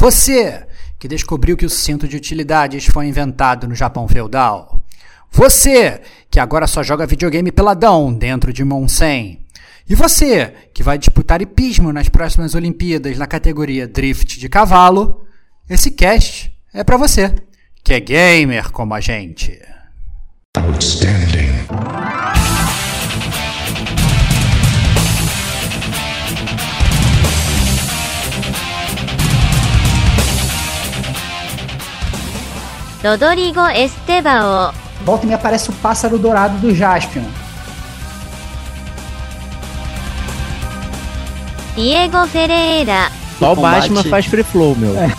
Você que descobriu que o cinto de utilidades foi inventado no Japão feudal. Você que agora só joga videogame peladão dentro de Monsen. E você que vai disputar hipismo nas próximas Olimpíadas na categoria Drift de cavalo, esse cast é para você, que é gamer como a gente. Outstanding. Rodrigo Estevão. Volta e me aparece o pássaro dourado do Jaspion. Diego Ferreira. Só o Batman faz free flow, meu. É.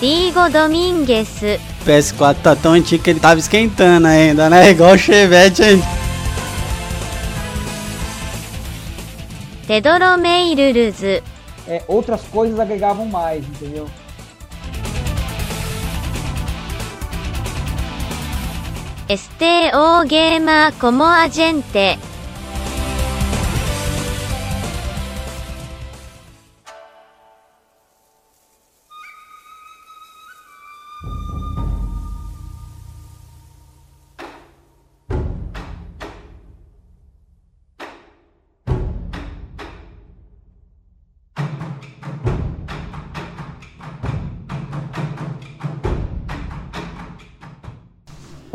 Diego Domingues. PS4 tá tão antigo que ele tava esquentando ainda, né? Igual o Chevette ainda. Tedoro Meiruruz. É, outras coisas agregavam mais, entendeu? Este o gamer como a gente.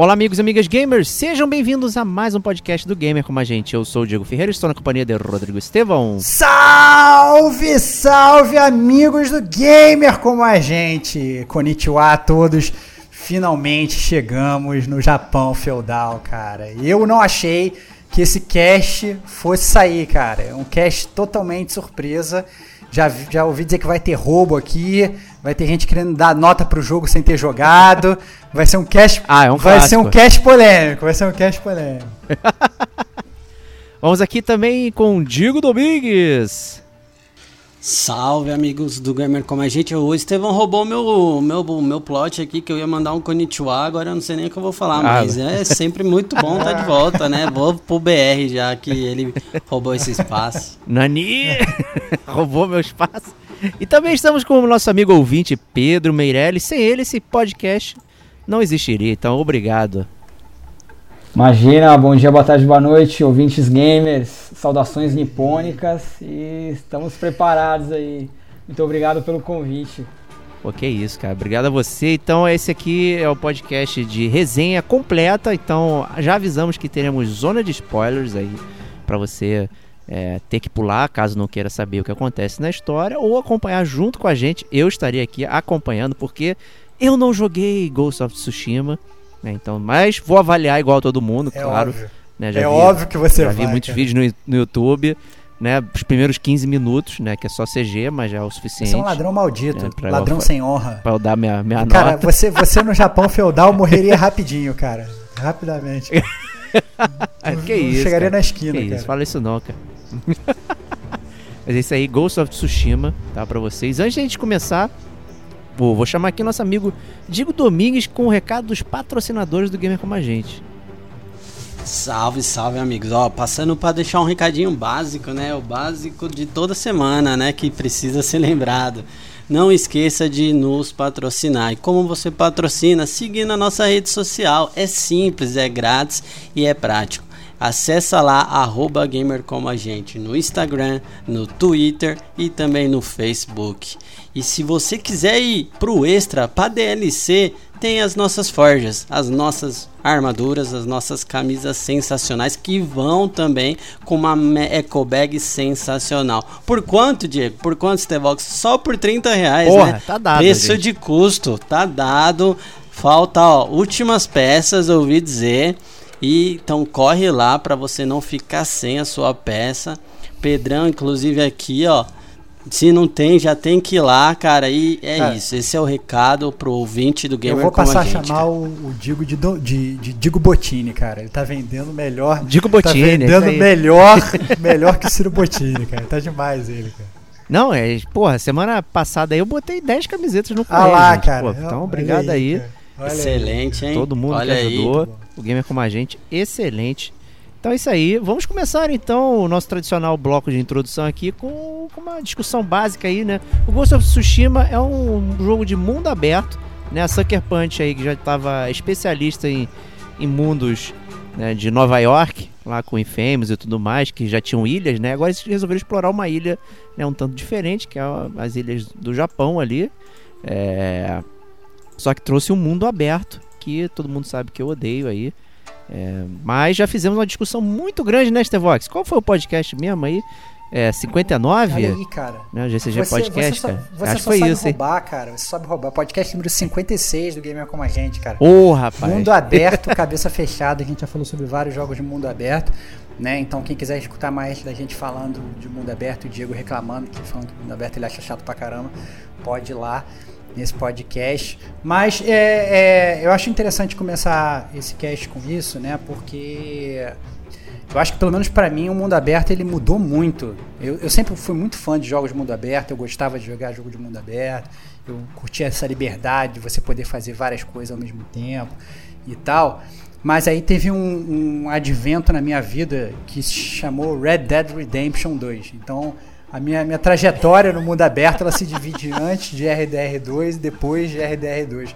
Olá, amigos e amigas gamers, sejam bem-vindos a mais um podcast do Gamer com a gente. Eu sou o Diego Ferreira e estou na companhia de Rodrigo Estevão. Salve, salve, amigos do Gamer como a gente. Konnichiwa a todos. Finalmente chegamos no Japão feudal, cara. Eu não achei que esse cast fosse sair, cara. É um cast totalmente surpresa. Já, já ouvi dizer que vai ter roubo aqui, vai ter gente querendo dar nota pro jogo sem ter jogado. Vai ser um cast. Ah, é um Vai clássico. ser um cast polêmico. Vai ser um cast polêmico. Vamos aqui também com Diego Domingues. Salve amigos do Gamer Como a Gente. O Estevão roubou meu, meu, meu plot aqui que eu ia mandar um Konnichiwa, agora eu não sei nem o que eu vou falar, ah, mas é sempre muito bom estar tá de volta, né? Vou pro BR já que ele roubou esse espaço. Nani! roubou meu espaço. E também estamos com o nosso amigo ouvinte Pedro Meirelles. Sem ele, esse podcast não existiria. Então, obrigado. Imagina, bom dia, boa tarde, boa noite, ouvintes gamers, saudações nipônicas e estamos preparados aí. Muito obrigado pelo convite. Pô, que isso, cara. Obrigado a você. Então, esse aqui é o podcast de resenha completa. Então, já avisamos que teremos zona de spoilers aí para você é, ter que pular caso não queira saber o que acontece na história ou acompanhar junto com a gente. Eu estaria aqui acompanhando porque eu não joguei Ghost of Tsushima, né, então, mas vou avaliar igual todo mundo, é claro. Óbvio. Né, já é vi, óbvio que você já vai. vi muitos cara. vídeos no, no YouTube, né? Os primeiros 15 minutos, né? Que é só CG, mas já é o suficiente. Você é um ladrão maldito, né, ladrão eu, sem honra. Pra eu dar minha, minha cara, nota. você, você no Japão feudal morreria rapidinho, cara. Rapidamente. que isso? Chegaria cara. na esquina, que cara. Isso? Fala isso não, cara. mas esse aí, Ghost of Tsushima, tá? Pra vocês. Antes de a gente começar, Vou, vou chamar aqui nosso amigo Diego Domingues com o recado dos patrocinadores do Gamer Como a Gente. Salve, salve amigos. Ó, passando para deixar um recadinho básico, né? O básico de toda semana, né? Que precisa ser lembrado. Não esqueça de nos patrocinar. E como você patrocina? Seguindo a nossa rede social. É simples, é grátis e é prático. Acessa lá arroba gamer como a gente no Instagram, no Twitter e também no Facebook. E se você quiser ir pro extra, para DLC, tem as nossas forjas, as nossas armaduras, as nossas camisas sensacionais que vão também com uma eco bag sensacional. Por quanto, Diego? Por quanto, Stevox? Só por 30 reais, Porra, né? Tá dado, Preço gente. de custo, tá dado. Falta, ó, últimas peças, ouvi dizer. E então corre lá para você não ficar sem a sua peça. Pedrão, inclusive aqui, ó. Se não tem, já tem que ir lá, cara. E é, é. isso. Esse é o recado pro ouvinte do Gamer Eu vou passar a, gente, chamar o, o, Digo de, de, de, Digo Botini, cara. Ele tá vendendo melhor. Digo Botini. Tá vendendo melhor, melhor que Ciro Botini, cara. Tá demais ele, cara. Não, é, porra, semana passada eu botei 10 camisetas no Ah lá, gente. cara. Pô, então, obrigado aí. aí Excelente, hein? Todo mundo Olha que ajudou. Aí. O Gamer como a gente, excelente. Então é isso aí. Vamos começar então o nosso tradicional bloco de introdução aqui com, com uma discussão básica aí, né? O Ghost of Tsushima é um jogo de mundo aberto, né? A Sucker Punch aí que já estava especialista em, em mundos né, de Nova York, lá com Infamous e tudo mais, que já tinham ilhas, né? Agora eles resolveram explorar uma ilha né, um tanto diferente, que é as ilhas do Japão ali. É... Só que trouxe um mundo aberto, que todo mundo sabe que eu odeio aí. É... Mas já fizemos uma discussão muito grande, né, Stevox? Qual foi o podcast mesmo aí? É, 59? Olha aí, cara. Né, o GCG Você- Podcast, você só, cara. Você Acho só foi sabe isso, hein? roubar, cara. Você sabe roubar. Podcast número 56 do Gamer Como a Gente, cara. Ô, rapaz. Mundo aberto, cabeça fechada. A gente já falou sobre vários jogos de mundo aberto. Né? Então, quem quiser escutar mais da gente falando de mundo aberto, o Diego reclamando que falando que mundo aberto ele acha chato pra caramba, pode ir lá nesse podcast. Mas é, é, eu acho interessante começar esse cast com isso, né? Porque eu acho que pelo menos pra mim o mundo aberto ele mudou muito. Eu, eu sempre fui muito fã de jogos de mundo aberto, eu gostava de jogar jogo de mundo aberto, eu curtia essa liberdade de você poder fazer várias coisas ao mesmo tempo e tal. Mas aí teve um, um advento na minha vida que se chamou Red Dead Redemption 2. Então a minha, minha trajetória no mundo aberto ela se divide antes de RDR2 e depois de RDR2.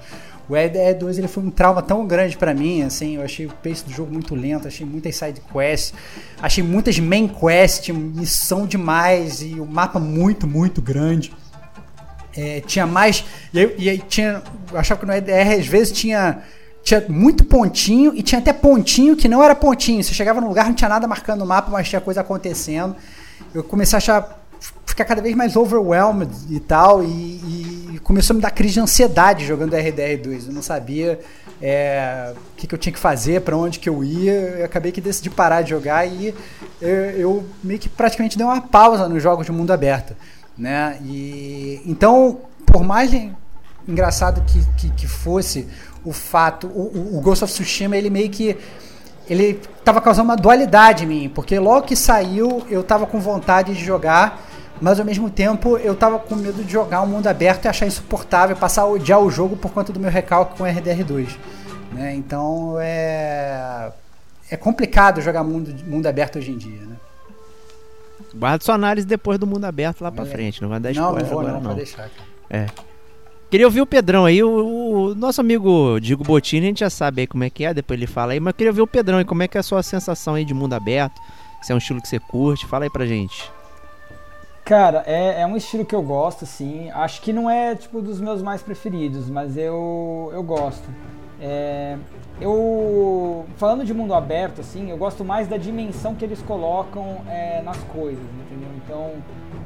O RDR2 ele foi um trauma tão grande pra mim, assim, eu achei o pace do jogo muito lento, achei muitas side quests, achei muitas main quests, missão demais e o mapa muito, muito grande. É, tinha mais. E aí, e aí tinha. Eu achava que no EDR às vezes tinha. Tinha muito pontinho e tinha até pontinho que não era pontinho. Você chegava no lugar, não tinha nada marcando o mapa, mas tinha coisa acontecendo. Eu comecei a achar. Ficar cada vez mais overwhelmed e tal. E, e começou a me dar crise de ansiedade jogando RDR2. Eu não sabia é, o que, que eu tinha que fazer, para onde que eu ia. Eu acabei que decidi parar de jogar e eu, eu meio que praticamente dei uma pausa nos jogos de mundo aberto né? E então, por mais engraçado que, que, que fosse o fato, o, o- Ghost of Tsushima ele meio que ele tava causando uma dualidade em mim, porque logo que saiu eu tava com vontade de jogar, mas ao mesmo tempo eu tava com medo de jogar um mundo aberto e achar insuportável, passar a odiar o jogo por conta do meu recalque com RDR2, né? Então é é complicado jogar mundo, mundo aberto hoje em dia, né? Guarda sua análise depois do mundo aberto lá pra É. frente. Não vai dar Não, não spoiler vou agora, não, não. deixar. Cara. Queria ouvir o Pedrão aí, o, o nosso amigo Diego Bottini, a gente já sabe aí como é que é, depois ele fala aí, mas queria ouvir o Pedrão aí, como é que é a sua sensação aí de mundo aberto, se é um estilo que você curte, fala aí pra gente. Cara, é, é um estilo que eu gosto, assim. Acho que não é tipo dos meus mais preferidos, mas eu, eu gosto. É, eu falando de mundo aberto, assim, eu gosto mais da dimensão que eles colocam é, nas coisas, entendeu? Então,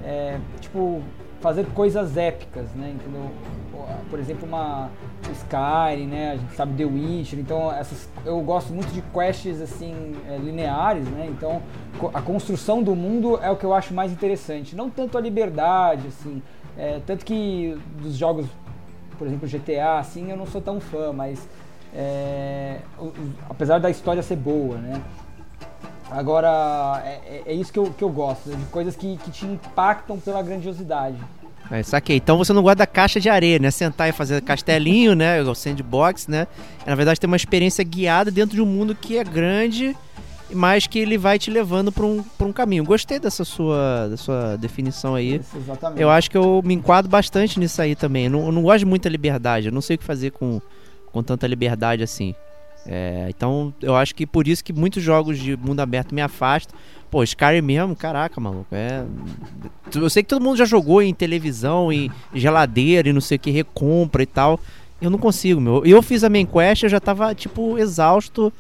é, tipo, fazer coisas épicas, né? Entendeu? Por exemplo, uma Skyrim, né? A gente sabe The Witcher, então essas, eu gosto muito de quests assim é, lineares, né? Então a construção do mundo é o que eu acho mais interessante, não tanto a liberdade, assim, é, tanto que dos jogos, por exemplo GTA, assim, eu não sou tão fã, mas é, apesar da história ser boa, né? Agora, é, é- é isso que eu, que eu gosto, de coisas que, que te impactam pela grandiosidade. É, saquei. Então você não gosta da caixa de areia, né? Sentar e fazer castelinho, né? O sandbox, né? É, na verdade, tem uma experiência guiada dentro de um mundo que é grande, mas que ele vai te levando pra um, pra um caminho. Gostei dessa sua, da sua definição aí. Isso, exatamente. Eu acho que eu me enquadro bastante nisso aí também. Eu não, eu não gosto de muita liberdade. Eu não sei o que fazer com, com tanta liberdade assim. É, então, eu acho que por isso que muitos jogos de mundo aberto me afastam. Pô, Skyrim mesmo, caraca, maluco. É... Eu sei que todo mundo já jogou em televisão, em geladeira e não sei o que, recompra e tal. Eu não consigo, meu. Eu fiz a main quest, eu já tava, tipo, exausto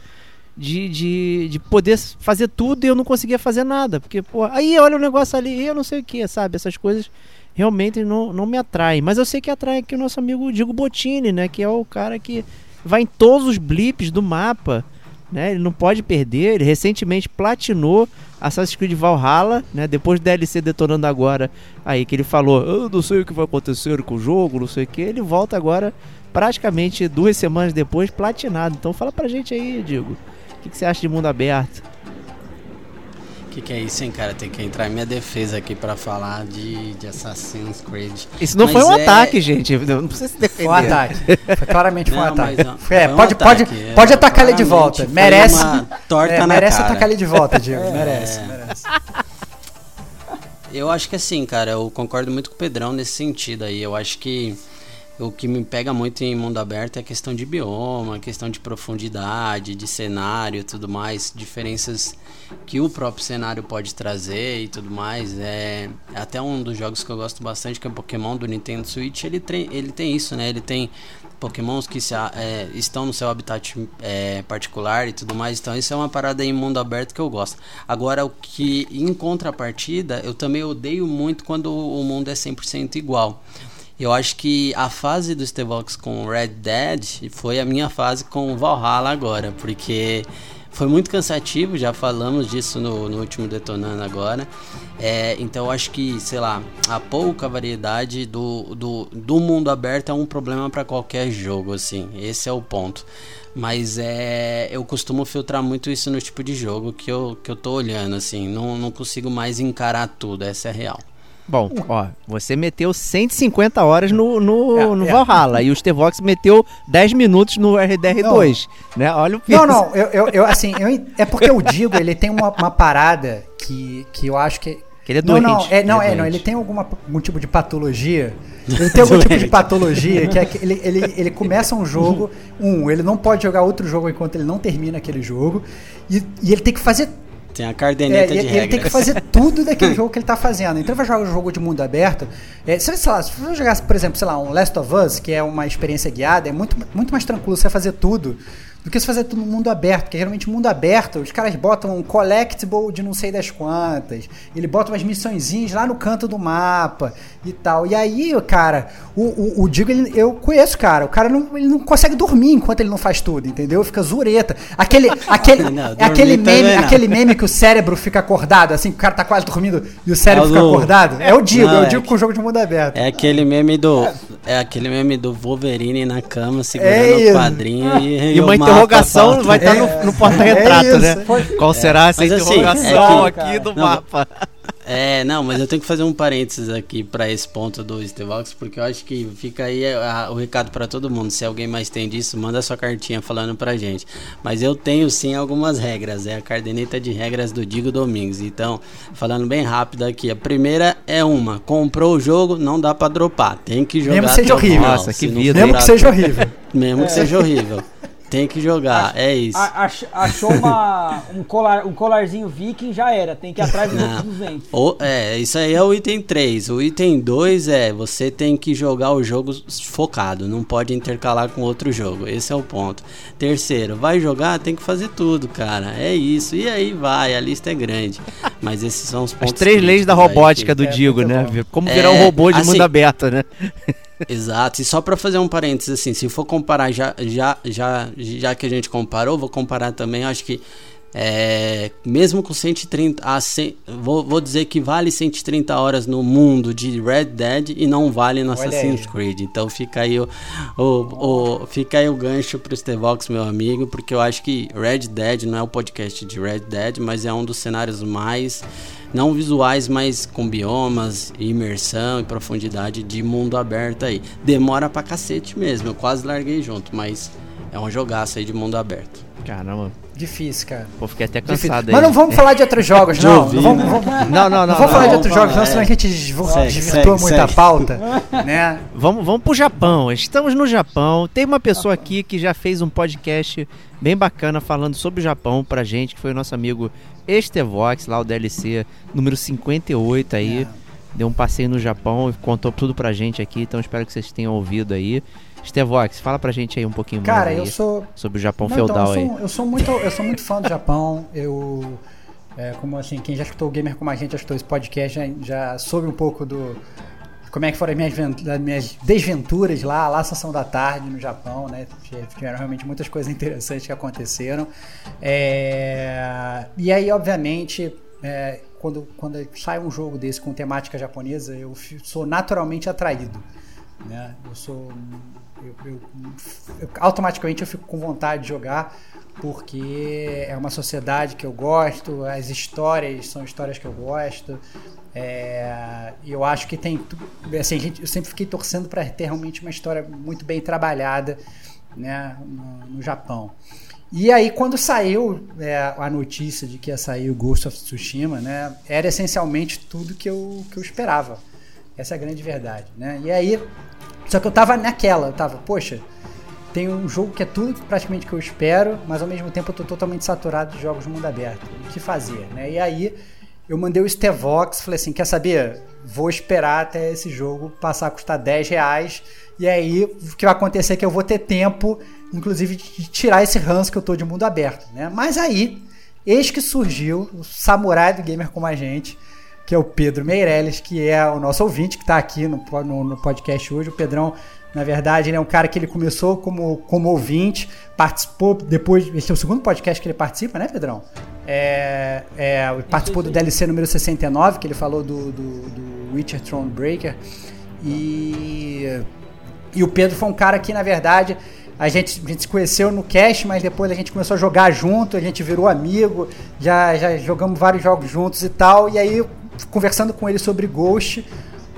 de, de, de poder fazer tudo e eu não conseguia fazer nada. Porque, pô, aí olha o negócio ali, eu não sei o que, sabe? Essas coisas realmente não, não me atraem. Mas eu sei que atrai aqui o nosso amigo Diego Bottini, né? Que é o cara que vai em todos os blips do mapa. Né, ele não pode perder. Ele recentemente platinou Assassin's Creed Valhalla, né? Depois do DLC detonando agora, aí que ele falou, eu não sei o que vai acontecer com o jogo, não sei o que. Ele volta agora, praticamente duas semanas depois, platinado. Então fala pra gente aí, Diego, o que, que você acha de mundo aberto? O Que que é isso, hein, cara? Tem que entrar em minha defesa aqui pra falar de, de Assassin's Creed. Isso não Mas foi um é- ataque, gente. Não não precisa se defender. Foi um ataque. Foi claramente foi um Não, ataque. mas não, Foi- é, um pode, pode, ataque, é, pode atacar ele de volta. foi Merece. uma torta é, na merece cara. atacar ele de volta, Diego. Merece, É. merece. Eu acho que assim, cara, eu concordo muito com o Pedrão nesse sentido aí. Eu acho que o que me pega muito em mundo aberto é a questão de bioma, a questão de profundidade, de cenário e tudo mais, diferenças que o próprio cenário pode trazer e tudo mais. É até um dos jogos que eu gosto bastante, que é o Pokémon do Nintendo Switch, ele, tem ele tem isso, né? Ele tem Pokémons que se, é, estão no seu habitat é, particular e tudo mais. Então, isso é uma parada em mundo aberto que eu gosto. Agora, o que em contrapartida, eu também odeio muito quando o mundo é 100% igual. Eu acho que a fase do Stevox com Red Dead foi a minha fase com Valhalla agora, porque foi muito cansativo, já falamos disso no, no último Detonando agora. É, então acho que, sei lá, a pouca variedade do, do, do mundo aberto é um problema para qualquer jogo, assim. Esse é o ponto. Mas é, eu costumo filtrar muito isso no tipo de jogo que eu, que eu tô olhando, assim. Não, não consigo mais encarar tudo, essa é real. Bom, ó, você meteu 150 horas no, no, É, no é. Valhalla e o Stevox meteu 10 minutos no RDR2, né? Olha o peso. Não, não, eu, eu, eu, assim, eu é porque eu digo, ele tem uma, uma parada que, que eu acho que. Que ele é não, não, doente, é, não, ele é é, não, doente. ele tem alguma, algum tipo de patologia. Ele tem algum tipo de Doente. patologia que é que ele, ele, ele começa um jogo, um, ele não pode jogar outro jogo enquanto ele não termina aquele jogo, e, e ele tem que fazer Tem a é, cardeneta ele, de ele regras. tem que fazer tudo daquele jogo que ele tá fazendo. Então ele vai jogar um jogo de mundo aberto. É, se, sei lá, se você jogar, por exemplo, sei lá, um Last of Us, que é uma experiência guiada, é muito, muito mais tranquilo você fazer tudo do que você fazer tudo no mundo aberto. Porque geralmente mundo aberto, os caras botam um collectible de não sei das quantas. Ele bota umas missõezinhas lá no canto do mapa e tal. E aí, cara, o, o, o Digo, ele- eu conheço, cara. O cara não, ele não consegue dormir enquanto ele não faz tudo, entendeu? Fica zureta. Aquele, aquele, Não, aquele meme, não. aquele meme que o cérebro fica acordado, assim, que o cara tá quase dormindo e o cérebro É o fica do- acordado. É o Digo, Não, é o é Digo que- com o jogo de mundo aberto. É aquele meme do. É aquele meme do Wolverine na cama segurando É o quadrinho e, E uma interrogação vai estar É. no, no porta-retrato, É né? Qual será essa Mas assim, interrogação é que- aqui do Não, mapa? É, não, mas eu tenho que fazer um parênteses aqui pra esse ponto do Stevox, porque eu acho que fica aí a- o recado pra todo mundo. Se alguém mais tem disso, manda sua cartinha falando pra gente. Mas eu tenho sim algumas regras, é a cardeneta de regras do Digo Domingos. Então, falando bem rápido aqui, a primeira é uma: comprou o jogo, não dá pra dropar, tem que jogar. Mesmo que seja horrível. Nossa, Se que não vida, Mesmo que seja horrível. Mesmo que seja horrível. Tem que jogar, é isso. Ach- achou uma, um, colar, um colarzinho viking, já era. Tem que ir atrás dos outros 200. Ou- é, isso aí é o item 3. O item 2 é você tem que jogar o jogo focado, não pode intercalar com outro jogo. Esse é o ponto. Terceiro, vai jogar, tem que fazer tudo, cara. É isso. E aí vai, a lista é grande. Mas esses são os As pontos. três leis da robótica que- do É, Digo, né? bom. Como É, virar um robô de assim- mundo aberto, né? Exato. E só pra fazer um parênteses assim, se for comparar já já já já que a gente comparou, vou comparar também, acho que é, mesmo com 130 a 100, vou, vou dizer que vale 130 horas no mundo de Red Dead e não vale no Olha Assassin's aí. Creed. Então fica aí o, o, o- fica aí o gancho pro Stevox, meu amigo, porque eu acho que Red Dead não é o podcast de Red Dead, mas é um dos cenários mais não visuais, mas com biomas, imersão e profundidade de mundo aberto aí. Demora pra cacete mesmo, eu quase larguei junto, mas é um jogaço aí de mundo aberto. Caramba, Difícil, cara. pô, fiquei até Difícil. cansado Mas aí. não vamos falar de outros jogos, não. ouvir, Não vamos, né? vamos- Não, não, não. não vamos falar de não, outros vamos jogos, não, falar, senão é. a gente desvo- Segue, desvirtua muito a segue. pauta. né? Vamos, vamos pro Japão. Estamos no Japão. Tem uma pessoa aqui que já fez um podcast bem bacana falando sobre o Japão pra gente, que foi o nosso amigo Estevox, lá o DLC número 58 aí. É. Deu um passeio no Japão e contou tudo pra gente aqui, então espero que vocês tenham ouvido aí. Estevox, fala pra gente aí um pouquinho Cara, mais eu aí sou. sobre o Japão Não, feudal então, eu, aí. sou, eu sou muito, eu sou muito fã do Japão. Eu, é, como assim, quem já escutou o Gamer como a gente, já escutou esse podcast, já, já soube um pouco do como é que foram as minhas, das minhas desventuras lá, lá sessão da tarde no Japão, né? Tiveram realmente muitas coisas interessantes que aconteceram. É, e aí, obviamente, é, quando, quando sai um jogo desse com temática japonesa, eu sou naturalmente atraído. né? Eu sou eu, eu- eu- automaticamente eu fico com vontade de jogar porque é uma sociedade que eu gosto, as histórias são histórias que eu gosto. É, eu acho que tem. Assim, gente- eu sempre fiquei torcendo para ter realmente uma história muito bem trabalhada né, no, no Japão. E aí, quando saiu é, a notícia de que ia sair o Ghost of Tsushima, né, era essencialmente tudo que eu, que eu esperava. Essa é a grande verdade. Né? E aí, só que eu tava naquela, eu tava, poxa, tem um jogo que é tudo praticamente que eu espero, mas ao mesmo tempo eu tô totalmente saturado de jogos de mundo aberto. O que fazer, né? E aí eu mandei o Stevox, falei assim, quer saber? Vou esperar até esse jogo passar a custar 10 reais, e aí o que vai acontecer é que eu vou ter tempo, inclusive, de tirar esse ranço que eu tô de mundo aberto, né? Mas aí, eis que surgiu o samurai do gamer como a gente, que é o Pedro Meirelles, que é o nosso ouvinte, que está aqui no, no, no podcast hoje. O Pedrão, na verdade, ele é um cara que ele começou como, como ouvinte, participou depois. Esse é o segundo podcast que ele participa, né, Pedrão? É, é, participou do DLC número 69, que ele falou do, do, do Witcher Thronebreaker. E. E o Pedro foi um cara que, na verdade, a gente, a gente se conheceu no cast, mas depois a gente começou a jogar junto, a gente virou amigo, já, já jogamos vários jogos juntos e tal. E aí, conversando com ele sobre Ghost,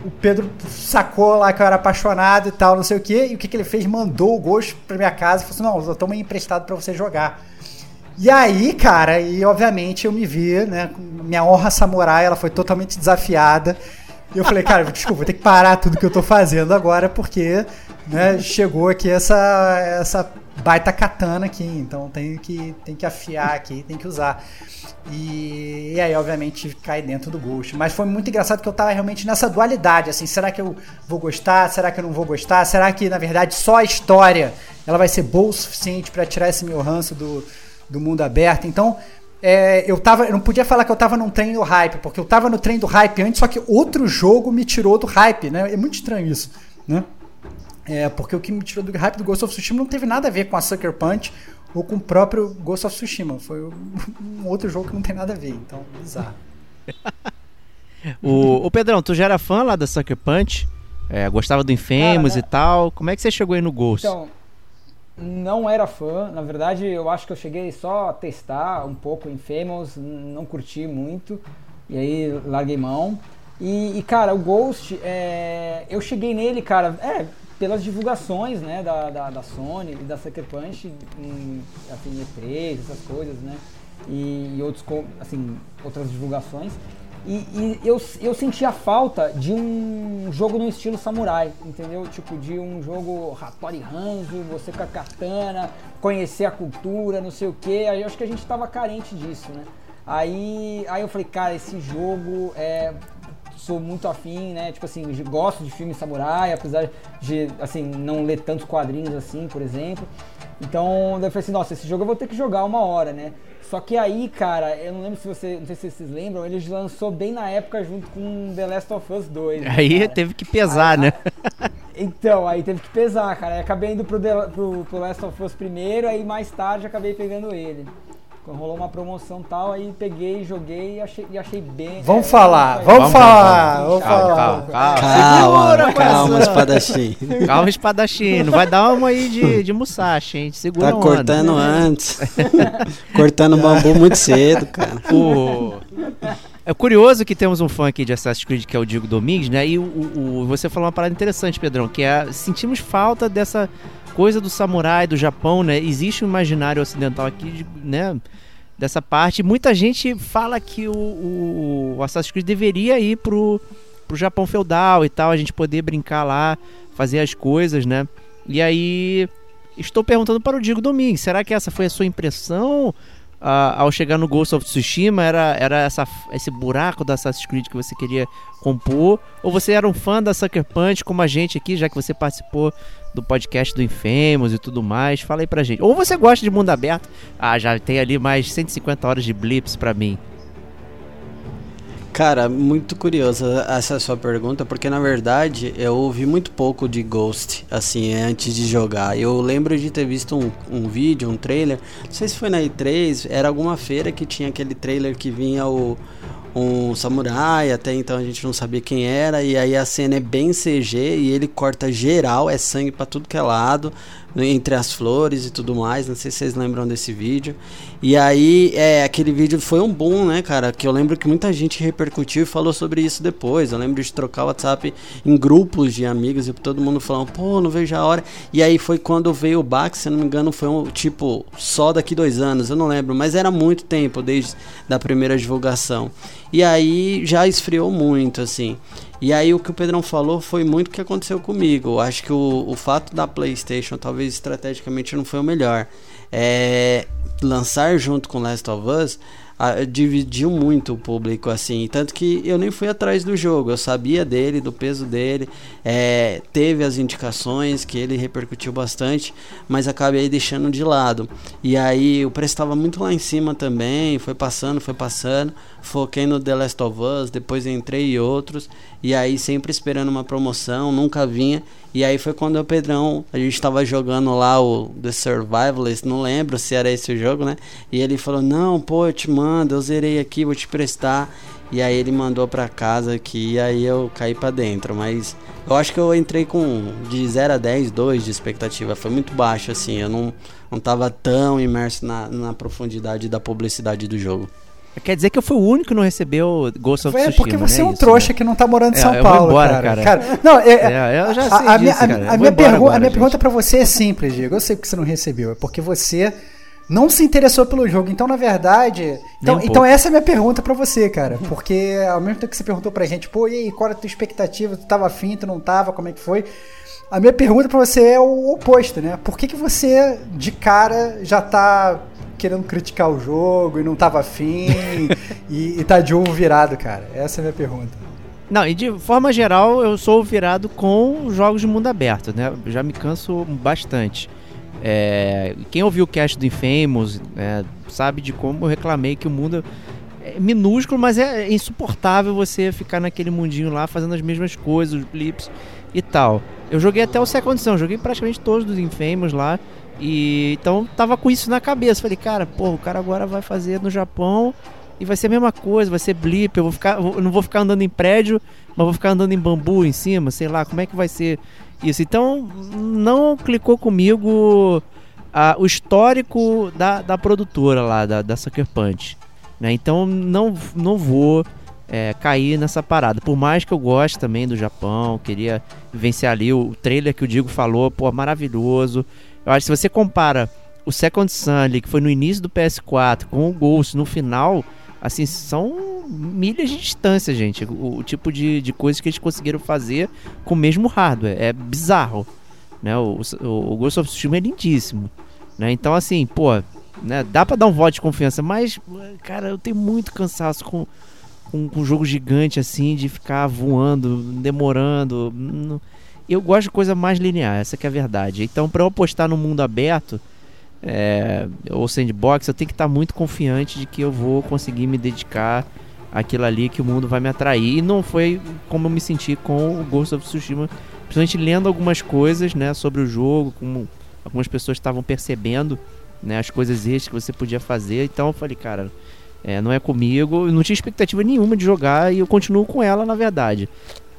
o Pedro sacou lá que eu era apaixonado e tal, não sei o que. E o que, que ele fez? Mandou o Ghost pra minha casa e falou assim: Não, eu tomo emprestado pra você jogar. E aí, cara, e obviamente eu me vi, né? Minha honra samurai, ela foi totalmente desafiada. E eu falei, cara, desculpa, vou ter que parar tudo que eu tô fazendo agora, porque né, chegou aqui essa, essa baita katana aqui, então tem que, tem que afiar aqui, tem que usar. E, e aí, obviamente, cai dentro do Ghost. Mas foi muito engraçado que eu tava realmente nessa dualidade, assim, será que eu vou gostar? Será que eu não vou gostar? Será que, na verdade, só a história ela vai ser boa o suficiente para tirar esse meu ranço do, do mundo aberto? Então, é, eu, tava, eu não podia falar que eu tava num trem do hype, porque eu tava no trem do hype antes, só que outro jogo me tirou do hype, né? É muito estranho isso, né? É, porque o que me tirou do hype do Ghost of Tsushima não teve nada a ver com a Sucker Punch ou com o próprio Ghost of Tsushima. Foi um outro jogo que não tem nada a ver, então, bizarro. O, o Pedrão, tu já era fã lá da Sucker Punch? É, gostava do Infamous Cara, e tal. Como é que você chegou aí no Ghost? Então, não era fã. Na verdade, eu acho que eu cheguei só a testar um pouco o Infamous, não curti muito. E aí larguei mão. E, e, cara, o Ghost, é, eu cheguei nele, cara, é, pelas divulgações, né, da, da, da Sony e da Sucker Punch em assim, E3, essas coisas, né? E, e outros, assim, outras divulgações. E, e eu, eu senti a falta de um jogo no estilo samurai, entendeu? Tipo, de um jogo Hattori Hanzo, você com a katana, conhecer a cultura, não sei o que. Aí eu acho que a gente tava carente disso, né? Aí, aí eu falei, cara, esse jogo é. Sou muito afim, né? Tipo assim, gosto de filme samurai, apesar de, assim, não ler tantos quadrinhos assim, por exemplo. Então, eu falei assim, nossa, esse jogo eu vou ter que jogar uma hora, né? Só que aí, cara, eu não lembro se você, não sei se vocês lembram, ele lançou bem na época junto com The Last of Us 2. né, Aí cara? teve que pesar, né? Então, aí teve que pesar, cara. Aí acabei indo pro, The- pro, pro Last of Us primeiro, aí mais tarde acabei pegando ele. Rolou uma promoção e tal, aí peguei, joguei e achei, e achei bem. Vamos é, falar, vamos Vamos, falar, vamos. Calma, falar. calma, calma. Calma, calma, coração. espadachim. Calma, espadachim. Não vai dar uma aí de, de Musashi, hein? Segura Tá onda. cortando antes. cortando bambu muito cedo, cara. O... É curioso que temos um fã aqui de Assassin's Creed que é o Diego Domingues, né? E o, o- o- você falou uma parada interessante, Pedrão, que é sentimos falta dessa coisa do samurai do Japão, né? Existe um imaginário ocidental aqui, né? Dessa parte. Muita gente fala que o, o, o Assassin's Creed deveria ir pro, pro Japão feudal e tal, a gente poder brincar lá, fazer as coisas, né? E aí estou perguntando para o Diego Domingues, será que essa foi a sua impressão? Ah, ao chegar no Ghost of Tsushima era, era essa, esse buraco da Assassin's Creed que você queria compor? Ou você era um fã da Sucker Punch como a gente aqui, já que você participou do podcast do Infamous e tudo mais? Fala aí pra gente. Ou você gosta de mundo aberto? Ah, já tem ali mais 150 horas de blips pra mim. Cara, muito curiosa essa sua pergunta, porque na verdade eu ouvi muito pouco de Ghost, assim, antes de jogar. Eu lembro de ter visto um, um vídeo, um trailer, não sei se foi na E3, era alguma feira que tinha aquele trailer que vinha o, um samurai, até então a gente não sabia quem era, e aí a cena é bem CG e ele corta geral, é sangue pra tudo que é lado, entre as flores e tudo mais, não sei se vocês lembram desse vídeo. E aí, é, aquele vídeo foi um boom, né, cara, que eu lembro que muita gente repercutiu e falou sobre isso depois. Eu lembro de trocar o WhatsApp em grupos de amigos e todo mundo falando, pô, não vejo a hora. E aí foi quando veio o back, se eu não me engano, foi um tipo só daqui dois anos, eu não lembro, mas era muito tempo desde da primeira divulgação. E aí já esfriou muito, assim. E aí o que o Pedrão falou foi muito o que aconteceu comigo. Eu acho que o, o fato da PlayStation talvez estrategicamente não foi o melhor. É, lançar junto com Last of Us ah, dividiu muito o público assim, tanto que eu nem fui atrás do jogo, eu sabia dele, do peso dele, é, teve as indicações que ele repercutiu bastante, mas acabei deixando de lado. E aí o preço estava muito lá em cima também, foi passando, foi passando, foquei no The Last of Us, depois entrei em outros, e aí sempre esperando uma promoção, nunca vinha. E aí foi quando o Pedrão, a gente tava jogando lá o The Survivalist, não lembro se era esse o jogo, né? E ele falou: "Não, pô, eu te mando, eu zerei aqui, vou te prestar". E aí ele mandou pra casa aqui, e aí eu caí pra dentro, mas eu acho que eu entrei com de 0 a 10, 2 de expectativa, foi muito baixo assim, eu não não tava tão imerso na, na profundidade da publicidade do jogo. Quer dizer que eu fui o único que não recebeu Ghost of É Tsushima, porque você né? é um Isso, trouxa né? que não tá morando em É, São Paulo, embora, cara. cara. não, é, É, eu já sei a, disso, minha, a- cara. a Eu minha, pergu- agora, a minha pergunta pra você é simples, Diego. Eu sei que você não recebeu. É porque você não se interessou pelo jogo. Então, na verdade. Então, um então essa é a minha pergunta pra você, cara. Porque ao mesmo tempo que você perguntou pra gente, pô, e aí, qual era a tua expectativa? Tu tava afim, tu não tava, como é que foi? A minha pergunta pra você é o oposto, né? Por que, que você, de cara, já tá querendo criticar o jogo e não tava afim e, e tá de ovo virado, cara? Essa é a minha pergunta. Não, e de forma geral, eu sou virado com jogos de mundo aberto, né? Já me canso bastante. É, quem ouviu o cast do Infamous é, sabe de como eu reclamei que o mundo é minúsculo, mas é insuportável você ficar naquele mundinho lá fazendo as mesmas coisas, os blips e tal. Eu joguei até o Second Son, joguei praticamente todos dos Infamous lá. E então tava com isso na cabeça. Falei, cara, pô, o cara agora vai fazer no Japão e vai ser a mesma coisa, vai ser blip. Eu vou ficar, eu não vou ficar andando em prédio, mas vou ficar andando em bambu em cima, sei lá, como é que vai ser isso. Então não clicou comigo ah, o histórico da, da produtora lá, da, da Sucker Punch. Né? Então não, não vou é, cair nessa parada. Por mais que eu goste também do Japão, queria vencer ali o trailer que o Digo falou, pô, maravilhoso. Eu acho que se você compara o Second Sun ali, que foi no início do PS4, com o Ghost no final, assim, são milhas de distância, gente. O, o tipo de, de coisas que eles conseguiram fazer com o mesmo hardware. É bizarro. Né? O, o, o Ghost of Tsushima é lindíssimo. Né? Então, assim, pô, né? dá pra dar um voto de confiança, mas, cara, eu tenho muito cansaço com, com, com um jogo gigante assim, de ficar voando, demorando. Eu gosto de coisa mais linear, essa é a verdade. Então, pra eu apostar no mundo aberto, é, ou sandbox, eu tenho que estar muito confiante de que eu vou conseguir me dedicar àquilo ali que o mundo vai me atrair. E não foi como eu me senti com o Ghost of Tsushima, principalmente lendo algumas coisas, né, sobre o jogo, como algumas pessoas estavam percebendo, né, as coisas extras que você podia fazer. Então eu falei, cara, é, não é comigo, eu não tinha expectativa nenhuma de jogar e eu continuo com ela, na verdade.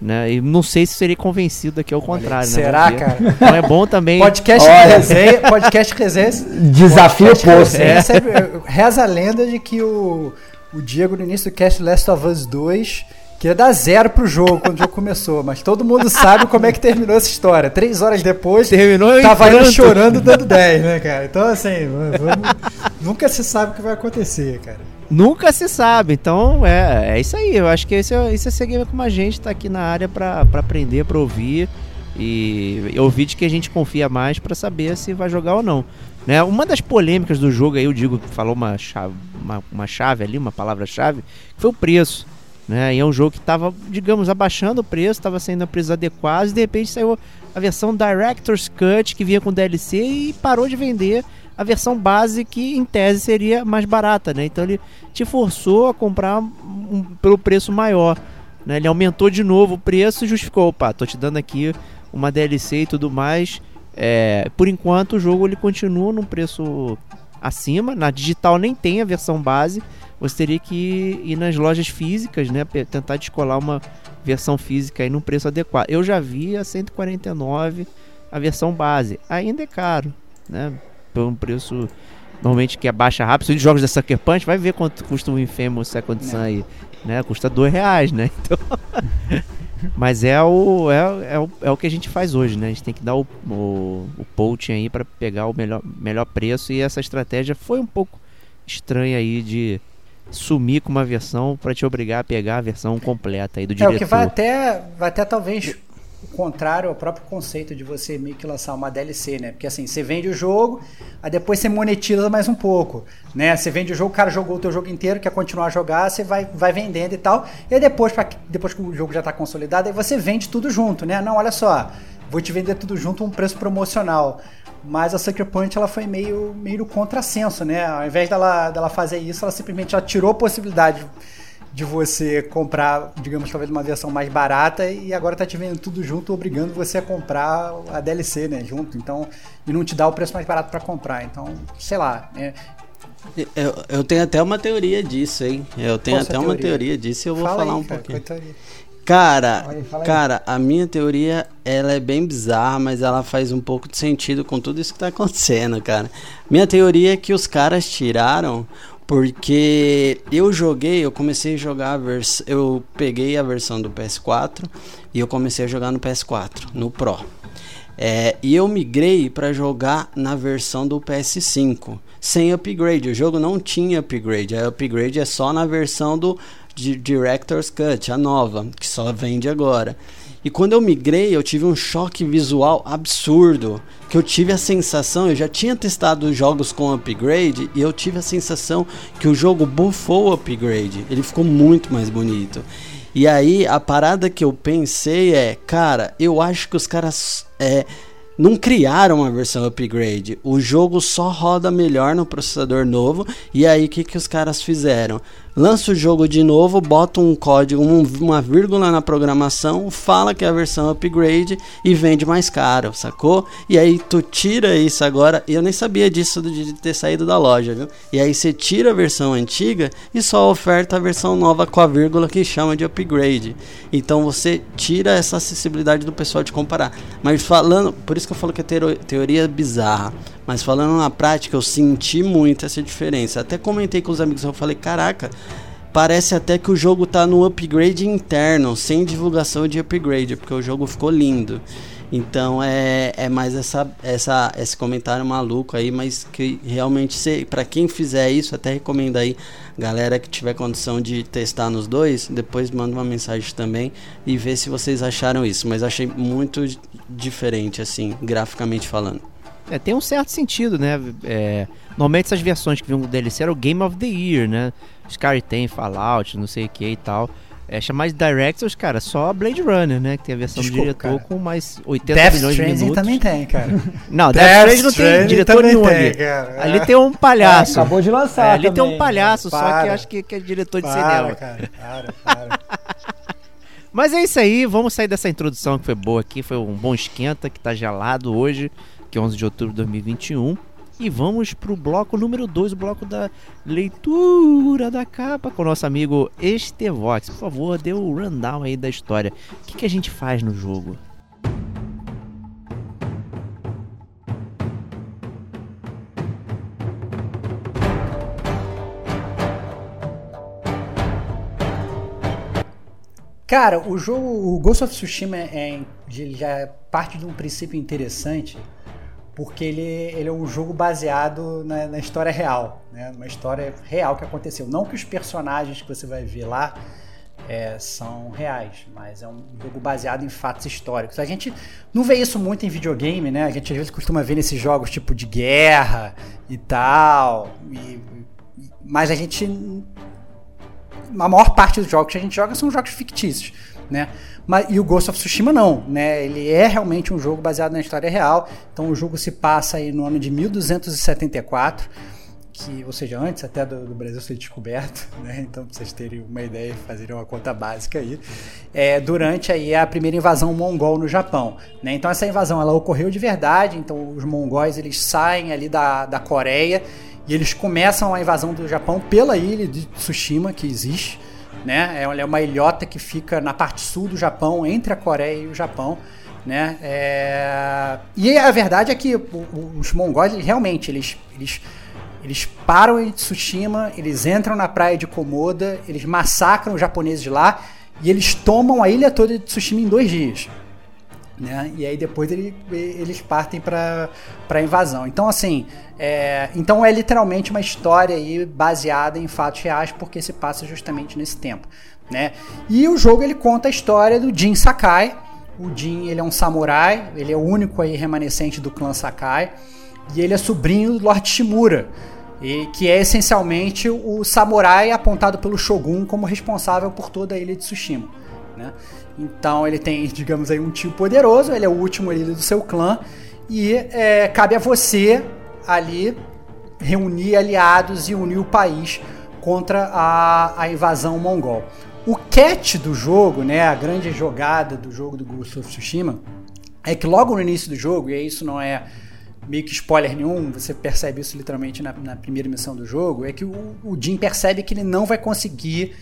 Né? E não sei se serei convencido daqui ao contrário. né? Será, cara? Então é bom também. Podcast Olha. resenha, podcast resenha. Desafio podcast posto. resenha sempre- reza a lenda de que o, o Diego no início do cast Last of Us 2 queria dar zero pro jogo quando o jogo começou, mas todo mundo sabe como é que terminou essa história. Três horas depois, Terminou tava ele pranto. chorando dando 10, né, cara? Então, assim, vamos- nunca se sabe o que vai acontecer, cara. Nunca se sabe, então é, é isso aí. Eu acho que esse é, esse é seguir como a gente tá aqui na área pra aprender, pra ouvir e ouvir de que a gente confia mais pra saber se vai jogar ou não. Né? Uma das polêmicas do jogo aí, o Digo falou uma chave, uma, uma chave ali, uma palavra-chave, foi o preço. Né? E é um jogo que estava, digamos, abaixando o preço, estava saindo a preços adequados, e de repente saiu a versão Director's Cut, que vinha com DLC, e parou de vender a versão base, que em tese seria mais barata. Né? Então ele te forçou a comprar um- pelo preço maior. Né? Ele aumentou de novo o preço e justificou, opa, tô te dando aqui uma DLC e tudo mais. É, por enquanto o jogo ele continua num preço acima. Na digital nem tem a versão base. Você teria que ir nas lojas físicas, né? Tentar descolar uma versão física aí num preço adequado. Eu já vi a 149 a versão base. Ainda é caro, né? Por um preço normalmente que é baixa rápido. Se de jogos da Sucker Punch, vai ver quanto custa o Infamous Second Sun aí, né? Custa dois reais, né? Então... Mas é o, é, é, o, é o que a gente faz hoje, né? A gente tem que dar o, o, o poaching aí para pegar o melhor, melhor preço e essa estratégia foi um pouco estranha aí de sumir com uma versão para te obrigar a pegar a versão completa aí do É, diretor. o que vai até, vai até talvez contrário ao próprio conceito de você meio que lançar uma DLC, né? Porque assim, você vende o jogo, aí depois você monetiza mais um pouco, né? Você vende o jogo, o cara jogou o teu jogo inteiro, quer continuar a jogar, você vai, vai vendendo e tal. E aí depois, pra, depois que o jogo já está consolidado, aí você vende tudo junto, né? Não, olha só, vou te vender tudo junto a um preço promocional. Mas a Sucker Punch ela foi meio, meio contrassenso, né? Ao invés dela, dela fazer isso, ela simplesmente já tirou a possibilidade de você comprar, digamos, talvez uma versão mais barata e agora tá te vendendo tudo junto, obrigando você a comprar a DLC, né, junto. Então, e não te dá o preço mais barato para comprar. Então, sei lá, né? Eu, eu tenho até uma teoria disso, hein? Eu tenho Qual até sua uma teoria? teoria disso e eu vou Fala falar aí, um cara, pouquinho. teoria? Cara, aí. cara, a minha teoria ela é bem bizarra, mas ela faz um pouco de sentido com tudo isso que tá acontecendo, cara. Minha teoria é que os caras tiraram porque eu joguei, eu comecei a jogar a versão, eu peguei a versão do PS4 e eu comecei a jogar no PS4, no Pro. É, e eu migrei para jogar na versão do PS5, sem upgrade. O jogo não tinha upgrade. A upgrade é só na versão do Di- Director's Cut, a nova, que só vende agora. E quando eu migrei, eu tive um choque visual absurdo. Que eu tive a sensação, eu já tinha testado os jogos com upgrade e eu tive a sensação que o jogo buffou o upgrade. Ele ficou muito mais bonito. E aí, a parada que eu pensei é, cara, eu acho que os caras é, não criaram uma versão upgrade. O jogo só roda melhor no processador novo. E aí, o que, que os caras fizeram? Lança o jogo de novo, bota um código, um- uma vírgula na programação, fala que é a versão upgrade e vende mais caro, sacou? E aí tu tira isso agora, eu nem sabia disso de ter saído da loja, viu? E aí você tira a versão antiga e só oferta a versão nova com a vírgula que chama de upgrade. Então você tira essa acessibilidade do pessoal de comparar. Mas falando, por isso que eu falo que é teoria bizarra. Mas falando na prática, eu senti muito essa diferença. Até comentei com os amigos, eu falei, caraca, parece até que o jogo tá no upgrade interno, sem divulgação de upgrade, porque o jogo ficou lindo. Então é, é mais essa, essa, esse comentário maluco aí, mas que realmente, para quem fizer isso, até recomendo aí, galera que tiver condição de testar nos dois, depois manda uma mensagem também e vê se vocês acharam isso. Mas achei muito diferente, assim, graficamente falando. É, tem um certo sentido, né? É, normalmente essas versões que vinham do DLC era o Game of the Year, né? Sky tem Fallout, não sei o que e tal. É, chamar de Directors, cara, só Blade Runner, né? Que tem a versão Desculpa, do diretor cara. com mais 80 Death milhões de Stranding minutos. também tem, cara. Não, Death Death Stranding não tem Stranding diretor nenhum tem, ali. cara. Ali tem um palhaço. É, acabou de lançar É, ali tem também. um palhaço, só que acho que, que é diretor de Para, cinema. cara, para, para. Mas é isso aí, vamos sair dessa introdução que foi boa aqui, foi um bom esquenta que tá gelado hoje, que é 11 de outubro de 2021. E vamos pro bloco número 2, o bloco da leitura da capa com o nosso amigo Estevox. Por favor, dê o rundown aí da história. O que, que a gente faz no jogo? Cara, o jogo, o Ghost of Tsushima é, ele já parte de um princípio interessante, porque ele, ele é um jogo baseado na, na história real, né? Uma história real que aconteceu. Não que os personagens que você vai ver lá é, são reais, mas é um jogo baseado em fatos históricos. A gente não vê isso muito em videogame, né? A gente às vezes costuma ver nesses jogos tipo de guerra e tal, e- mas a gente a maior parte dos jogos que a gente joga são jogos fictícios, né? Mas, e o Ghost of Tsushima não, né? Ele é realmente um jogo baseado na história real. Então o jogo se passa aí no ano de 1274, que, ou seja, antes até do, do Brasil ser descoberto, né? Então pra vocês terem uma ideia, fazerem uma conta básica aí, é, durante aí a primeira invasão mongol no Japão, né? Então essa invasão ela ocorreu de verdade. Então os mongóis eles saem ali da, da Coreia E eles começam a invasão do Japão pela ilha de Tsushima, que existe. Né? É uma ilhota que fica na parte sul do Japão, entre a Coreia e o Japão. Né? É... E a verdade é que os mongóis realmente eles, eles, eles param em Tsushima, eles entram na praia de Komoda, eles massacram os japoneses lá e eles tomam a ilha toda de Tsushima em dois dias. Né? E aí depois ele, eles partem para a invasão. Então assim, é, então é literalmente uma história aí baseada em fatos reais porque se passa justamente nesse tempo, né? E o jogo ele conta a história do Jin Sakai, o Jin, ele é um samurai, ele é o único aí remanescente do clã Sakai, e ele é sobrinho do Lord Shimura, e, que é essencialmente o samurai apontado pelo Shogun como responsável por toda a ilha de Tsushima, né? Então ele tem, digamos aí, um tio poderoso, ele é o último líder do seu clã, e é, cabe a você ali reunir aliados e unir o país contra a, a invasão mongol. O catch do jogo, né, a grande jogada do jogo do Ghost of Tsushima, é que logo no início do jogo, e isso não é meio que spoiler nenhum, você percebe isso literalmente na, na primeira missão do jogo, é que o, o Jin percebe que ele não vai conseguir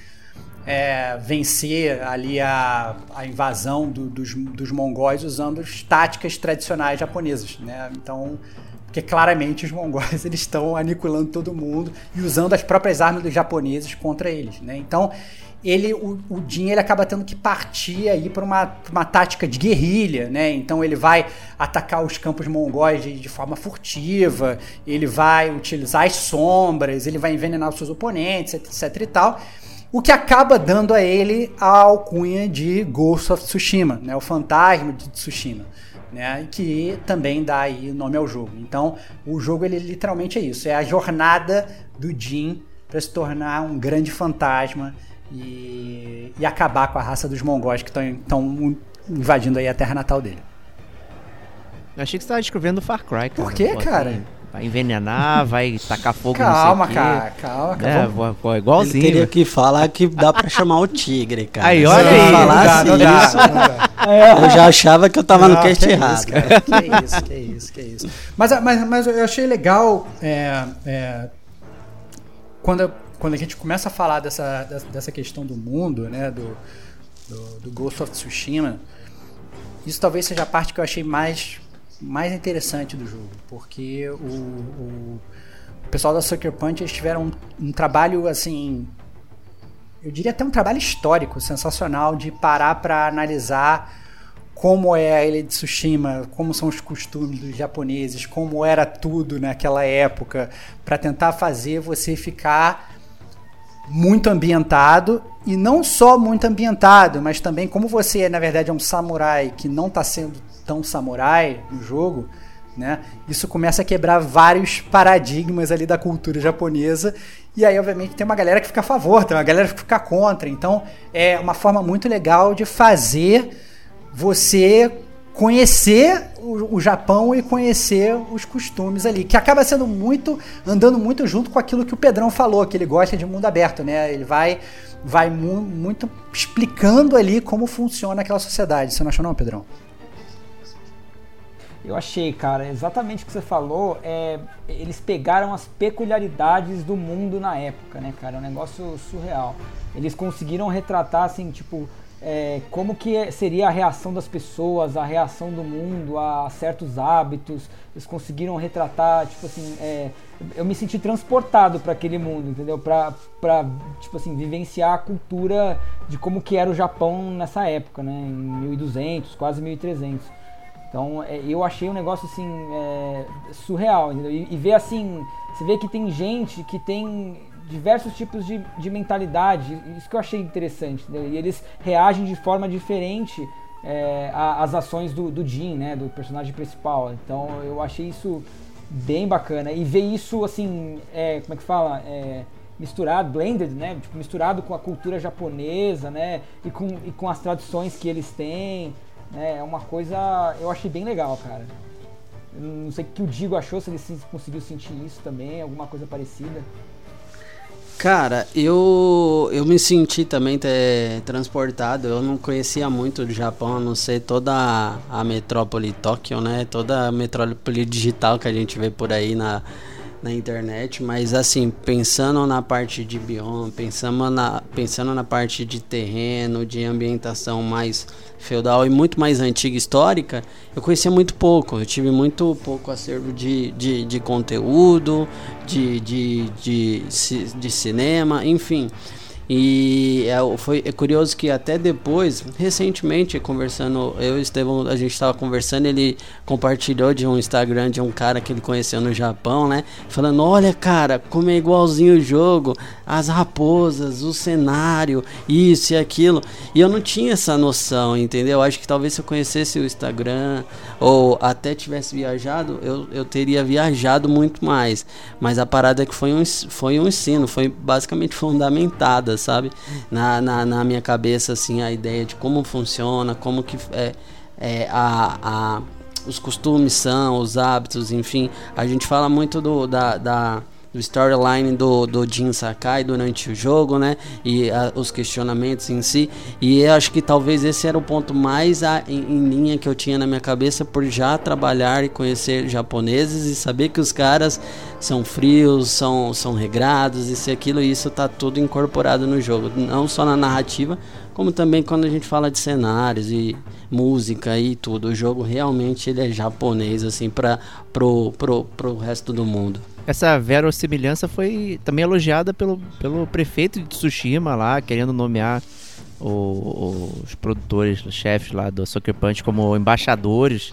é, vencer ali a, a invasão do, dos, dos mongóis usando as táticas tradicionais japonesas, né? Então, porque claramente os mongóis eles estão aniquilando todo mundo e usando as próprias armas dos japoneses contra eles, né? Então, ele, o, o Jin ele acaba tendo que partir aí para uma, uma tática de guerrilha, né? Então ele vai atacar os campos mongóis de, de, forma furtiva, ele vai utilizar as sombras, ele vai envenenar os seus oponentes, etc e tal. O que acaba dando a ele a alcunha de Ghost of Tsushima, né? O fantasma de Tsushima. Né, que também dá aí nome ao jogo. Então, o jogo ele literalmente é isso, é a jornada do Jin para se tornar um grande fantasma e, e acabar com a raça dos mongóis que estão invadindo aí a terra natal dele. Eu achei que você estava descrevendo Far Cry. Cara. Por que, cara? Vai envenenar, vai tacar fogo calma, no cara, calma, calma. É, pô, igualzinho. Ele teria que falar que dá pra chamar o tigre, cara. Aí, olha aí. Falar não dá, assim, não dá, não dá. Eu já achava que eu tava não, no cast que errado. Isso, cara. Que isso, que isso, que isso. Mas, mas, mas eu achei legal é, é, quando quando a gente começa a falar dessa, dessa questão do mundo, né, do, do, do, Ghost of Tsushima, isso talvez seja a parte que eu achei mais, mais interessante do jogo, porque o, o, pessoal da Sucker Punch eles tiveram um, um trabalho assim, eu diria até um trabalho histórico, sensacional de parar para analisar como é a ilha de Tsushima, como são os costumes dos japoneses, como era tudo naquela época, para tentar fazer você ficar muito ambientado e não só muito ambientado, mas também como você na verdade é um samurai que não está sendo tão samurai no jogo, né? Isso começa a quebrar vários paradigmas ali da cultura japonesa e aí obviamente tem uma galera que fica a favor, tem uma galera que fica contra. Então é uma forma muito legal de fazer você conhecer o, o, Japão e conhecer os costumes ali, que acaba sendo muito andando muito junto com aquilo que o Pedrão falou, que ele gosta de mundo aberto, né? Ele vai vai mu muito explicando ali como funciona aquela sociedade. Você não achou não, Pedrão? Eu achei, cara, exatamente o que você falou. É, eles pegaram as peculiaridades do mundo na época, né, cara? É um negócio surreal. Eles conseguiram retratar, assim, tipo, é, como que é, seria a reação das pessoas, a reação do mundo a certos hábitos. Eles conseguiram retratar, tipo assim, é, eu me senti transportado para aquele mundo, entendeu? Para tipo assim, vivenciar a cultura de como que era o Japão nessa época, né? Em 1200, quase 1300. Então, é, eu achei um negócio assim é, surreal, entendeu? E, e ver assim, você vê que tem gente que tem diversos tipos de, de mentalidade. Isso que eu achei interessante. Né? E eles reagem de forma diferente é, às ações do, do né? Do personagem principal. Então eu achei isso bem bacana. E ver isso assim, é, como é que fala? É, misturado, blended, né? Tipo, misturado com a cultura japonesa, né? E com, e com as tradições que eles têm. Né? É uma coisa. Eu achei bem legal, cara. Não sei o que o Digo achou, se ele conseguiu sentir isso também, alguma coisa parecida. Cara, eu, eu me senti também ter, transportado. Eu não conhecia muito do Japão, a não ser toda a, a metrópole Tóquio, né? Toda a metrópole digital que a gente vê por aí na, na internet, mas assim, pensando na parte de bioma, pensando na, pensando na parte de terreno, de ambientação mais feudal e muito mais antiga histórica, eu conhecia muito pouco. Eu tive muito pouco acervo de, de, de conteúdo, de, de, de, de cinema, enfim. E é, foi é curioso que até depois, recentemente, conversando, eu e o Estevão, a gente estava conversando, ele compartilhou de um Instagram de um cara que ele conheceu no Japão, né? Falando, olha cara, como é igualzinho o jogo, as raposas, o cenário, isso e aquilo. E eu não tinha essa noção, entendeu? Acho que talvez se eu conhecesse o Instagram ou até tivesse viajado, eu, eu teria viajado muito mais. Mas a parada é que foi um, foi um ensino, foi basicamente fundamentada sabe? Na, na, na, minha cabeça, assim, a ideia de como funciona, como que é, é a, a, os costumes são, os hábitos, enfim. A gente fala muito do, da, da do storyline do, do Jin Sakai durante o jogo, né? E a, os questionamentos em si. E eu acho que talvez esse era o ponto mais a, em, em, linha que eu tinha na minha cabeça por já trabalhar e conhecer japoneses e saber que os caras são frios, são, são regrados, e aquilo, e isso tá tudo incorporado no jogo. Não só na narrativa, como também quando a gente fala de cenários e música e tudo. O jogo realmente ele é japonês, assim, para pro, pro, pro resto do mundo essa verossimilhança foi também elogiada pelo, pelo prefeito de Tsushima lá, querendo nomear o, os produtores, os chefes lá do Sucker Punch como embaixadores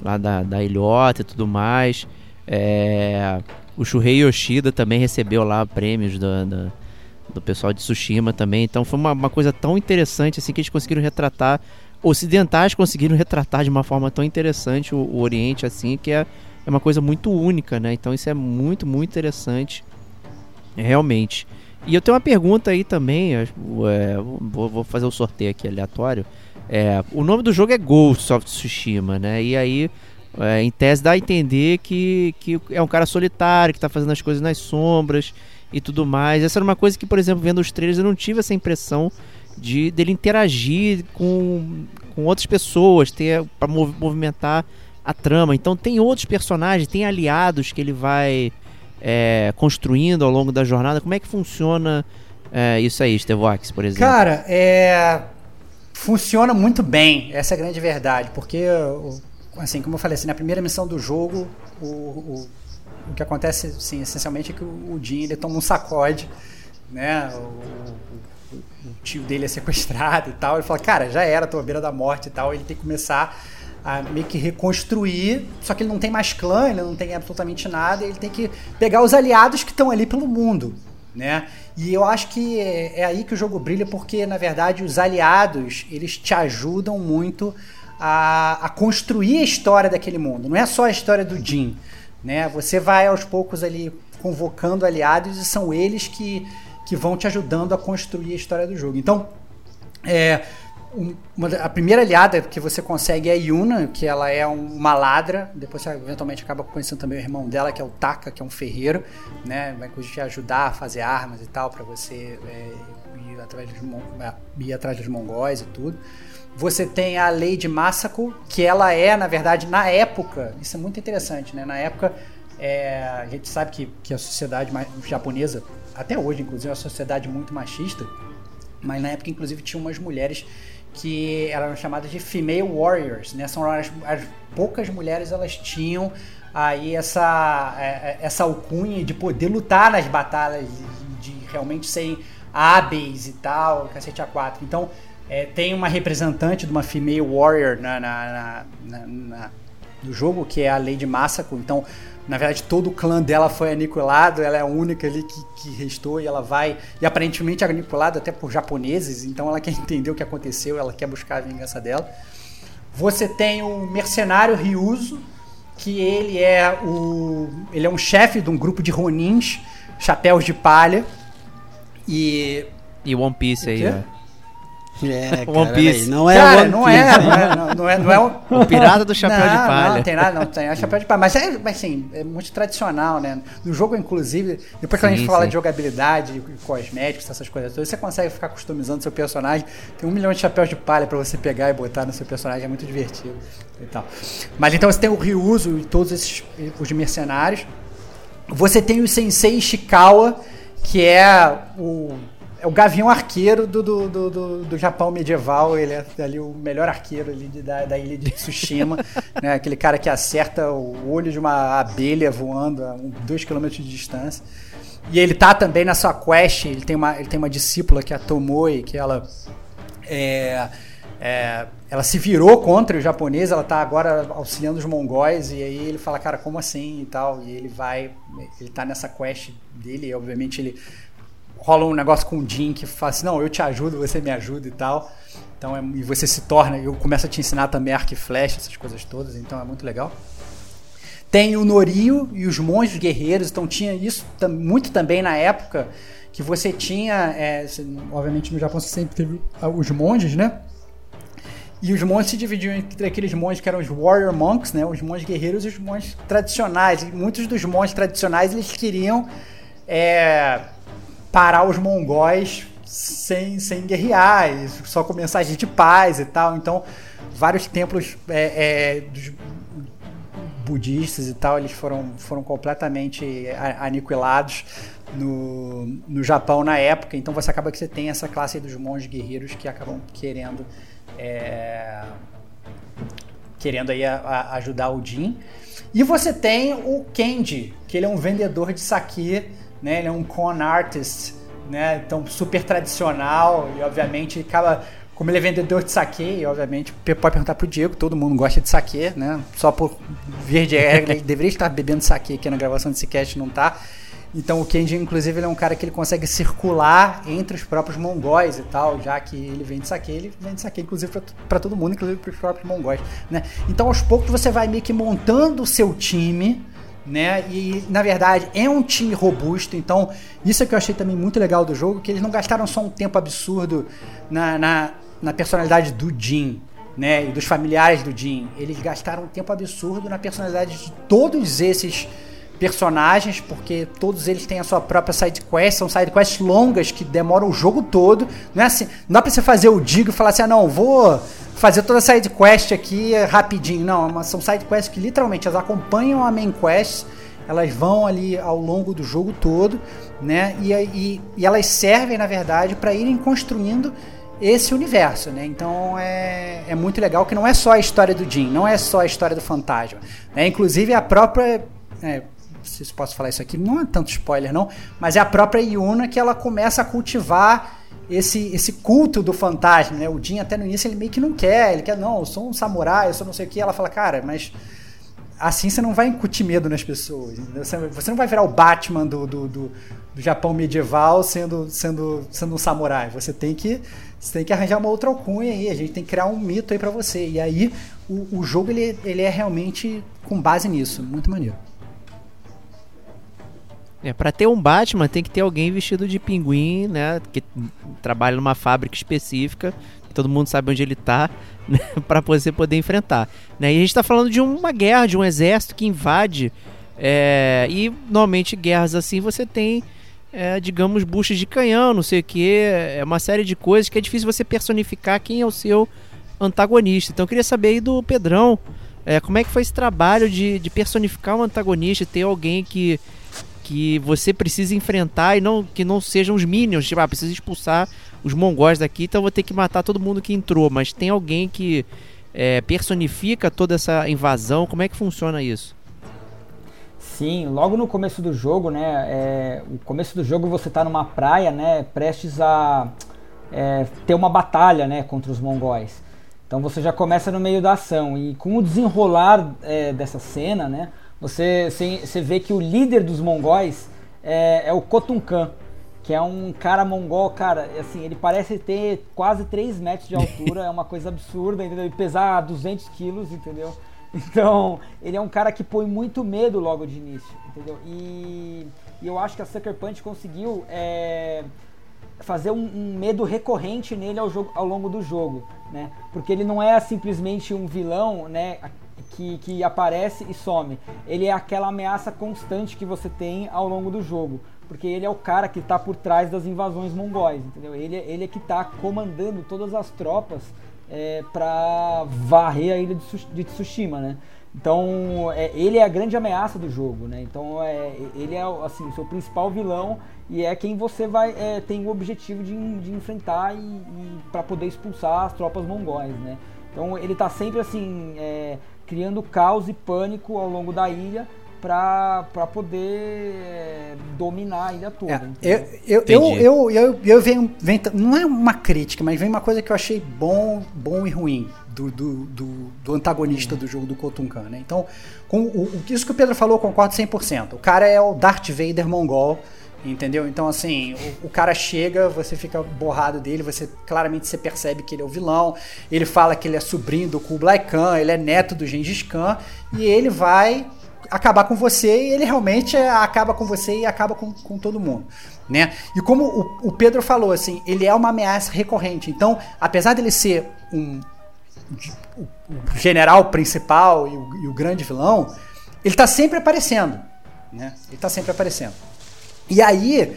lá da, da ilhota e tudo mais. É, o Shuhei Yoshida também recebeu lá prêmios do, do, do pessoal de Tsushima também. Então foi uma, uma coisa tão interessante assim que eles conseguiram retratar ocidentais conseguiram retratar de uma forma tão interessante o, o Oriente assim que é é uma coisa muito única, né? Então isso é muito, muito interessante, realmente. E eu tenho uma pergunta aí também, é, vou, fazer o um sorteio aqui aleatório. É, o nome do jogo é Ghost of Tsushima, né? E aí, é, em tese, dá a entender que, que é um cara solitário, que está fazendo as coisas nas sombras e tudo mais. Essa era uma coisa que, por exemplo, vendo os trailers, eu não tive essa impressão de dele interagir com, com outras pessoas, ter para movimentar a trama. Então tem outros personagens, tem aliados que ele vai é, construindo ao longo da jornada. Como é que funciona é, isso aí, Stevox, por exemplo? Cara, é, funciona muito bem. Essa é a grande verdade, porque assim, como eu falei, assim, na primeira missão do jogo, o, o, o que acontece, assim, essencialmente é que o, Jim ele toma um sacode, né? O, o, tio dele é sequestrado e tal. Ele fala, cara, já era, tô à beira da morte e tal. Ele tem que começar a meio que reconstruir, só que ele não tem mais clã, ele não tem absolutamente nada, ele tem que pegar os aliados que estão ali pelo mundo, né? E eu acho que é, é aí que o jogo brilha, porque na verdade os aliados eles te ajudam muito a, a construir a história daquele mundo. Não é só a história do Jin, né? Você vai aos poucos ali convocando aliados e são eles que, que vão te ajudando a construir a história do jogo. Então, é, uma, a primeira aliada que você consegue é a Yuna, que ela é uma ladra. Depois você eventualmente acaba conhecendo também o irmão dela, que é o Taka, que é um ferreiro, né? Vai te ajudar a fazer armas e tal, para você é, ir, atrás dos, é, ir atrás dos mongóis e tudo. Você tem a Lady Masako, que ela é, na verdade, na época, isso é muito interessante, né? Na época, é, a gente sabe que, que a sociedade japonesa, até hoje, inclusive, é uma sociedade muito machista, mas na época, inclusive, tinha umas mulheres que eram chamadas de female warriors, né? São as, as poucas mulheres elas tinham aí essa é, é, essa alcunha de poder lutar nas batalhas, de, realmente serem hábeis e tal, cacete a quatro. Então é, tem uma representante de uma female warrior na, na, na, na, no jogo que é a Lady Masako. Então na verdade, todo o clã dela foi aniquilado, ela é a única ali que, que restou e ela vai. E aparentemente é aniquilada até por japoneses, então ela quer entender o que aconteceu, ela quer buscar a vingança dela. Você tem o mercenário Ryuzo, que ele é o. ele é um chefe de um grupo de ronins, chapéus de palha. E. E One Piece aí, ó. É, cara, One Piece. não é cara, One não Piece. É, não é, não é, não é, o... o pirata do chapéu não, de palha. Não, tem nada, não tem. É chapéu de palha. Mas é, assim, é muito tradicional, né? No jogo, inclusive, depois que sim, a gente fala sim. de jogabilidade, cosméticos, essas coisas todas, você consegue ficar customizando seu personagem. Tem um milhão de chapéus de palha pra você pegar e botar no seu personagem, é muito divertido e tal. Mas então você tem o Ryuzo e todos esses os mercenários. Você tem o Sensei Ishikawa, que é o, é o gavião arqueiro do, do, do, do, do Japão medieval. Ele é ali o melhor arqueiro ali de, da, da ilha de Tsushima. né? Aquele cara que acerta o olho de uma abelha voando a 2 km de distância. E ele tá também na sua quest, ele tem uma, ele tem uma discípula que é a Tomoe, que ela é, é, ela se virou contra o japonês, ela tá agora auxiliando os mongóis, e aí ele fala, cara, como assim e tal, e ele vai, ele tá nessa quest dele, e obviamente ele rola um negócio com o Jin que fala assim, não, eu te ajudo, você me ajuda e tal, então é, e você se torna, eu começo a te ensinar também arco e flecha, essas coisas todas, então é muito legal. Tem o Norio e os monges guerreiros, então tinha isso muito também na época que você tinha, é, obviamente no Japão você sempre teve os monges, né? E os monges se dividiam entre aqueles monges que eram os warrior monks, né? Os monges guerreiros e os monges tradicionais. E muitos dos monges tradicionais eles queriam é, parar os mongóis sem, sem guerrear, só com mensagem de paz e tal. Então, vários templos é, é, dos budistas e tal, eles foram, foram completamente aniquilados no, no Japão na época. Então você acaba que você tem essa classe dos monges guerreiros que acabam querendo é, querendo aí a, a ajudar o Jin. E você tem o Kenji, que ele é um vendedor de saque, né? Ele é um con artist, né? Então super tradicional e obviamente acaba como ele é vendedor de saque, obviamente pode perguntar pro Diego, todo mundo gosta de saque, né? Só por vir de regra, ele deveria estar bebendo saque aqui na gravação desse cast, não tá. Então o Kenji, inclusive, ele é um cara que ele consegue circular entre os próprios mongóis e tal, já que ele vende saque, ele vende saque, inclusive, para todo mundo, inclusive para os próprios mongóis, né? Então, aos poucos, você vai meio que montando o seu time, né? E na verdade é um time robusto, então isso é que eu achei também muito legal do jogo, que eles não gastaram só um tempo absurdo na, na, na personalidade do Jin, né? E dos familiares do Jin. Eles gastaram um tempo absurdo na personalidade de todos esses personagens, porque todos eles têm a sua própria side quest, são side quests longas que demoram o jogo todo. Não é assim, não dá pra você fazer o digo e falar assim: "Ah, não, vou fazer toda a side quest aqui rapidinho". Não, são side quests que literalmente elas acompanham a main quest, elas vão ali ao longo do jogo todo, né? E, e, e elas servem, na verdade, para irem construindo esse universo, né? Então é, é muito legal que não é só a história do Jin, não é só a história do fantasma, né? Inclusive a própria é, se posso falar isso aqui, não é tanto spoiler não, mas é a própria Yuna que ela começa a cultivar esse, esse culto do fantasma, né? O Jin até no início ele meio que não quer, ele quer, não, eu sou um samurai, eu sou não sei o que, ela fala, cara, mas assim você não vai incutir medo nas pessoas, você, você não vai virar o Batman do, do, do, do, Japão medieval sendo, sendo, sendo um samurai, você tem que você tem que arranjar uma outra alcunha aí, a gente tem que criar um mito aí para você, e aí o, o jogo ele, ele é realmente com base nisso, muito maneiro. É, para ter um Batman tem que ter alguém vestido de pinguim, né? Que trabalha numa fábrica específica, todo mundo sabe onde ele tá, né, para você poder enfrentar. Né? E a gente está falando de uma guerra, de um exército que invade. É, e normalmente guerras assim você tem, é, digamos, buchas de canhão, não sei o que, é uma série de coisas que é difícil você personificar quem é o seu antagonista. Então eu queria saber aí do Pedrão, é, como é que foi esse trabalho de, de personificar um antagonista, ter alguém que que você precisa enfrentar e não que não sejam os minions, tipo, ah, precisa expulsar os mongóis daqui, então vou ter que matar todo mundo que entrou, mas tem alguém que é, personifica toda essa invasão, como é que funciona isso? Sim, logo no começo do jogo, né, é, o começo do jogo você está numa praia, né, prestes a é, ter uma batalha, né, contra os mongóis. Então você já começa no meio da ação e com o desenrolar é, dessa cena, né, você, você vê que o líder dos mongóis é, é o Kotunkan, que é um cara mongol, cara, assim, ele parece ter quase 3 metros de altura, é uma coisa absurda, entendeu? E pesar 200 quilos, entendeu? Então, ele é um cara que põe muito medo logo de início, entendeu? E, e eu acho que a Sucker Punch conseguiu é, fazer um, um, medo recorrente nele ao, jogo, ao longo do jogo, né? Porque ele não é simplesmente um vilão, né? Que, que aparece e some. Ele é aquela ameaça constante que você tem ao longo do jogo. Porque ele é o cara que está por trás das invasões mongóis, entendeu? Ele, ele é que está comandando todas as tropas é, para varrer a ilha de, Tsu- de Tsushima, né? Então, é, ele é a grande ameaça do jogo, né? Então, é, ele é assim, o seu principal vilão e é quem você vai é, tem o objetivo de, de enfrentar e, e para poder expulsar as tropas mongóis, né? Então, ele tá sempre assim é, criando caos e pânico ao longo da ilha para poder é, dominar a ilha toda. É, eu, eu, eu, eu, eu, eu venho, venho- Não é uma crítica, mas vem uma coisa que eu achei bom, bom e ruim do, do, do, do antagonista do jogo do Kotunkan, né? Então, com o, o- isso que o Pedro falou, eu concordo 100%. O cara é o Darth Vader mongol, entendeu? Então, assim, o, o cara chega, você fica borrado dele, você claramente você percebe que ele é o vilão. Ele fala que ele é sobrinho do Kublai Khan, ele é neto do Gengis Khan, e ele vai acabar com você e ele realmente é, acaba com você e acaba com, com todo mundo, né? E como o, o Pedro falou, assim, ele é uma ameaça recorrente. Então, apesar dele ser um o, o general principal e o, e o grande vilão, ele tá sempre aparecendo, né? Ele tá sempre aparecendo. E aí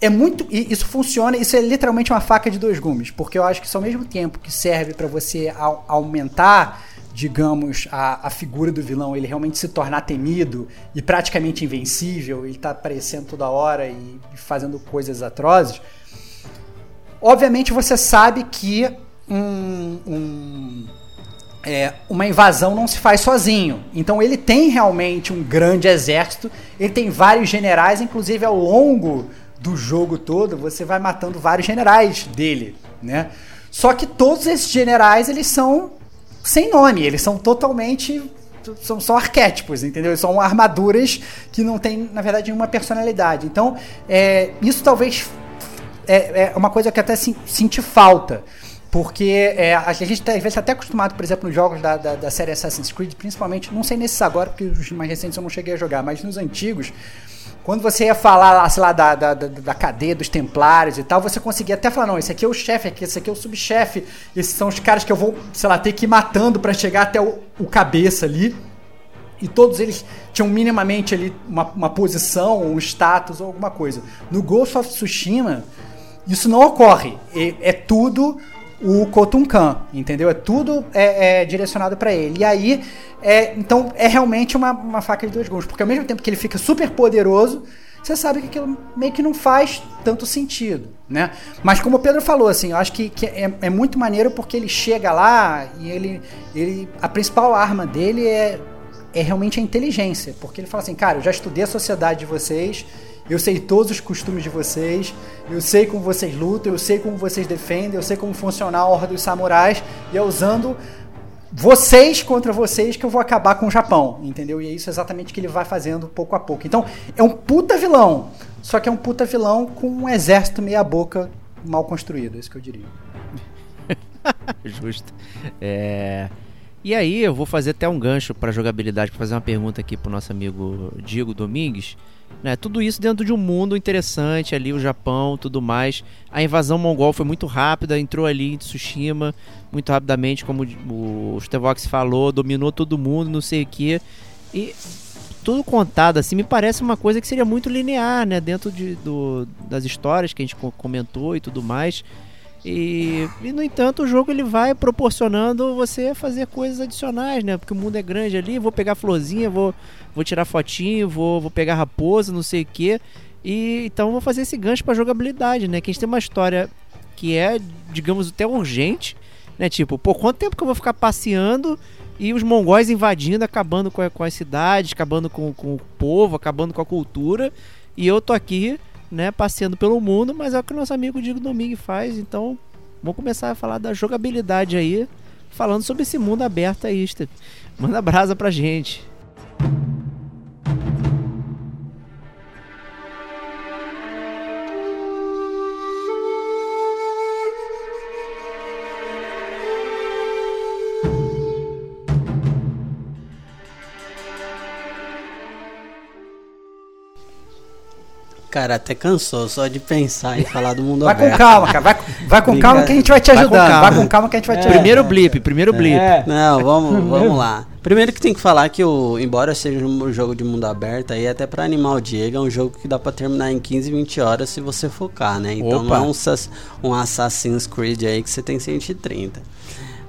é muito isso funciona, isso é literalmente uma faca de dois gumes, porque eu acho que isso ao mesmo tempo que serve para você au- aumentar digamos, a, a figura do vilão ele realmente se tornar temido e praticamente invencível, ele tá aparecendo toda hora e, e fazendo coisas atrozes. Obviamente você sabe que um, um, é, uma invasão não se faz sozinho. Então ele tem realmente um grande exército, ele tem vários generais, inclusive ao longo do jogo todo você vai matando vários generais dele, né? Só que todos esses generais eles são sem nome, eles são totalmente são só arquétipos, entendeu? São armaduras que não têm, na verdade, nenhuma personalidade. Então, é, isso talvez é, é uma coisa que até senti falta. Porque é, a gente tá, às vezes até acostumado, por exemplo, nos jogos da, da, da série Assassin's Creed, principalmente, não sei nesses agora, porque os mais recentes eu não cheguei a jogar, mas nos antigos, quando você ia falar lá, sei lá, da, da, da, cadeia dos templários e tal, você conseguia até falar, não, esse aqui é o chefe, esse aqui é o subchefe, esses são os caras que eu vou, sei lá, ter que ir matando pra chegar até o, o cabeça ali. E todos eles tinham minimamente ali uma, uma posição, um status ou alguma coisa. No Ghost of Tsushima, isso não ocorre. É, é tudo o Kotunkan, entendeu? É tudo é, é direcionado para ele. E aí, é, então, é realmente uma, uma faca de dois gumes. Porque ao mesmo tempo que ele fica super poderoso, você sabe que aquilo meio que não faz tanto sentido, né? Mas como o Pedro falou, assim, eu acho que, que é, é muito maneiro porque ele chega lá e ele, ele a principal arma dele é, é realmente a inteligência. Porque ele fala assim, cara, eu já estudei a sociedade de vocês, eu sei todos os costumes de vocês, eu sei como vocês lutam, eu sei como vocês defendem, eu sei como funciona a Ordem dos Samurais, e é usando vocês contra vocês que eu vou acabar com o Japão, entendeu? E é isso exatamente que ele vai fazendo pouco a pouco. Então, é um puta vilão, só que é um puta vilão com um exército meia boca mal construído, é isso que eu diria. Justo. É... E aí, eu vou fazer até um gancho para jogabilidade, para fazer uma pergunta aqui pro nosso amigo Diego Domingues. Né, tudo isso dentro de um mundo interessante ali, o Japão, tudo mais. A invasão mongol foi muito rápida, entrou ali em Tsushima muito rapidamente, como o Stevox falou, dominou todo mundo, não sei o que. E tudo contado assim, me parece uma coisa que seria muito linear, né, dentro de, do, das histórias que a gente co- comentou e tudo mais. E, e, no entanto o jogo ele vai proporcionando você fazer coisas adicionais, né? Porque o mundo é grande ali, vou pegar florzinha, vou, vou tirar fotinho, vou, vou pegar raposa, não sei o que. E então vou fazer esse gancho pra jogabilidade, né? Que a gente tem uma história que é, digamos, até urgente, né? Tipo, por quanto tempo que eu vou ficar passeando e os mongóis invadindo, acabando com, a- com as cidades, acabando com, com o povo, acabando com a cultura, e eu tô aqui né, passeando pelo mundo, mas é o que nosso amigo Diego Domingue faz, então vamos começar a falar da jogabilidade aí, falando sobre esse mundo aberto aí, Steph. Manda brasa pra gente. Cara, até cansou só de pensar em falar do mundo Vai com aberto. calma, cara, vai, vai com calma que a gente vai te Vai com ajudando, calma. vai com calma que a gente vai te É. ajudando. Primeiro blip, primeiro blip. É, Não, vamos, vamos lá. Primeiro que tem que falar que o, embora seja um jogo de mundo aberto, aí até pra animar o Diego, é um jogo que dá pra terminar em 15, 20 horas se você focar, né? Então Opa. não é um, um Assassin's Creed aí que você tem 130.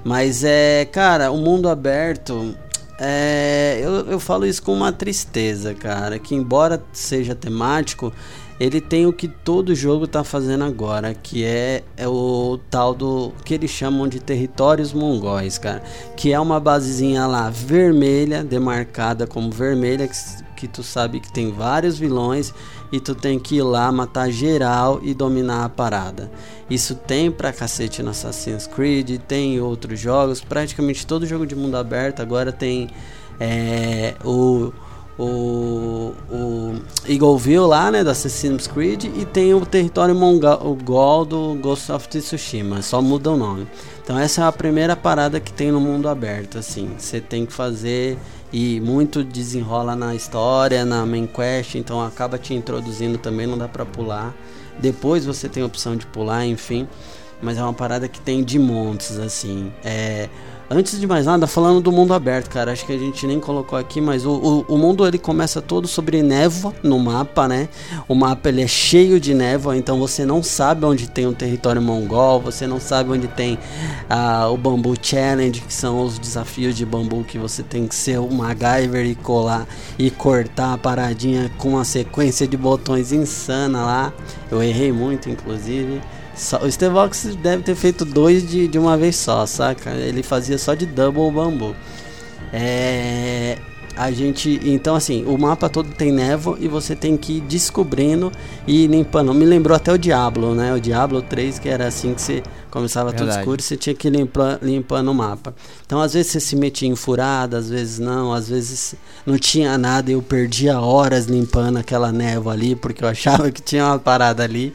Mas é, cara, o mundo aberto. É, eu, eu falo isso com uma tristeza, cara. Que embora seja temático, ele tem o que todo jogo tá fazendo agora, que é, é o tal do que eles chamam de territórios mongóis, cara. Que é uma basezinha lá vermelha, demarcada como vermelha, que, que tu sabe que tem vários vilões e tu tem que ir lá matar geral e dominar a parada. Isso tem pra cacete no Assassin's Creed, tem em outros jogos, praticamente todo jogo de mundo aberto agora tem é, o o, o Eagleville lá, né, do Assassin's Creed, e tem o território mongol do Ghost of Tsushima, só muda o nome. Então essa é a primeira parada que tem no mundo aberto, assim, você tem que fazer e muito desenrola na história, na main quest, então acaba te introduzindo também, não dá pra pular. Depois você tem a opção de pular, enfim, mas é uma parada que tem de montes, assim. É, Antes de mais nada, falando do mundo aberto, cara, acho que a gente nem colocou aqui, mas o, o, o, mundo ele começa todo sobre névoa no mapa, né? O mapa ele é cheio de névoa, então você não sabe onde tem o território mongol, você não sabe onde tem uh, o Bambu Challenge, que são os desafios de bambu que você tem que ser o MacGyver e colar e cortar a paradinha com uma sequência de botões insana lá. Eu errei muito, inclusive. Só, o Stevox deve ter feito dois de, de uma vez só, saca? Ele fazia só de double bambu. É, a gente, então assim, o mapa todo tem névoa e você tem que ir descobrindo e limpando. Me lembrou até o Diablo, né? O Diablo 3 que era assim que você começava Verdade. tudo escuro e você tinha que ir limpa, limpando o mapa. Então às vezes você se metia em furada, às vezes não, às vezes não tinha nada e eu perdia horas limpando aquela névoa ali porque eu achava que tinha uma parada ali.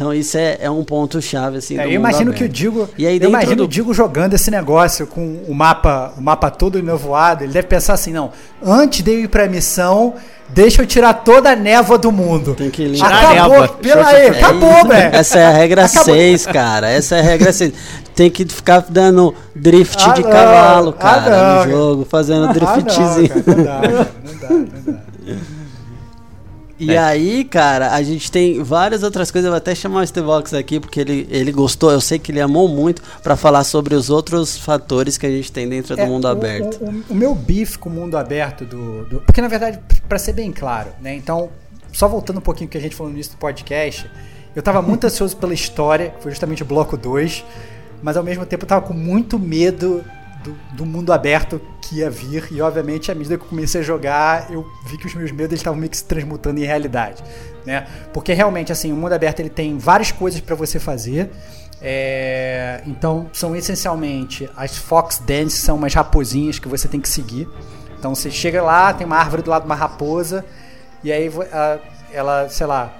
Então isso é, é um ponto chave assim. É, eu imagino que o Digo, e aí eu imagino do... o Digo jogando esse negócio com o mapa, o mapa todo enovoado. Ele deve pensar assim, não. Antes de eu ir para a missão, deixa eu tirar toda a névoa do mundo. Tem que limpar. Acabou, a névoa. pela aí, acabou, velho. Essa é a regra 6, cara. Essa é a regra 6. Tem que ficar dando drift ah, de não. cavalo, ah, cara, ah, no jogo, fazendo ah, driftzinho. Não, não dá, não dá, não dá. E é. aí, cara, a gente tem várias outras coisas. Eu vou até chamar o Stevox aqui, porque ele, ele gostou. Eu sei que ele amou muito para falar sobre os outros fatores que a gente tem dentro é, do mundo o, aberto. O, o, o, meu bife com o mundo aberto do. do porque, na verdade, para ser bem claro, né? Então, só voltando um pouquinho que a gente falou no início do podcast, eu tava muito ansioso pela história, foi justamente o bloco 2, mas ao mesmo tempo eu tava com muito medo do, do, mundo aberto que ia vir. E obviamente, à medida que eu comecei a jogar, eu vi que os meus medos estavam meio que se transmutando em realidade. Né? Porque realmente, assim, o mundo aberto ele tem várias coisas para você fazer. É, então, são essencialmente as Fox Dance, são umas raposinhas que você tem que seguir. Então, você chega lá, tem uma árvore do lado de uma raposa, e aí ela, sei lá,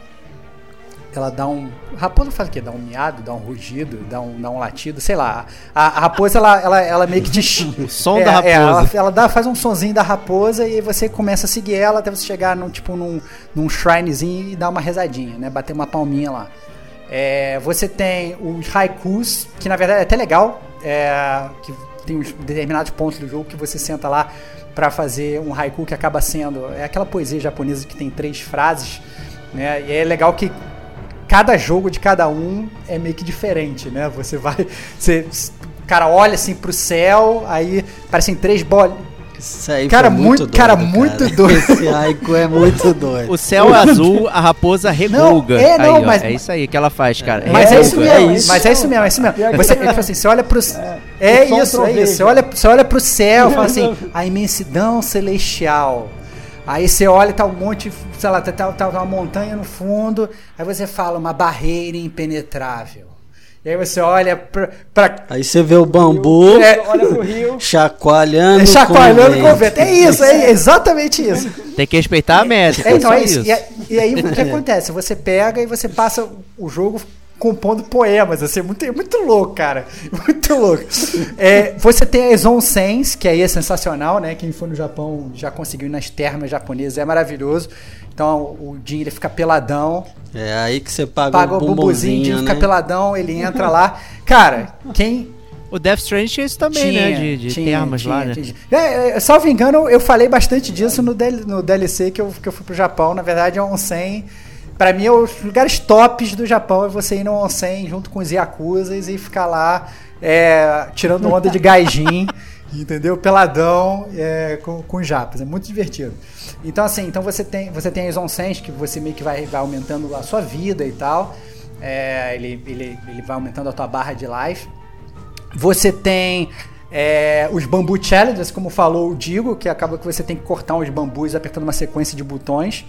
ela dá um. Raposa faz o quê? Dá um miado, dá um rugido, dá um, dá um latido, sei lá. A, a raposa, ela, ela, ela meio que te. o som é, da raposa. É, ela, ela dá, faz um sonzinho da raposa e você começa a seguir ela até você chegar num, tipo, num, num shrinezinho e dar uma rezadinha, né? Bater uma palminha lá. É, você tem os haikus, que na verdade é até legal, é, que tem uns determinados pontos do jogo que você senta lá para fazer um haiku que acaba sendo. É aquela poesia japonesa que tem três frases. Né? E é legal que cada jogo de cada um é meio que diferente, né? Você vai. Você, o cara olha assim pro céu, aí parecem três bolas. Isso aí cara, muito, muito doido, cara, muito doido. Esse haiku é muito doido. O céu é azul, a raposa regulga. Não, é, não, aí, mas, é isso aí que ela faz, cara. Mas é, é isso mesmo, é isso. mas é isso mesmo, é isso mesmo. Você, assim, você olha pro é, é isso, é isso. Você olha, você olha pro céu, fala assim, a imensidão celestial. Aí você olha, tá um monte, sei lá, tá, tá, tá uma montanha no fundo, aí você fala uma barreira impenetrável. E aí você olha pra. pra aí você vê o bambu. É, olha pro rio. Chacoalhando. É, chacoalhando com o vento. É isso, é exatamente isso. Tem que respeitar a métrica. É, então é isso. isso. E, e, aí o que acontece? Você pega e você passa o jogo compondo poemas, assim, muito, muito louco, cara. Muito louco. É, você tem a Exon Sense, que aí é sensacional, né? Quem for no Japão já conseguiu ir nas termas japonesas, é maravilhoso. Então o Jin ele fica peladão. É aí que você paga, paga o bumbuzinho, o Jin né? fica peladão, ele entra lá. Cara, quem o Death Stranding tinha isso também, né, tinha, né? De, de tinha, termas tinha, lá, né? É, é, salvo engano, eu falei bastante disso no, no DLC que eu, que eu fui pro Japão. Na verdade, é um 100 pra mim, é os lugares tops do Japão é você ir no onsen junto com os yakuzas e ficar lá é, tirando onda de gaijin, entendeu? Peladão é, com, com os japas. É muito divertido. Então, assim, então você tem, você tem as onsens que você meio que vai, vai aumentando a sua vida e tal. É, ele, ele, ele vai aumentando a tua barra de life. Você tem é, os bambu challenges, como falou o Digo, que acaba que você tem que cortar os bambus apertando uma sequência de botões.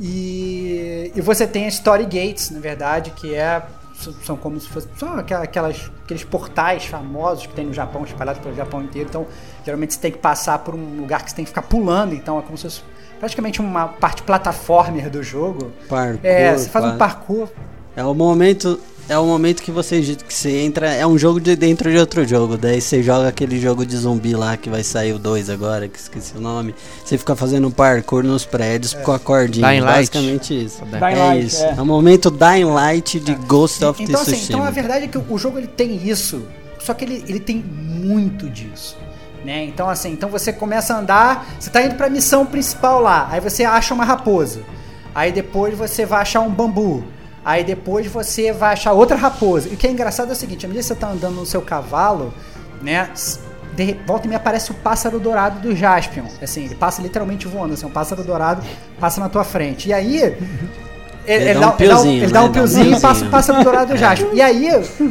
E, e você tem as story gates, na verdade, que é são como se fossem só aquelas, aqueles portais famosos que tem no Japão, espalhados pelo Japão inteiro. Então, geralmente você tem que passar por um lugar que você tem que ficar pulando. Então, é como se fosse praticamente uma parte plataformer do jogo. Parkour, É, você faz um parkour. É o momento. É o momento que você, que você entra. É um jogo de dentro de outro jogo. Daí você joga aquele jogo de zumbi lá que vai sair o 2 agora, que esqueci o nome. Você fica fazendo parkour nos prédios com a cordinha. Dying Light. Basicamente isso. Dying é Light, isso. é. É. o momento Dying Light de Ghost of então, assim, Tsushima. então a verdade é que o jogo ele tem isso, só que ele, ele tem muito disso. Né? Então assim, então você começa a andar, você tá indo pra missão principal lá, aí você acha uma raposa. Aí depois você vai achar um bambu. Aí depois você vai achar outra raposa. E o que é engraçado é o seguinte, à medida que você tá andando no seu cavalo, né? De, volta e me aparece o pássaro dourado do Jaspion. Assim, ele passa literalmente voando, assim, um pássaro dourado passa na tua frente. E aí, ele, ele dá, um ele dá um- piozinho, ele dá né? um Dá um piozinho e passa o piozinho. pássaro dourado do Jasper. E aí,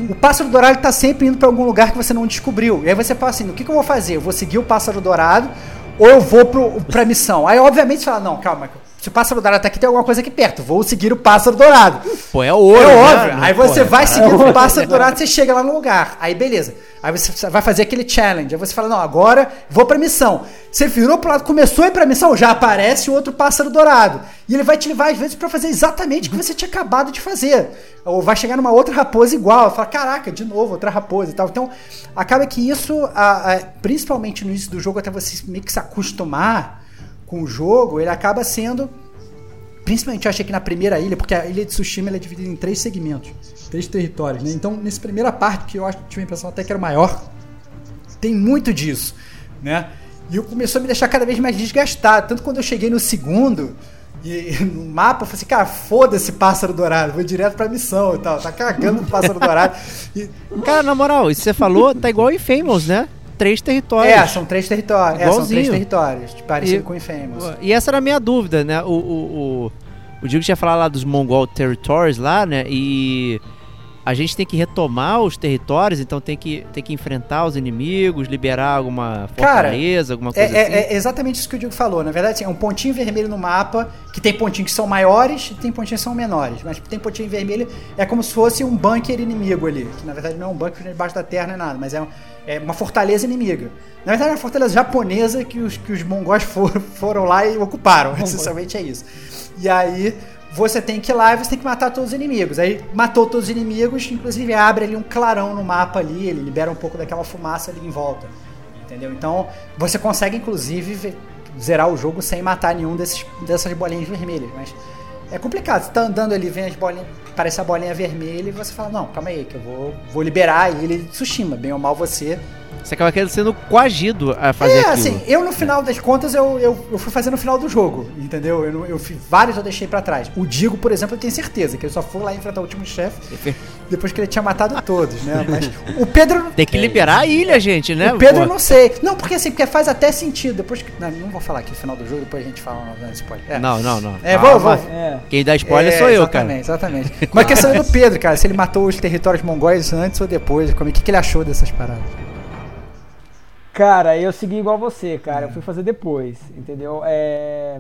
o pássaro dourado tá sempre indo pra algum lugar que você não descobriu. E aí você fala assim: o que, que eu vou fazer? Eu vou seguir o pássaro dourado ou eu vou pro, pra missão? Aí, obviamente, você fala: não, calma, se o pássaro dourado tá aqui, tem alguma coisa aqui perto. Vou seguir o pássaro dourado. Pô, é ouro, É né? óbvio. Não, Aí você é vai seguindo o pássaro dourado, você chega lá no lugar. Aí beleza. Aí você vai fazer aquele challenge. Aí você fala, não, agora vou pra missão. Você virou pro lado, começou a ir pra missão, já aparece o outro pássaro dourado. E ele vai te levar, às vezes, pra fazer exatamente o que você tinha acabado de fazer. Ou vai chegar numa outra raposa igual. Fala, caraca, de novo, outra raposa e tal. Então, acaba que isso, a- a- principalmente no início do jogo, até você meio que se acostumar com o jogo, ele acaba sendo Principalmente eu achei que na primeira ilha, porque a ilha de Tsushima é dividida em três segmentos, três territórios, né? Então, nessa primeira parte, que eu acho que tive a impressão até que era maior, tem muito disso, né? E eu começou a me deixar cada vez mais desgastado. Tanto quando eu cheguei no segundo, e no mapa, eu falei assim, cara, foda-se pássaro dourado, vou direto pra missão e tal. Tá cagando pro pássaro dourado. E, Cara, na moral, isso que você falou tá igual em Famous, né? Três territórios. é, são três territórios. É, são três territórios, parecido E- com o Infamous. E essa era a minha dúvida, né? O, o, o, o Diego tinha falado lá dos Mongol Territories lá, né? E a gente tem que retomar os territórios, então tem que, tem que enfrentar os inimigos, liberar alguma Cara, fortaleza, alguma É, coisa é- assim. é exatamente isso que o Diego falou. Na verdade, assim, é um pontinho vermelho no mapa, que tem pontinhos que são maiores e tem pontinhos que são menores. Mas tem pontinho vermelho, é como se fosse um bunker inimigo ali. Que na verdade não é um bunker debaixo da terra, não é nada, mas é, um- é uma fortaleza inimiga. Na verdade é uma fortaleza japonesa que os, que os mongóis foram, foram lá e ocuparam. Essencialmente é isso. E aí você tem que ir lá e você tem que matar todos os inimigos. Aí matou todos os inimigos, inclusive abre ali um clarão no mapa ali, ele libera um pouco daquela fumaça ali em volta. Entendeu? Então, você consegue, inclusive, ve- zerar o jogo sem matar nenhum desses, dessas bolinhas vermelhas. Mas é complicado. Você tá andando ali, vem as bolinhas, parece a bolinha vermelha e você fala, não, calma aí, que eu vou, vou liberar ele de Tsushima. Bem ou mal você. Você acaba querendo sendo coagido a fazer é, aquilo. assim, eu no final das contas, eu, eu, eu fui fazer no final do jogo, entendeu? Eu, não- eu fiz vários eu deixei pra trás. O Digo, por exemplo, eu tenho certeza que ele só foi lá enfrentar o último chefe depois que ele tinha matado todos, né? Mas o Pedro... Tem que liberar a ilha, gente, né? O Pedro Pô, não sei. Não, porque assim, porque faz até sentido. Depois que. Não, não vou falar aqui no final do jogo, depois a gente fala no spoiler. É. Não, não, não. É, vou, vou. É. Quem dá spoiler É, sou eu, cara. Exatamente, exatamente. Mas a questão é do Pedro, cara. Se ele matou os territórios mongóis antes ou depois. Como, o que, que ele achou dessas paradas? Cara, eu segui igual você, cara. Eu fui fazer depois, entendeu? É,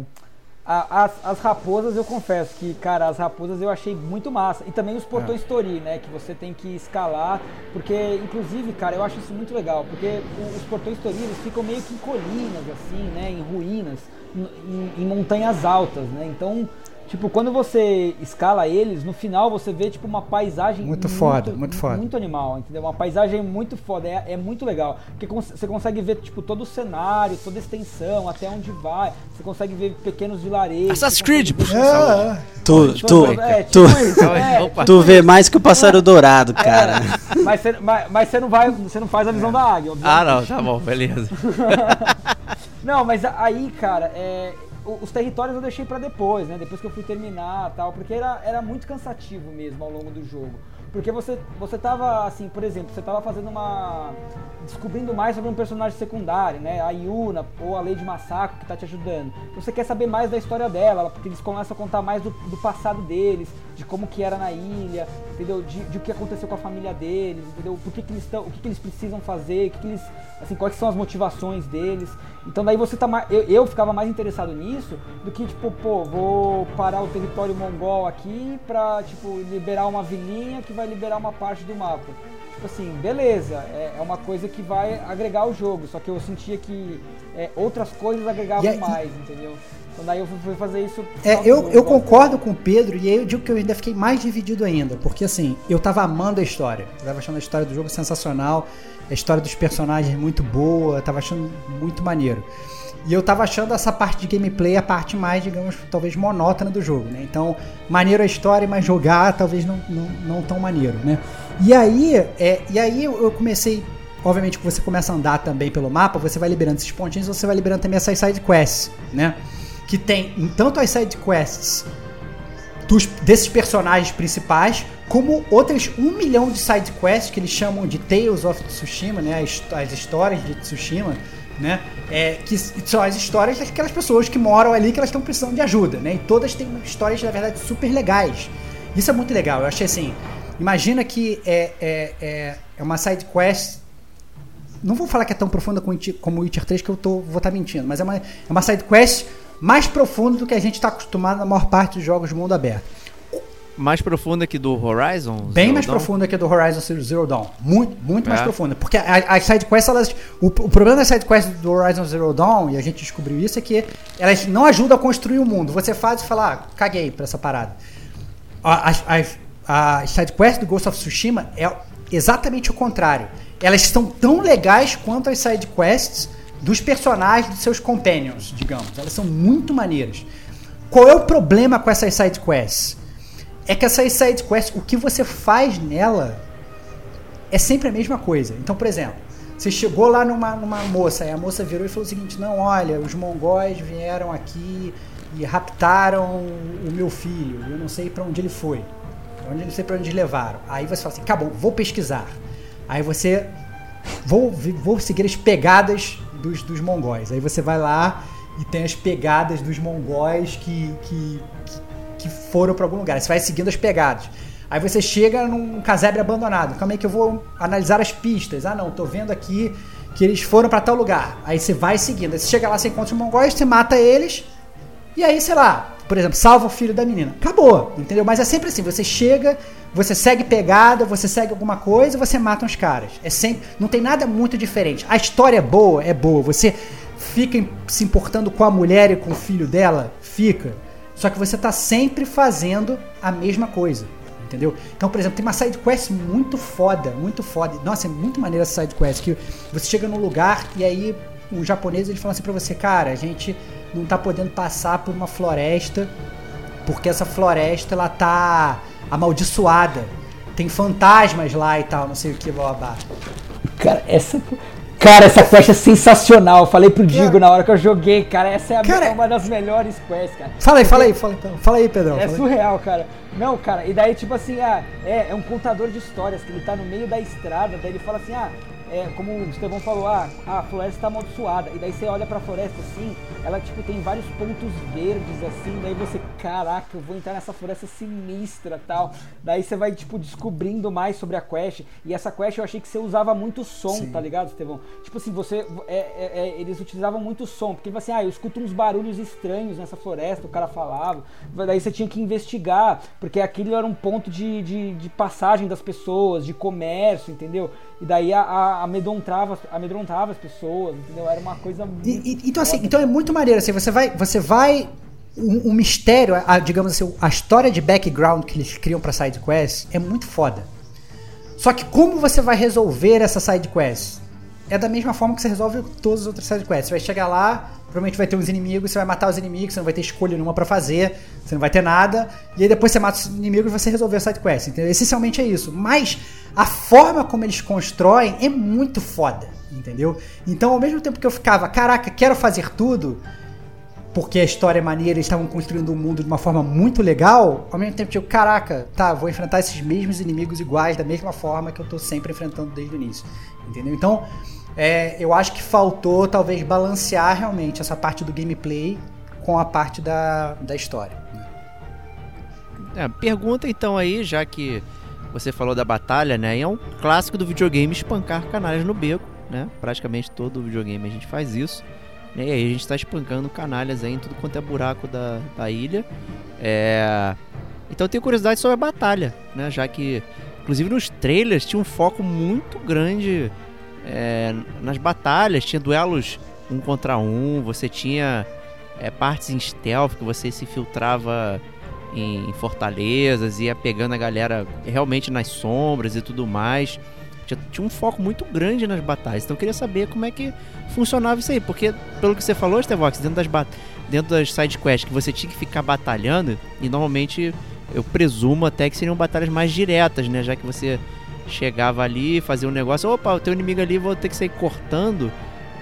a- as, as raposas, eu confesso que, cara, as raposas eu achei muito massa. E também os portões Tori, né? Que você tem que escalar. Porque, inclusive, cara, eu acho isso muito legal. Porque o- os portões Tori, eles ficam meio que em colinas, assim, né? Em ruínas, em, em montanhas altas, né? Então, tipo, quando você escala eles, no final você vê, tipo, uma paisagem Muito foda, muito foda. muito animal, entendeu? Uma paisagem muito foda, é, é muito legal. Porque cons- você consegue ver, tipo, todo o cenário, toda a extensão, até onde vai. Você consegue ver pequenos vilarejos. Assassin's Creed, ver- Ah, Tu, tu, É, tu, tipo isso, é. Opa. tu vê mais que o pássaro dourado, cara. É, mas você, mas, mas você não vai, você não faz a visão da águia, Ah, obviamente. não, tá bom, beleza. Não, mas aí, cara, é, os territórios eu deixei pra depois, né? Depois que eu fui terminar tal, porque era, era muito cansativo mesmo ao longo do jogo. Porque você, você tava, assim, por exemplo, você tava fazendo uma. descobrindo mais sobre um personagem secundário, né? A Yuna ou a Lady Masako que tá te ajudando. Você quer saber mais da história dela, porque eles começam a contar mais do, do passado deles, de como que era na ilha, entendeu? De, de o que aconteceu com a família deles, entendeu? Por que, que eles estão. O que, que eles precisam fazer, o que, que eles. Assim, quais são as motivações deles. Então daí você tá mais. Eu, eu ficava mais interessado nisso do que, tipo, pô, vou parar o território mongol aqui pra, tipo, liberar uma vilinha que vai liberar uma parte do mapa. Tipo assim, beleza, é, é uma coisa que vai agregar o jogo, só que eu sentia que é, outras coisas agregavam mais, entendeu? Então daí eu fui, fazer isso. É, eu, eu concordo com o Pedro e aí eu digo que eu ainda fiquei mais dividido ainda, porque assim, eu tava amando a história. Eu tava achando a história do jogo sensacional, a história dos personagens muito boa, tava achando muito maneiro. E eu tava achando essa parte de gameplay a parte mais, digamos, talvez monótona do jogo, né? Então, maneiro a história, mas jogar talvez não, não, não tão maneiro, né? E aí, é, e aí eu comecei obviamente que você começa a andar também pelo mapa, você vai liberando esses pontinhos, você vai liberando também essas side quests, né? Que tem em tanto as side quests dos- desses personagens principais, como outras um milhão de side quests que eles chamam de Tales of Tsushima, né? As, as histórias de Tsushima, né? É, que são as histórias daquelas pessoas que moram ali que elas estão precisando de ajuda, né? E todas têm histórias, na verdade, super legais. Isso é muito legal. Eu achei assim. Imagina que é, é, é, é uma side quest não vou falar que é tão profunda como o Witcher 3, que eu tô, vou estar mentindo, mas é uma, é uma side quest mais profunda do que a gente está acostumado na maior parte dos jogos de mundo aberto. Mais profunda que do Horizon? Bem Zero mais Dawn? profunda que do Horizon Zero- Dawn. Muito, muito mais É. profunda. Porque a- as side quests, elas. O, o problema das side quests do Horizon Zero Dawn, e a gente descobriu isso, é que elas não ajudam a construir o mundo. Você faz e fala, ah, caguei pra essa parada. A- As, as, a side quest do Ghost of Tsushima é exatamente o contrário. Elas são tão legais quanto as side quests dos personagens dos seus companions, digamos. Elas são muito maneiras. Qual é o problema com essas side quests? É que essas side quests, o que você faz nela é sempre a mesma coisa. Então, por exemplo, você chegou lá numa, numa moça, e a moça virou e falou o seguinte: Não, olha, os mongóis vieram aqui e raptaram o meu filho, eu não sei pra onde ele foi, eu não sei pra onde levaram. Aí você fala assim: Acabou, vou pesquisar. Aí você. Vou, vou seguir as pegadas dos, dos mongóis. Aí você vai lá e tem as pegadas dos mongóis que, que, que foram pra algum lugar. Você vai seguindo as pegadas. Aí você chega num casebre abandonado. Calma aí que eu vou analisar as pistas. Ah, não, tô vendo aqui que eles foram pra tal lugar. Aí você vai seguindo. Aí você chega lá, você encontra os mongóis, você mata eles. E aí, sei lá, por exemplo, salva o filho da menina. Acabou, entendeu? Mas é sempre assim, você chega, você segue pegada, você segue alguma coisa, você mata uns caras. É sempre, não tem nada muito diferente. A história é boa, é boa. Você fica se importando com a mulher e com o filho dela, fica. Só que você tá sempre fazendo a mesma coisa. Entendeu? Então, por exemplo, tem uma side quest muito foda, muito foda. Nossa, é muito maneira essa side quest que você chega num lugar e aí o japonês ele fala assim pra você, cara, a gente não tá podendo passar por uma floresta porque essa floresta ela tá amaldiçoada. Tem fantasmas lá e tal, não sei o que, blá. Cara, essa. Cara, essa quest é sensacional. Eu falei pro Digo na hora que eu joguei, cara. Essa é a- Cara, uma das melhores quests, cara. Fala aí, fala aí, fala, então. fala aí, Pedrão. É fala aí. surreal, cara. Não, cara, e daí, tipo assim, ah, é, é um contador de histórias, que ele tá no meio da estrada, daí ele fala assim, ah, é, como o Estevão falou, ah, a floresta tá amaldiçoada. E daí você olha pra floresta assim, ela, tipo, tem vários pontos verdes, assim, daí você, caraca, eu vou entrar nessa floresta sinistra tal. Daí você vai, tipo, descobrindo mais sobre a quest. E essa quest eu achei que você usava muito som, tá ligado, Estevão? Tipo assim, você. é, é, é, eles utilizavam muito som, porque assim, ah, eu escuto uns barulhos estranhos nessa floresta, o cara falava. Daí você tinha que investigar, porque aquilo era um ponto de, de, de passagem das pessoas, de comércio, entendeu? E daí a, a, amedrontava, amedrontava as pessoas, entendeu? Era uma coisa muito. E- e- então, assim, então é muito maneiro. Assim, você vai. Você vai o, o mistério, a- digamos assim, a história de background que eles criam pra side quest é muito foda. Só que como você vai resolver essa side quest? É da mesma forma que você resolve todas as outras side quests. Você vai chegar lá, provavelmente vai ter uns inimigos, você vai matar os inimigos, você não vai ter escolha nenhuma pra fazer, você não vai ter nada, e aí depois você mata os inimigos e você resolveu a side quest. Entendeu? Essencialmente é isso. Mas a forma como eles constroem é muito foda, entendeu? Então, ao mesmo tempo que eu ficava, caraca, quero fazer tudo, porque a história é maneira, eles estavam construindo o um mundo de uma forma muito legal, ao mesmo tempo, tipo, caraca, tá, vou enfrentar esses mesmos inimigos iguais, da mesma forma que eu tô sempre enfrentando desde o início. Entendeu? Então, é, eu acho que faltou, talvez, balancear realmente essa parte do gameplay com a parte da, da história. É, pergunta então aí, já que você falou da batalha, né? E é um clássico do videogame espancar canalhas no beco, né? Praticamente todo videogame a gente faz isso. E aí a gente está espancando canalhas aí em tudo quanto é buraco da, da ilha. É... Então eu tenho curiosidade sobre a batalha, né? Já que, inclusive nos trailers, tinha um foco muito grande é, nas batalhas. Tinha duelos um contra um, você tinha é, partes em stealth que você se filtrava em fortalezas, ia pegando a galera realmente nas sombras e tudo mais tinha um foco muito grande nas batalhas. Então eu queria saber como é que funcionava isso aí. Porque, pelo que você falou, Stevox, dentro das, dentro das sidequests que você tinha que ficar batalhando, e normalmente eu presumo até que seriam batalhas mais diretas, né? Já que você chegava ali, fazia um negócio, opa, o teu inimigo ali vou ter que sair cortando,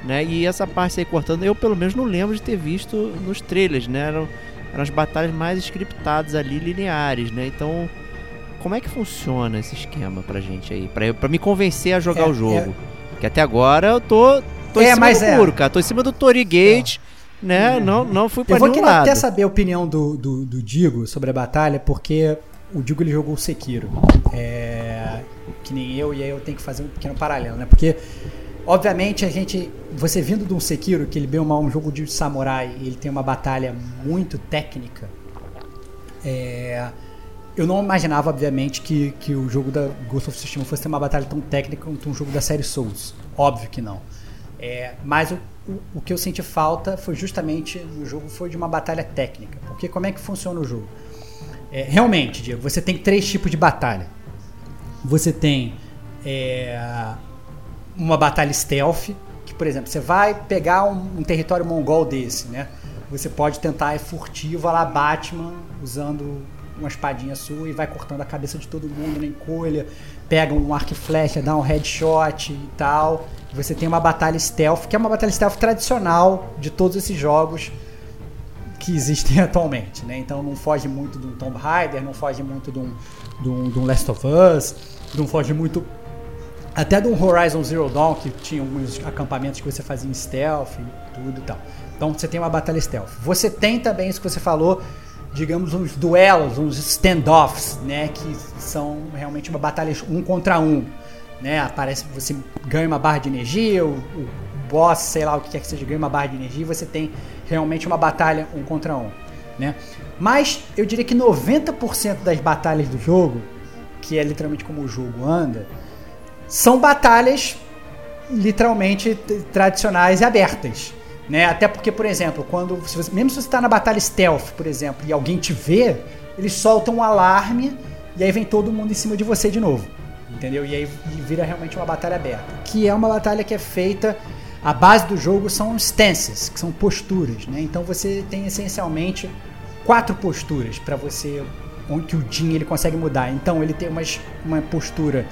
né? E essa parte sair cortando, eu pelo menos não lembro de ter visto nos trailers, né? Eram, eram as batalhas mais scriptadas ali, lineares, né? Então como é que funciona esse esquema pra gente aí? Pra, pra me convencer a jogar É, o jogo. Que até agora eu tô, tô em É, cima mas do é. muro, cara. Tô em cima do Tori Gate, né? Não, não fui pra Eu vou nenhum lado. até saber a opinião do, do, do Digo sobre a batalha, porque o Digo ele jogou o Sekiro. É, que nem eu, e aí eu tenho que fazer um pequeno paralelo, né? Porque, obviamente, a gente. Você vindo de um Sekiro, que ele bem é um jogo de samurai, e ele tem uma batalha muito técnica. É, eu não imaginava, obviamente, que, que o jogo da Ghost of Tsushima fosse ter uma batalha tão técnica quanto um jogo da série Souls. Óbvio que não. É, mas o, o, o que eu senti falta foi justamente no jogo foi de uma batalha técnica. Porque como é que funciona o jogo? É, realmente, Diego, você tem três tipos de batalha. Você tem é, uma batalha stealth, que por exemplo, você vai pegar um, um território mongol desse, né? Você pode tentar ir furtivo lá Batman, usando uma espadinha sua e vai cortando a cabeça de todo mundo na encolha, pega um arco e flecha, dá um headshot e tal. Você tem uma batalha stealth, que é uma batalha stealth tradicional de todos esses jogos que existem atualmente, né? Então não foge muito de um Tomb Raider, não foge muito de um, de um, de um Last of Us, não foge muito até um Horizon Zero Dawn, que tinha alguns acampamentos que você fazia em stealth e tudo e tal. Então você tem uma batalha stealth. Você tem também isso que você falou, digamos, uns duelos, uns standoffs, né? Que são realmente uma batalha um contra um. Né? Aparece, você ganha uma barra de energia, o, o boss, sei lá o que quer que seja, ganha uma barra de energia e você tem realmente uma batalha um contra um. Né? Mas eu diria que 90% das batalhas do jogo, que é literalmente como o jogo anda, são batalhas literalmente tradicionais e abertas. Né? Até porque, por exemplo, quando se você- mesmo se você está na batalha stealth, por exemplo, e alguém te vê, eles soltam um alarme e aí vem todo mundo em cima de você de novo. Entendeu? E aí vira realmente uma batalha aberta. Que é uma batalha que é feita. A base do jogo são stances, que são posturas. Né? Então você tem essencialmente quatro posturas para você. onde o Jin ele consegue mudar. Então ele tem uma, uma postura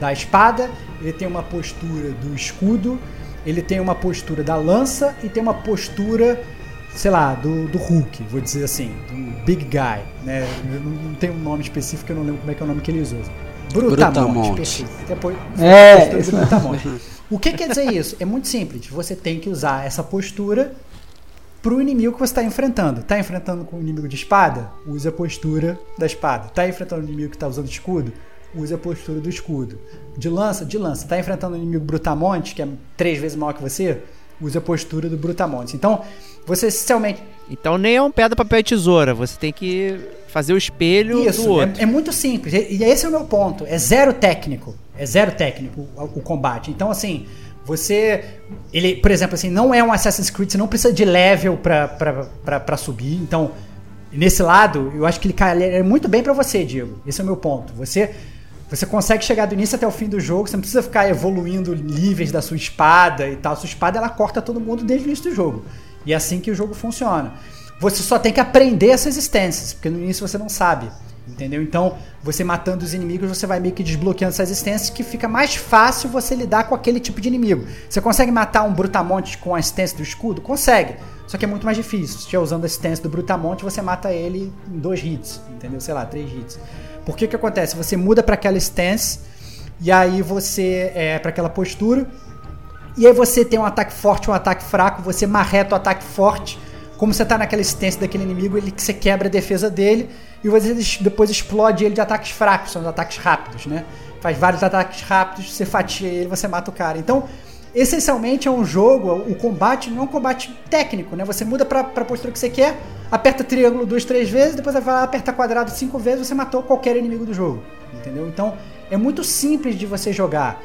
da espada, ele tem uma postura do escudo, ele tem uma postura da lança e tem uma postura, sei lá, do, do Hulk, vou dizer assim, do Big Guy, né? Eu não, tem um nome específico, eu não lembro como é que é o nome que eles usam. Brutamonte. Brutamonte. Depois, É, postura Brutamonte. O que quer dizer isso? É muito simples. Você tem que usar essa postura pro inimigo que você está enfrentando. Tá enfrentando com um inimigo de espada? Use a postura da espada. Tá enfrentando um inimigo que está usando escudo? Use a postura do escudo. De lança? De lança. Tá enfrentando um inimigo brutamonte, que é três vezes maior que você? Use a postura do brutamonte. Então, você essencialmente Então nem é um pedra, papel e tesoura. Você tem que fazer o espelho do Isso, outro. é, é muito simples. E esse é o meu ponto. É zero técnico. É zero técnico o, o combate. Então, assim, você. Ele, por exemplo, assim, não é um Assassin's Creed, você não precisa de level pra, pra, pra, pra subir. Então, nesse lado, eu acho que ele cai muito bem pra você, Diego. Esse é o meu ponto. Você. Você consegue chegar do início até o fim do jogo, você não precisa ficar evoluindo níveis da sua espada e tal. Sua espada ela corta todo mundo desde o início do jogo. E é assim que o jogo funciona. Você só tem que aprender essas existências, porque no início você não sabe. Entendeu? Então, você matando os inimigos, você vai meio que desbloqueando essas existências que fica mais fácil você lidar com aquele tipo de inimigo. Você consegue matar um brutamonte com a assistência do escudo? Consegue. só que é muito mais difícil. Se estiver usando a stance do Brutamonte, você mata ele em dois hits, entendeu? Sei lá, três hits. Por que que acontece? Você muda para aquela stance e aí você é para aquela postura e aí você tem um ataque forte, um ataque fraco, você marreta o ataque forte. Como você tá naquela stance daquele inimigo, ele que você quebra a defesa dele e você depois explode ele de ataques fracos, são os ataques rápidos, né? Faz vários ataques rápidos, você fatia ele, você mata o cara. Então, essencialmente é um jogo, o combate não é um combate técnico, né? Você muda pra, pra postura que você quer, aperta triângulo duas, três vezes, depois vai lá, aperta quadrado cinco vezes, você matou qualquer inimigo do jogo, entendeu? Então é muito simples de você jogar.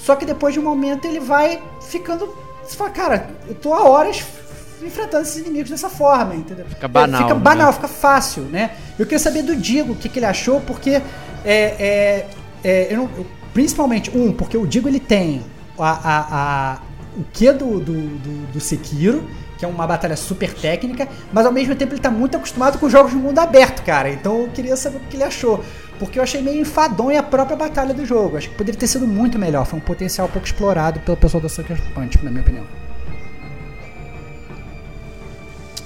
Só que depois de um momento ele vai ficando. Você fala, cara, eu tô há horas enfrentando esses inimigos dessa forma, entendeu? Fica banal, Fica né? banal, fica fácil, né? Eu queria saber do Digo o que, que ele achou, porque é, é, é, eu não- eu- principalmente um, porque o Digo ele tem a, a, a- o que do, do, do, do Sekiro, que é uma batalha super técnica, mas ao mesmo tempo ele tá muito acostumado com jogos de mundo aberto, cara. Então eu queria saber o que ele achou. Porque eu achei meio enfadonha a própria batalha do jogo. Acho que poderia ter sido muito melhor. Foi um potencial pouco explorado pelo pessoal da Sucker Punch, na minha opinião.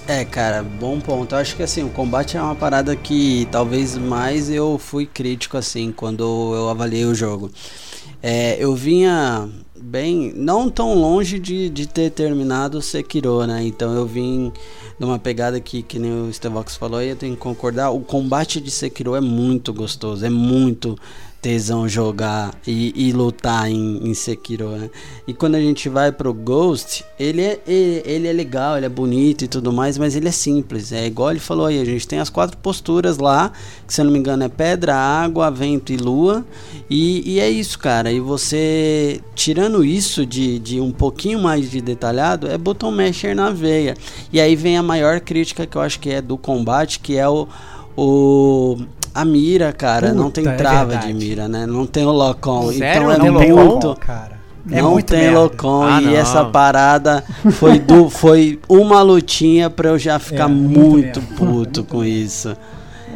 É, cara, bom ponto. Eu acho que assim, o combate é uma parada que talvez mais eu fui crítico assim quando eu avaliei o jogo. É, eu vinha bem, não tão longe de, de ter terminado Sekiro, né? Então eu vim numa pegada que, que nem o Stevox falou, e eu tenho que concordar. O combate de Sekiro é muito gostoso, é muito tesão jogar e, e lutar em, em Sekiro, né? E quando a gente vai pro Ghost, ele é, ele, ele é legal, ele é bonito e tudo mais, mas ele é simples. É igual ele falou aí, a gente tem as quatro posturas lá, que se eu não me engano é pedra, água, vento e lua. E, e é isso, cara. E você, tirando isso de, de um pouquinho mais de detalhado, é botão masher na veia. E aí vem a maior crítica que eu acho que é do combate, que é o. o a mira, cara, não tem Puta, é trava de verdade. mira, né? Não tem o. Sério? Então é Não não tem muito. Locom, cara. É não tem. Locom Ah, e não. essa parada foi, do, foi uma lutinha pra eu já ficar É, muito muito, puto com isso.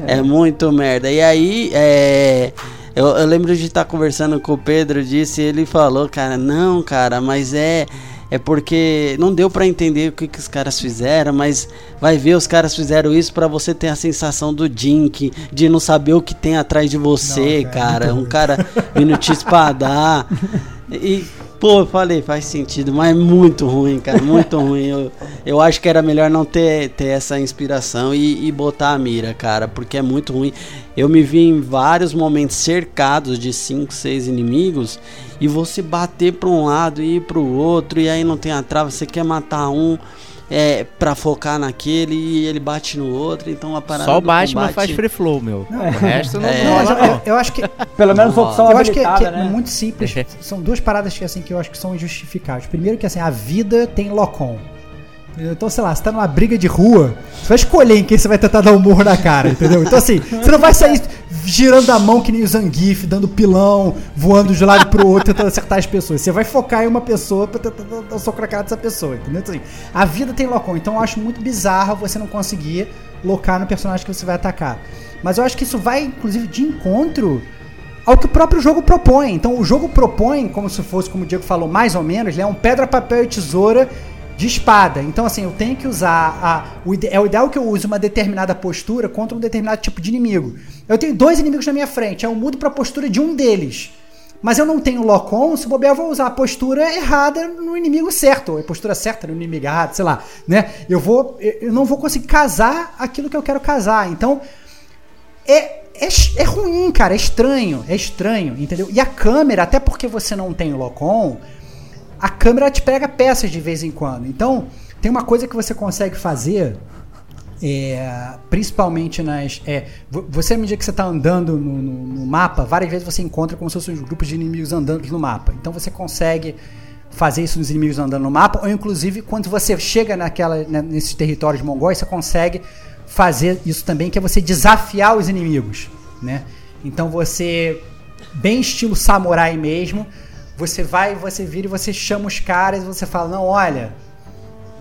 É. muito merda. E aí, é, eu, eu lembro de estar conversando com o Pedro disso e ele falou, cara, não, cara, mas é. É porque não deu pra entender o que, que os caras fizeram, mas vai ver, os caras fizeram isso pra você ter a sensação do Jink, de não saber o que tem atrás de você, Não, cara, muito Um cara vindo te espadar. E, pô, eu falei, faz sentido, mas é muito ruim, cara, muito ruim. Eu, eu acho que era melhor não ter, ter essa inspiração e, e botar a mira, cara, porque é muito ruim. Eu me vi em vários momentos cercados de 5, 6 inimigos e você bater pra um lado e ir pro outro, e aí não tem a trava, você quer matar um. É, pra focar naquele e ele bate no outro, então a parada Só o Batman combate- faz free flow, meu. O resto não, É. Não, rola, eu, não. eu- eu acho que Pelo menos Não opção eu acho que, que habilitada, é né? muito simples. São duas paradas que assim que eu acho que são injustificáveis. Primeiro que assim, a vida tem locom. Então, sei lá, você tá numa briga de rua, você vai escolher em quem você vai tentar dar um murro na cara, entendeu? Então, assim, você não vai sair girando a mão que nem o Zangief, dando pilão, voando de um lado pro outro, tentando acertar as pessoas. Você vai focar em uma pessoa pra tentar dar um soco na cara dessa pessoa, entendeu? Então, assim, a vida tem locom. Então, eu acho muito bizarro você não conseguir locar no personagem que você vai atacar. Mas eu acho que isso vai, inclusive, de encontro ao que o próprio jogo propõe. Então o jogo propõe, como se fosse, como o Diego falou, mais ou menos, é um pedra, papel e tesoura de espada. Então, assim, eu tenho que usar. A, o, é o ideal que eu use uma determinada postura contra um determinado tipo de inimigo. Eu tenho dois inimigos na minha frente, eu mudo pra postura de um deles. Mas eu não tenho lock-on, se bobear, eu vou usar a postura errada no inimigo certo, ou a postura certa no inimigo errado, sei lá, né? Eu vou. Eu não vou conseguir casar aquilo que eu quero casar. Então, é, é, é ruim, cara, é estranho, é estranho, entendeu? E a câmera, até porque você não tem o Locom, a câmera te pega peças de vez em quando. Então, tem uma coisa que você consegue fazer, é, principalmente nas. É, vo- você, à medida que você está andando no, no- no mapa, várias vezes você encontra como se fossem os grupos de inimigos andando no mapa. Então você consegue fazer isso nos inimigos andando no mapa, ou inclusive quando você chega naquela, né, nesses territórios mongóis, você consegue fazer isso também, que é você desafiar os inimigos, né? Então você, bem estilo samurai mesmo, você vai, você vira e você chama os caras e você fala, não, olha,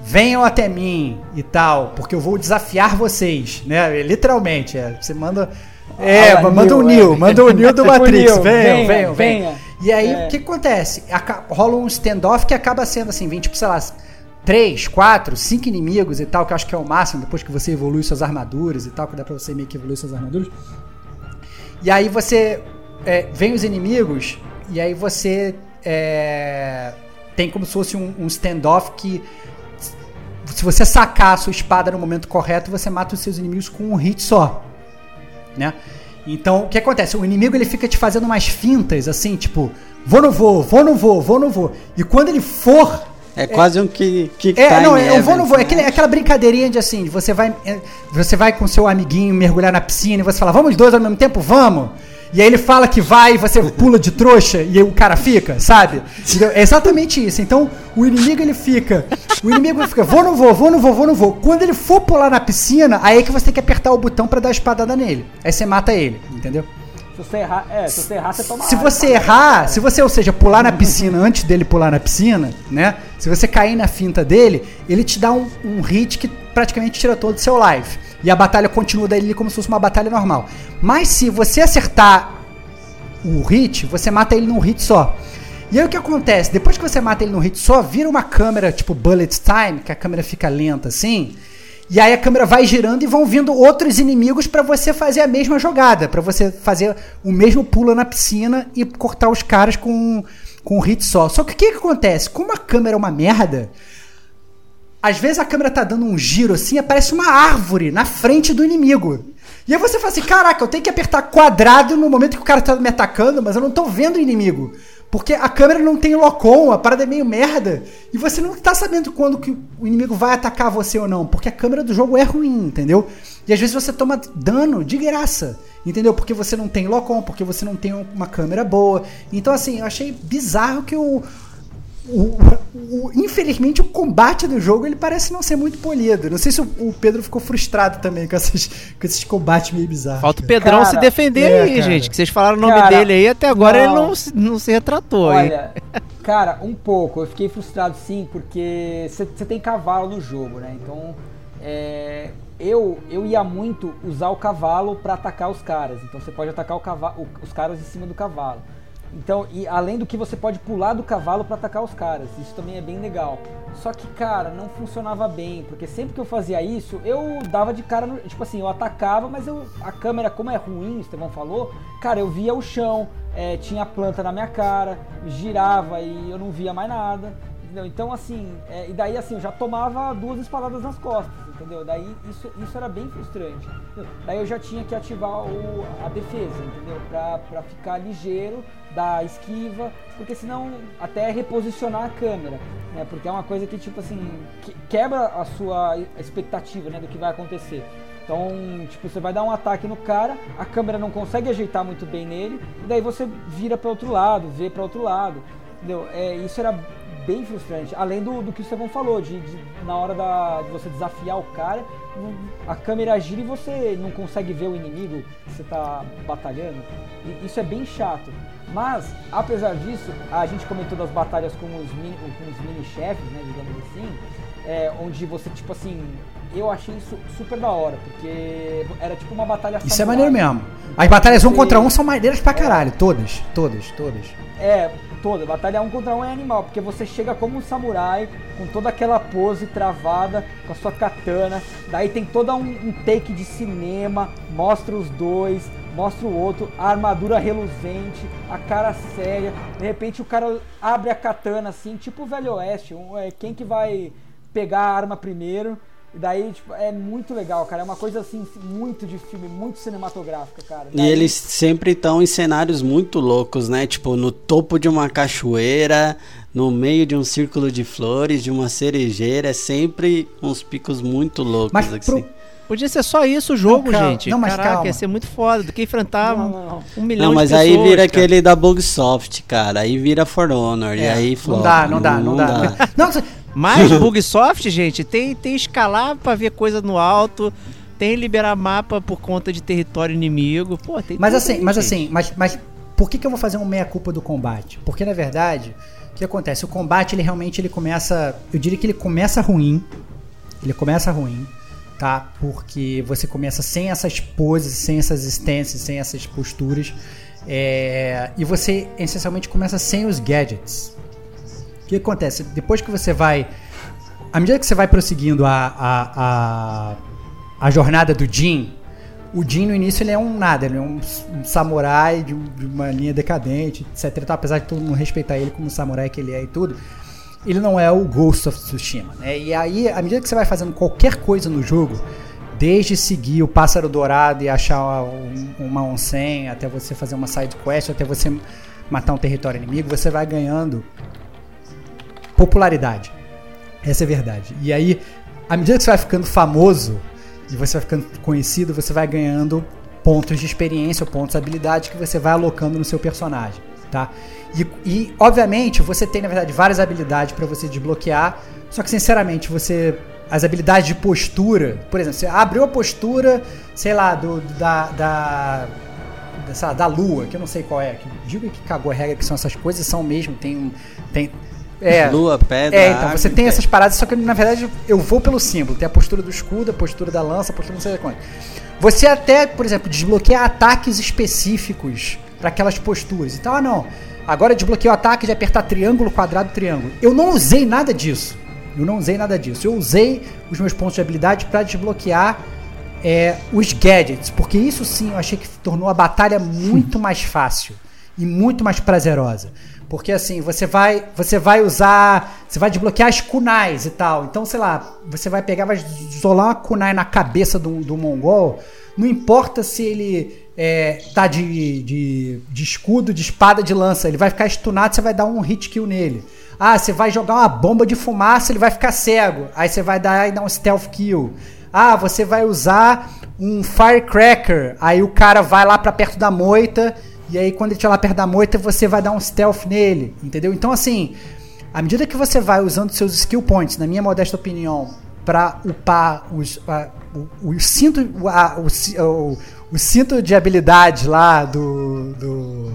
venham até mim e tal, porque eu vou desafiar vocês, né? Literalmente, é, você manda... É, Fala, manda o é. manda o Neo do Tipo Matrix, venham, venha, venham, venham. venha. E aí, É. o que acontece? Rola um standoff que acaba sendo assim, vem tipo, sei lá, 3, 4, 5 inimigos e tal, que eu acho que é o máximo depois que você evolui suas armaduras e tal, que dá pra você meio que evoluir suas armaduras. E aí você é, vem os inimigos e aí você é, tem como se fosse um, um standoff que se você sacar a sua espada no momento correto, você mata os seus inimigos com um hit só, né? Então, o que acontece? O inimigo ele fica te fazendo umas fintas, assim, tipo, vou no vou, vou no vou, vou no vou. E quando ele for. É, quase um que, que É, não, é, eu vou no vou. É, aquele- é aquela brincadeirinha de assim, você vai, é, você vai com seu amiguinho mergulhar na piscina e você fala, vamos os dois ao mesmo tempo? Vamos! E aí ele fala que vai você pula de trouxa e o cara fica, sabe? É exatamente isso. Então, o inimigo ele fica. O inimigo fica, vou, não vou, vou, não vou, vou, não vou. Quando ele for pular na piscina, aí é que você tem que apertar o botão pra dar a espadada nele. Aí você mata ele, entendeu? Se você errar, é, se você errar, você toma Se você tá? errar, se você, ou seja, pular na piscina antes dele pular na piscina, né? Se você cair na finta dele, ele te dá um, um hit que praticamente tira todo o seu life. E a batalha continua dali como se fosse uma batalha normal. Mas se você acertar o hit, você mata ele num hit só. E aí o que acontece? Depois que você mata ele num hit só, vira uma câmera tipo bullet time, que a câmera fica lenta assim. E aí a câmera vai girando e vão vindo outros inimigos pra você fazer a mesma jogada, Pra você fazer o mesmo pulo na piscina e cortar os caras com, com um hit só. Só que o que, que acontece? Como a câmera é uma merda, às vezes a câmera tá dando um giro assim, aparece uma árvore na frente do inimigo. E aí você fala assim: caraca, eu tenho que apertar quadrado no momento que o cara tá me atacando, mas eu não tô vendo o inimigo. Porque a câmera não tem locom, a parada é meio merda. E você não tá sabendo quando que o inimigo vai atacar você ou não. Porque a câmera do jogo é ruim, entendeu? E às vezes você toma dano de graça. Entendeu? Porque você não tem locom, porque você não tem uma câmera boa. Então, assim, eu achei bizarro que o, o- o- infelizmente o combate do jogo ele parece não ser muito polido. Não sei se o, o Pedro ficou frustrado também com, essas, com esses combates meio bizarros. Falta o. Pedrão Cara, se defender é, aí, cara. gente. Que vocês falaram o nome Cara, dele aí, até agora ele não. não, se- não retratou. hein? Olha, cara, um pouco. Eu fiquei frustrado sim, porque você tem cavalo no jogo, né? Então, é, eu, eu ia muito usar o cavalo pra atacar os caras. Então você pode atacar o cava- o- os caras em cima do cavalo. Então, e além do que você pode pular do cavalo pra atacar os caras. Isso também é bem legal. Só que, cara, não funcionava bem, porque sempre que eu fazia isso, eu dava de cara no, tipo assim, eu atacava, mas eu a câmera como é ruim, o Estevão falou, cara, eu via o chão, é, tinha planta na minha cara, girava e eu não via mais nada. Entendeu? Então, assim, é, e daí assim, eu já tomava duas espadadas nas costas, entendeu? Daí isso, isso era bem frustrante. entendeu? Daí eu já tinha que ativar o- a defesa, entendeu? Pra, pra ficar ligeiro, dar esquiva, porque senão até reposicionar a câmera, né? Porque é uma coisa que, tipo assim, que- quebra a sua expectativa, né, do que vai acontecer. Então, tipo, você vai dar um ataque no cara, a câmera não consegue ajeitar muito bem nele, e daí você vira para outro lado, vê para outro lado. Entendeu? É, isso era bem frustrante. Além do, do que o Estevão falou, de, de- na hora da, de você desafiar o cara, a câmera gira e você não consegue ver o inimigo que você tá batalhando. E isso é bem chato. Mas, apesar disso, a gente comentou das batalhas com os mini, com os mini né, digamos assim, é, onde você, tipo assim, eu achei isso super da hora, porque era tipo uma batalha Isso é samurai. maneiro mesmo. As batalhas um contra um são maneiras pra caralho. Todas, todas, todas. É, toda. Batalha um contra um é animal, porque você chega como um samurai, com toda aquela pose travada, com a sua katana. Daí tem todo um, um take de cinema, mostra os dois, mostra o outro, a armadura reluzente, a cara séria. De repente o cara abre a katana assim, tipo o Velho Oeste. Um, é, quem que vai pegar a arma primeiro? E daí, tipo, é muito legal, cara. É uma coisa assim, muito de filme, muito cinematográfica, cara. E Daí- eles sempre estão em cenários muito loucos, né? Tipo, no topo de uma cachoeira, no meio de um círculo de flores, de uma cerejeira. É sempre uns picos muito loucos, Mas assim. pro- Podia ser só isso o jogo, Não, gente. Não, mas Caraca, calma. ia ser muito foda do que enfrentar Não, não, não. um milhão Não, mas de pessoas. aí vira cara. aquele da Bugsoft, cara. Aí vira For Honor. e É, aí não flop. dá, não dá, não, dá. Não, você- Mas Bugsoft, gente, tem, tem escalar pra ver coisa no alto, tem liberar mapa por conta de território inimigo. Pô, tem Mas assim, aí, mas gente. assim, mas, mas por que, que eu vou fazer um meia-culpa do combate? Porque na verdade, o que acontece? O combate ele realmente ele começa. Eu diria que ele começa ruim. Ele começa ruim, tá? Porque você começa sem essas poses, sem essas instâncias, sem essas posturas. é, e você essencialmente começa sem os gadgets. O que acontece? Depois que você vai à medida que você vai prosseguindo a, a, a, a jornada do Jin, o Jin no início ele é um nada, ele é um, samurai de, um- uma linha decadente, etc. e tal, Apesar de todo mundo respeitar ele como samurai que ele é e tudo, ele não é o Ghost of Tsushima. Né? E aí, à medida que você vai fazendo qualquer coisa no jogo, desde seguir o pássaro dourado e achar um- uma onsen, até você fazer uma side quest, até você matar um território inimigo, você vai ganhando popularidade. Essa é a verdade. E aí, à medida que você vai ficando famoso e você vai ficando conhecido, você vai ganhando pontos de experiência, ou pontos de habilidade que você vai alocando no seu personagem, tá? E, e, obviamente você tem na verdade várias habilidades para você desbloquear, só que sinceramente você as habilidades de postura, por exemplo, você abriu a postura, sei lá, do da, da da, lua, que eu não sei qual é, digo que cagou a regra que são essas coisas, são mesmo, tem tem é, Lua, pedra, é, então, água você tem essas paradas, só que na verdade eu vou pelo símbolo. Tem a postura do escudo, a postura da lança, a postura não sei quanto. Você até, por exemplo, desbloqueia ataques específicos para aquelas posturas. Então, ah não, agora desbloqueio o ataque de apertar triângulo, quadrado, triângulo. Eu não usei nada disso. Eu não usei nada disso. Eu usei os meus pontos de habilidade para desbloquear é, os gadgets, porque isso sim eu achei que tornou a batalha muito mais fácil e muito mais prazerosa. Porque assim, você vai, você vai usar, você vai desbloquear as kunais e tal. Então, sei lá, você vai pegar, vai isolar uma kunai na cabeça do, do mongol, não importa se ele é, tá de, de, de escudo, de espada, de lança, ele vai ficar stunado, você vai dar um hit kill nele. Ah, você vai jogar uma bomba de fumaça, ele vai ficar cego. Aí você vai dar e dar um stealth kill. Ah, você vai usar um firecracker. Aí o cara vai lá pra perto da moita. E aí, quando ele estiver lá perto da moita, você vai dar um stealth nele. Entendeu? Então, assim, à medida que você vai usando seus skill points, na minha modesta opinião, pra upar os, a- o, o cinto. a- o, o, o cinto de habilidade lá do. do.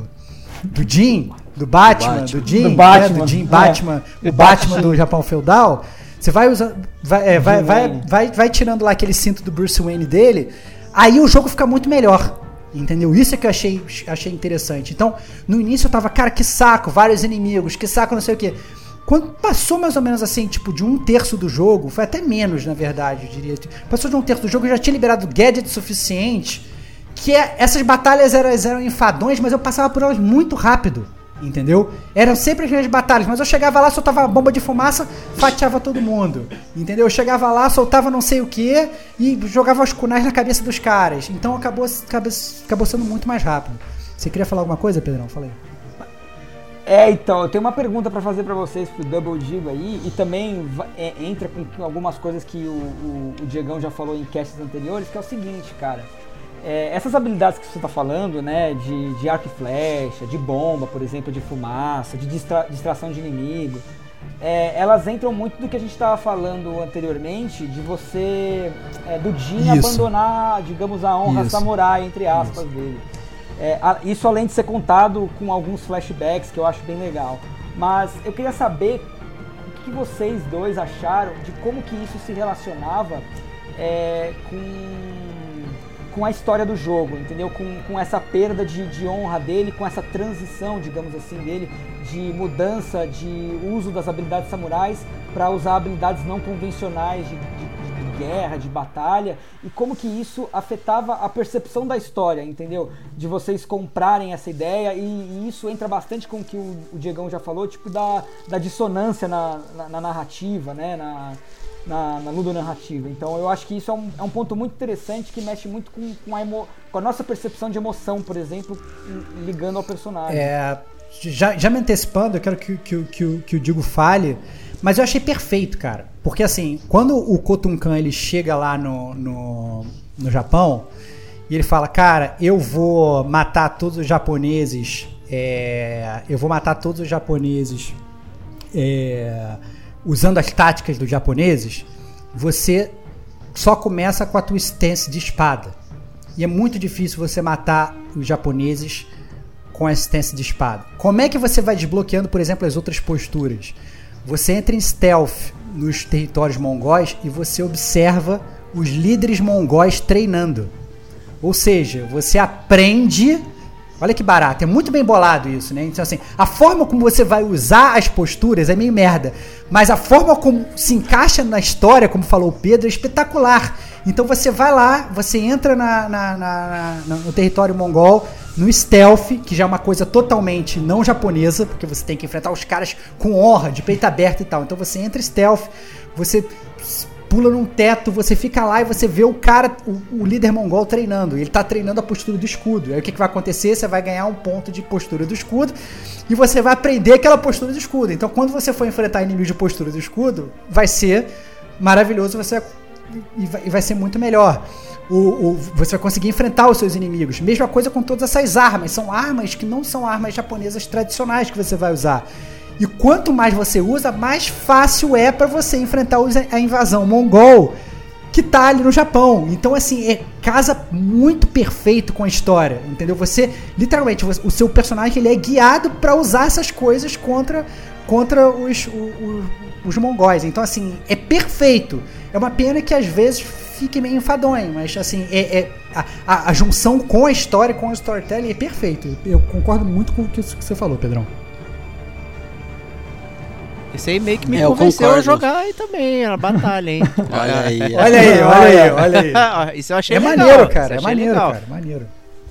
do Jin, do Batman, do, Batman. Do né, Batman, do Jin é. Batman, o Do Batman Batman. do Japão feudal. Você vai usando. Vai, é, vai, Jim vai, vai, vai tirando lá aquele cinto do Bruce Wayne dele, aí o jogo fica muito melhor. Entendeu? Isso é que eu achei, achei interessante. Então, no início eu tava, cara, que saco, vários inimigos, que saco, não sei o quê. Quando passou mais ou menos assim, tipo, de um terço do jogo, foi até menos, na verdade, eu diria. Passou de um terço do jogo, eu já tinha liberado gadget suficiente, que é- essas batalhas eram, eram enfadões, mas eu passava por elas muito rápido. Entendeu? Eram sempre as mesmas batalhas, mas eu chegava lá, soltava bomba de fumaça, fatiava todo mundo. Entendeu? Eu chegava lá, soltava não sei o que e jogava os kunais na cabeça dos caras. Então acabou, acabou, acabou sendo muito mais rápido. Você queria falar alguma coisa, Pedrão? Falei. É, então, eu tenho uma pergunta pra fazer pra vocês pro Double Digo aí, e também é, entra com algumas coisas que o, o, o Diegão já falou em casts anteriores, que é o seguinte, cara. É, essas habilidades que você tá falando, né, de, de arco e flecha, de bomba, por exemplo, de fumaça, de distra- distração de inimigo, é, elas entram muito do que a gente estava falando anteriormente, de você, é, do Jin Isso. abandonar, digamos, a honra Isso. samurai, entre aspas, dele. É, a- isso além de ser contado com alguns flashbacks que eu acho bem legal. Mas eu queria saber o que vocês dois acharam de como que isso se relacionava é, com, com a história do jogo, entendeu? Com, com essa perda de, de honra dele, com essa transição, digamos assim, dele, de mudança de uso das habilidades samurais para usar habilidades não convencionais de, de- de guerra, de batalha, e como que isso afetava a percepção da história, entendeu? De vocês comprarem essa ideia, e, e isso entra bastante com o que o, o Diegão já falou, tipo da, da dissonância na, na- na narrativa, né? Na, na, na ludonarrativa. Então eu acho que isso é um, é um ponto muito interessante que mexe muito com, com, a emo- com a nossa percepção de emoção, por exemplo, em- ligando ao personagem. É, já, já me antecipando, eu quero que, que, que, que o Digo fale, mas eu achei perfeito, cara. Porque assim, quando o Kotunkan ele chega lá no, no, no Japão e ele fala, cara, eu vou matar todos os japoneses, é, eu vou matar todos os japoneses é, usando as táticas dos japoneses, você só começa com a tua stance de espada. E é muito difícil você matar os japoneses com a stance de espada. Como é que você vai desbloqueando, por exemplo, as outras posturas? Você entra em stealth nos territórios mongóis e você observa os líderes mongóis treinando. Ou seja, você aprende Olha que barato, é muito bem bolado isso, né? Então, assim, a forma como você vai usar as posturas é meio merda. Mas a forma como se encaixa na história, como falou o Pedro, é espetacular. Então você vai lá, você entra na, na- na- no território mongol, no stealth, que já é uma coisa totalmente não japonesa, porque você tem que enfrentar os caras com honra, de peito aberto e tal. Então você entra stealth, você pula num teto, você fica lá e você vê o cara, o, o líder mongol treinando. Ele tá treinando a postura do escudo. Aí o que, que vai acontecer? Você vai ganhar um ponto de postura do escudo e você vai aprender aquela postura do escudo. Então quando você for enfrentar inimigos de postura do escudo, vai ser maravilhoso, você e vai, e vai ser muito melhor. O, o- você vai conseguir enfrentar os seus inimigos. Mesma coisa com todas essas armas. São armas que não são armas japonesas tradicionais que você vai usar. E quanto mais você usa, mais fácil é para você enfrentar os- a invasão mongol que tá ali no Japão. Então, assim, é, casa muito perfeito com a história, entendeu? Você, literalmente, o seu personagem ele é guiado para usar essas coisas contra, contra os, o- o- os mongóis. Então, assim, é perfeito. É uma pena que às vezes fique meio enfadonho, mas, assim, é, é- a, a- a junção com a história, com o storytelling é perfeito. Eu concordo muito com o que você falou, Pedrão. Esse aí meio que me É, eu convenceu a jogar aí também, na batalha, hein? Olha aí. Olha aí, olha aí, olha aí. Isso eu achei É legal, maneiro, cara. É maneiro, legal. cara. Maneiro.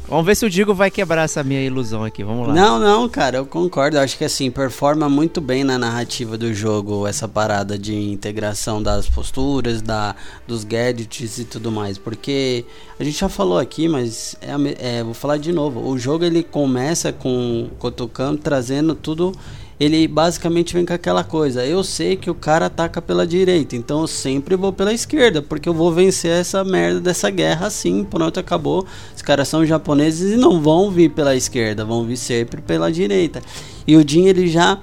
Vamos ver se o Digo vai quebrar essa minha ilusão aqui. Vamos lá. Não, não, cara, eu concordo. Eu acho que assim, performa muito bem na narrativa do jogo essa parada de integração das posturas, da, dos gadgets e tudo mais. Porque a gente já falou aqui, mas é, a é, vou falar de novo. O jogo ele começa com o Kotokan trazendo tudo. Ele basicamente vem com aquela coisa. Eu sei que o cara ataca pela direita, então eu sempre vou pela esquerda, porque eu vou vencer essa merda dessa guerra assim. Pronto, acabou. Os caras são japoneses e não vão vir pela esquerda, vão vir sempre pela direita. E o Jin ele já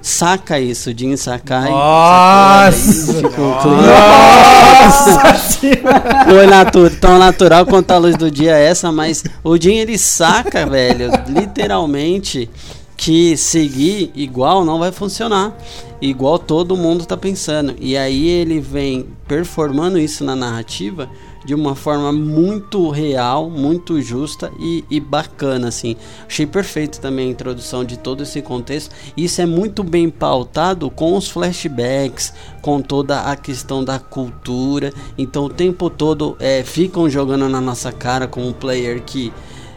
saca isso, o Jin Sakai. Nossa! tipo, Nossa foi natu tão natural quanto a luz do dia é essa, mas o Jin ele saca, velho, literalmente que seguir igual não vai funcionar. Igual todo mundo tá pensando. E aí ele vem performando isso na narrativa de uma forma muito real, muito justa e, e bacana, assim. Achei perfeito também a introdução de todo esse contexto. Isso é muito bem pautado com os flashbacks, com toda a questão da cultura. Então o tempo todo é, ficam jogando na nossa cara como player que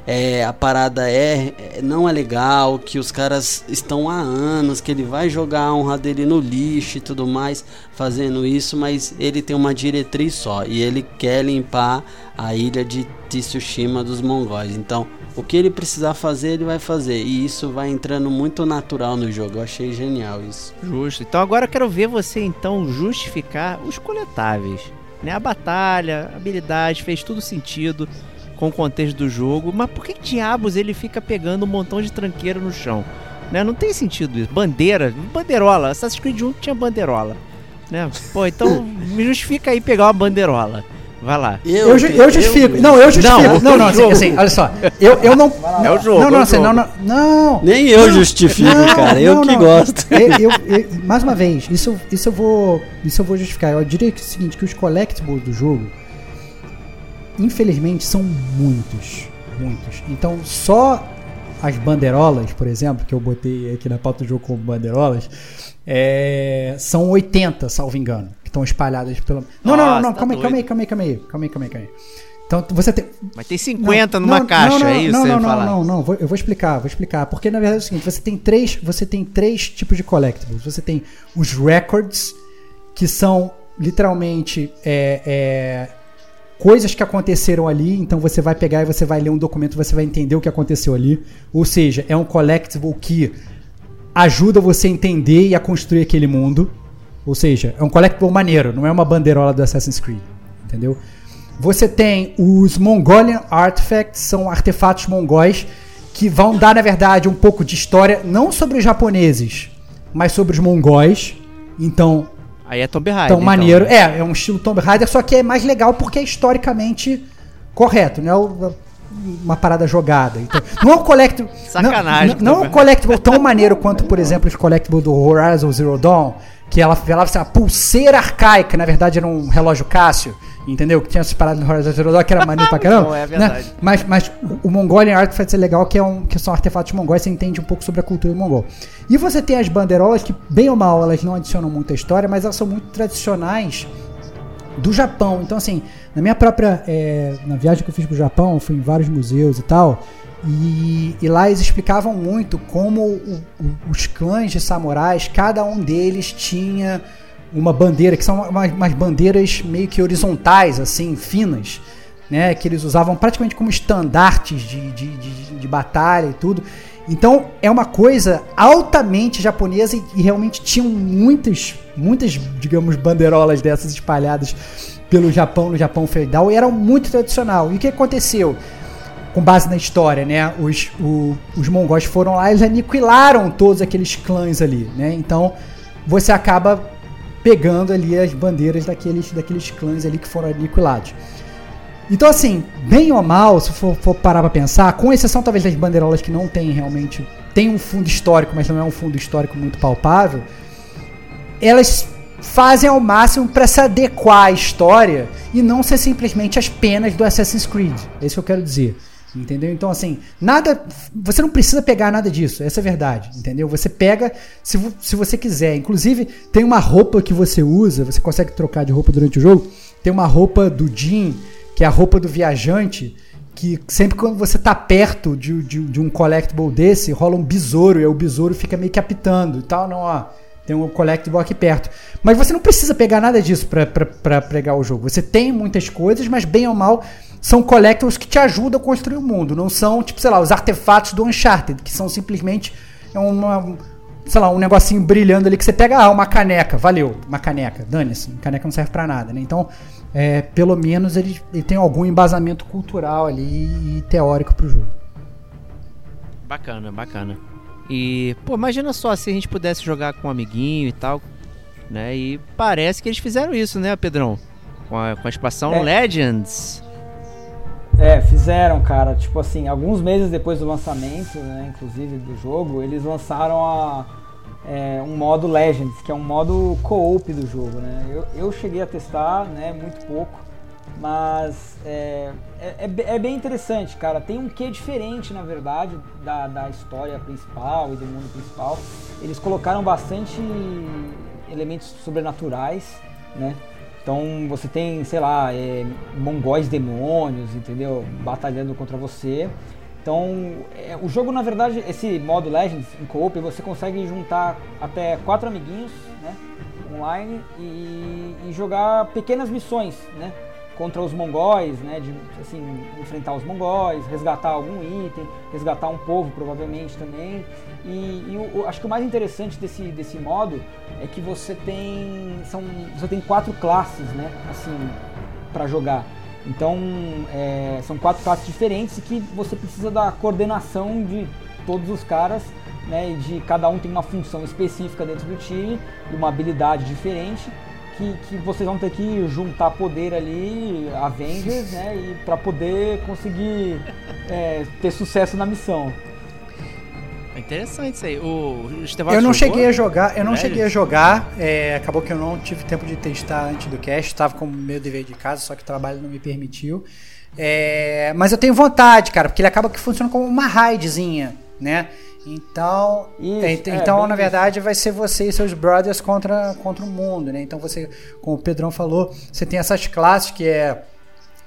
é, a parada é, é- não é legal, que os caras estão há anos, que ele vai jogar a honra dele no lixo e tudo mais, fazendo isso, mas ele tem uma diretriz só e ele quer limpar a ilha de Tsushima dos mongóis. Então, o que ele precisar fazer, ele vai fazer e isso vai entrando muito natural no jogo. Eu achei genial isso. Justo. Então agora eu quero ver você então justificar os coletáveis. Né? A batalha, habilidade, fez tudo sentido com o contexto do jogo. Mas por que diabos ele fica pegando um montão de tranqueira no chão? Né? Não tem sentido isso. Bandeira, bandeirola. Assassin's Creed 1 tinha bandeirola. Né? Pô, então me justifica aí pegar uma bandeirola. Vai lá. Eu, ju- eu justifico. Não, eu justifico. Não, Não, não, o assim, assim, olha só. Eu, eu não. É o jogo, Não, é não, o assim, jogo. não, não. Não. Nem eu Não, justifico, não, cara. Eu não, que não. gosto. Eu, eu- eu- mais uma vez, isso, eu- isso eu vou. Isso eu vou justificar. Eu diria que é o seguinte, que os collectibles do jogo, infelizmente, são muitos. Muitos. Então só as bandeirolas, por exemplo, que eu botei aqui na pauta do jogo como bandeirolas, é, são 80, salvo engano, que estão espalhadas pela. Não, não, não, Nossa, não, tá calma aí, calma aí, calma aí, calma aí, calma aí, calma aí, calma aí. Então você tem. Mas tem 50 Não, numa não, caixa, não, é isso? Não, não, não, não, não, vou- eu vou explicar, vou explicar. Porque na verdade é o seguinte, você tem três, você tem três tipos de collectibles. Você tem os records, que são literalmente é, é, coisas que aconteceram ali. Então você vai pegar e você vai ler um documento, você vai entender o que aconteceu ali. Ou seja, é um collectible que ajuda você a entender e a construir aquele mundo. Ou seja, é um collectible maneiro, não é uma bandeirola do Assassin's Creed, entendeu? Você tem os Mongolian Artifacts, são artefatos mongóis que vão dar, na verdade, um pouco de história, não sobre os japoneses, mas sobre os mongóis. Então, Aí é Tomb Raider. tão então, maneiro. né? É, é um estilo Tomb Raider, só que é mais legal porque é historicamente correto, não é o- uma parada jogada. Então, não é um collectible. Sacanagem, Não, não, é um collectible tão maneiro quanto, por exemplo, os collectibles do Horizon Zero Dawn, que ela falava assim, a pulseira arcaica, na verdade era um relógio Cássio, entendeu? Que tinha essas paradas no Horizon Zero Dawn que era maneiro pra caramba. Não, é né? verdade. Mas, mas o- Mongolian Artifacts é legal, que, é um, que são artefatos mongóis, você entende um pouco sobre a cultura mongol. E você tem as bandeirolas que, bem ou mal, elas não adicionam muita história, mas elas são muito tradicionais do Japão. Então, assim, na minha própria. é, na viagem que eu fiz pro Japão, fui em vários museus e tal. E, e lá eles explicavam muito como o- o- os clãs de samurais, cada um deles tinha uma bandeira, que são umas, umas bandeiras meio que horizontais, assim, finas, né? Que eles usavam praticamente como estandartes de, de, de, de batalha e tudo. Então é uma coisa altamente japonesa e, e realmente tinham muitas, muitas, digamos, bandeirolas dessas espalhadas pelo Japão, no Japão feudal, e eram muito tradicional. E o que aconteceu? com base na história, né? Os, o- os mongóis foram lá e eles aniquilaram todos aqueles clãs ali, né? Então você acaba pegando ali as bandeiras daqueles, daqueles clãs ali que foram aniquilados. Então, assim, bem ou mal, se for, for parar pra pensar, com exceção talvez das bandeirolas que não tem realmente. Tem um fundo histórico, mas não é um fundo histórico muito palpável. Elas fazem ao máximo para se adequar à história e não ser simplesmente as penas do Assassin's Creed. É isso que eu quero dizer. Entendeu? Então, assim, nada. Você não precisa pegar nada disso, essa é a verdade. Entendeu? Você pega se, se você quiser. Inclusive, tem uma roupa que você usa, você consegue trocar de roupa durante o jogo. Tem uma roupa do Jin, que é a roupa do viajante, que sempre quando você tá perto de, de, de um collectible desse, rola um besouro, e o besouro fica meio que apitando e tal. Não, ó. Tem um collectible aqui perto. Mas você não precisa pegar nada disso pra pregar o jogo. Você tem muitas coisas, mas bem ou mal são collectibles que te ajudam a construir o mundo. Não são, tipo, sei lá, os artefatos do Uncharted, que são simplesmente é uma, sei lá, um negocinho brilhando ali que você pega, ah, uma caneca, valeu, uma caneca, dane-se, caneca não serve pra nada, né? Então, é, pelo menos ele, ele tem algum embasamento cultural ali e teórico pro jogo. Bacana, bacana. E, pô, imagina só se a gente pudesse jogar com um amiguinho e tal, né? E parece que eles fizeram isso, né, Pedrão? Com a, com a expansão É. Legends. É, fizeram, cara. Tipo assim, alguns meses depois do lançamento, né, inclusive do jogo, eles lançaram a, é, um modo Legends, que é um modo co-op do jogo, né? Eu, eu cheguei a testar, né, muito pouco, mas é, é, é é bem interessante, cara. Tem um quê diferente, na verdade, da, da história principal e do mundo principal. Eles colocaram bastante elementos sobrenaturais, né? Então você tem, sei lá, é, mongóis demônios, entendeu? Batalhando contra você. Então, é, o jogo, na verdade, esse modo Legends em co-op, você consegue juntar até quatro amiguinhos, né? Online e, e jogar pequenas missões, né? Contra os mongóis, né? De, assim, enfrentar os mongóis, resgatar algum item, resgatar um povo, provavelmente, também. E, e o- acho que o mais interessante desse, desse modo é que você tem são você tem quatro classes né assim para jogar então é, são quatro classes diferentes e que você precisa da coordenação de todos os caras né de cada um tem uma função específica dentro do time uma habilidade diferente que, que vocês vão ter que juntar poder ali Avengers né e para poder conseguir é, ter sucesso na missão É interessante isso aí. O, Estevão Eu não jogou? cheguei a jogar, eu não Legends? cheguei a jogar, é, acabou que eu não tive tempo de testar antes do cast, estava com o meu dever de casa, só que o trabalho não me permitiu. É, mas eu tenho vontade, cara, porque ele acaba que funciona como uma raidzinha, né? Então, Isso, é, é, então bem na verdade vai ser você e seus brothers contra, contra o mundo, né? Então você, como o Pedrão falou, você tem essas classes que é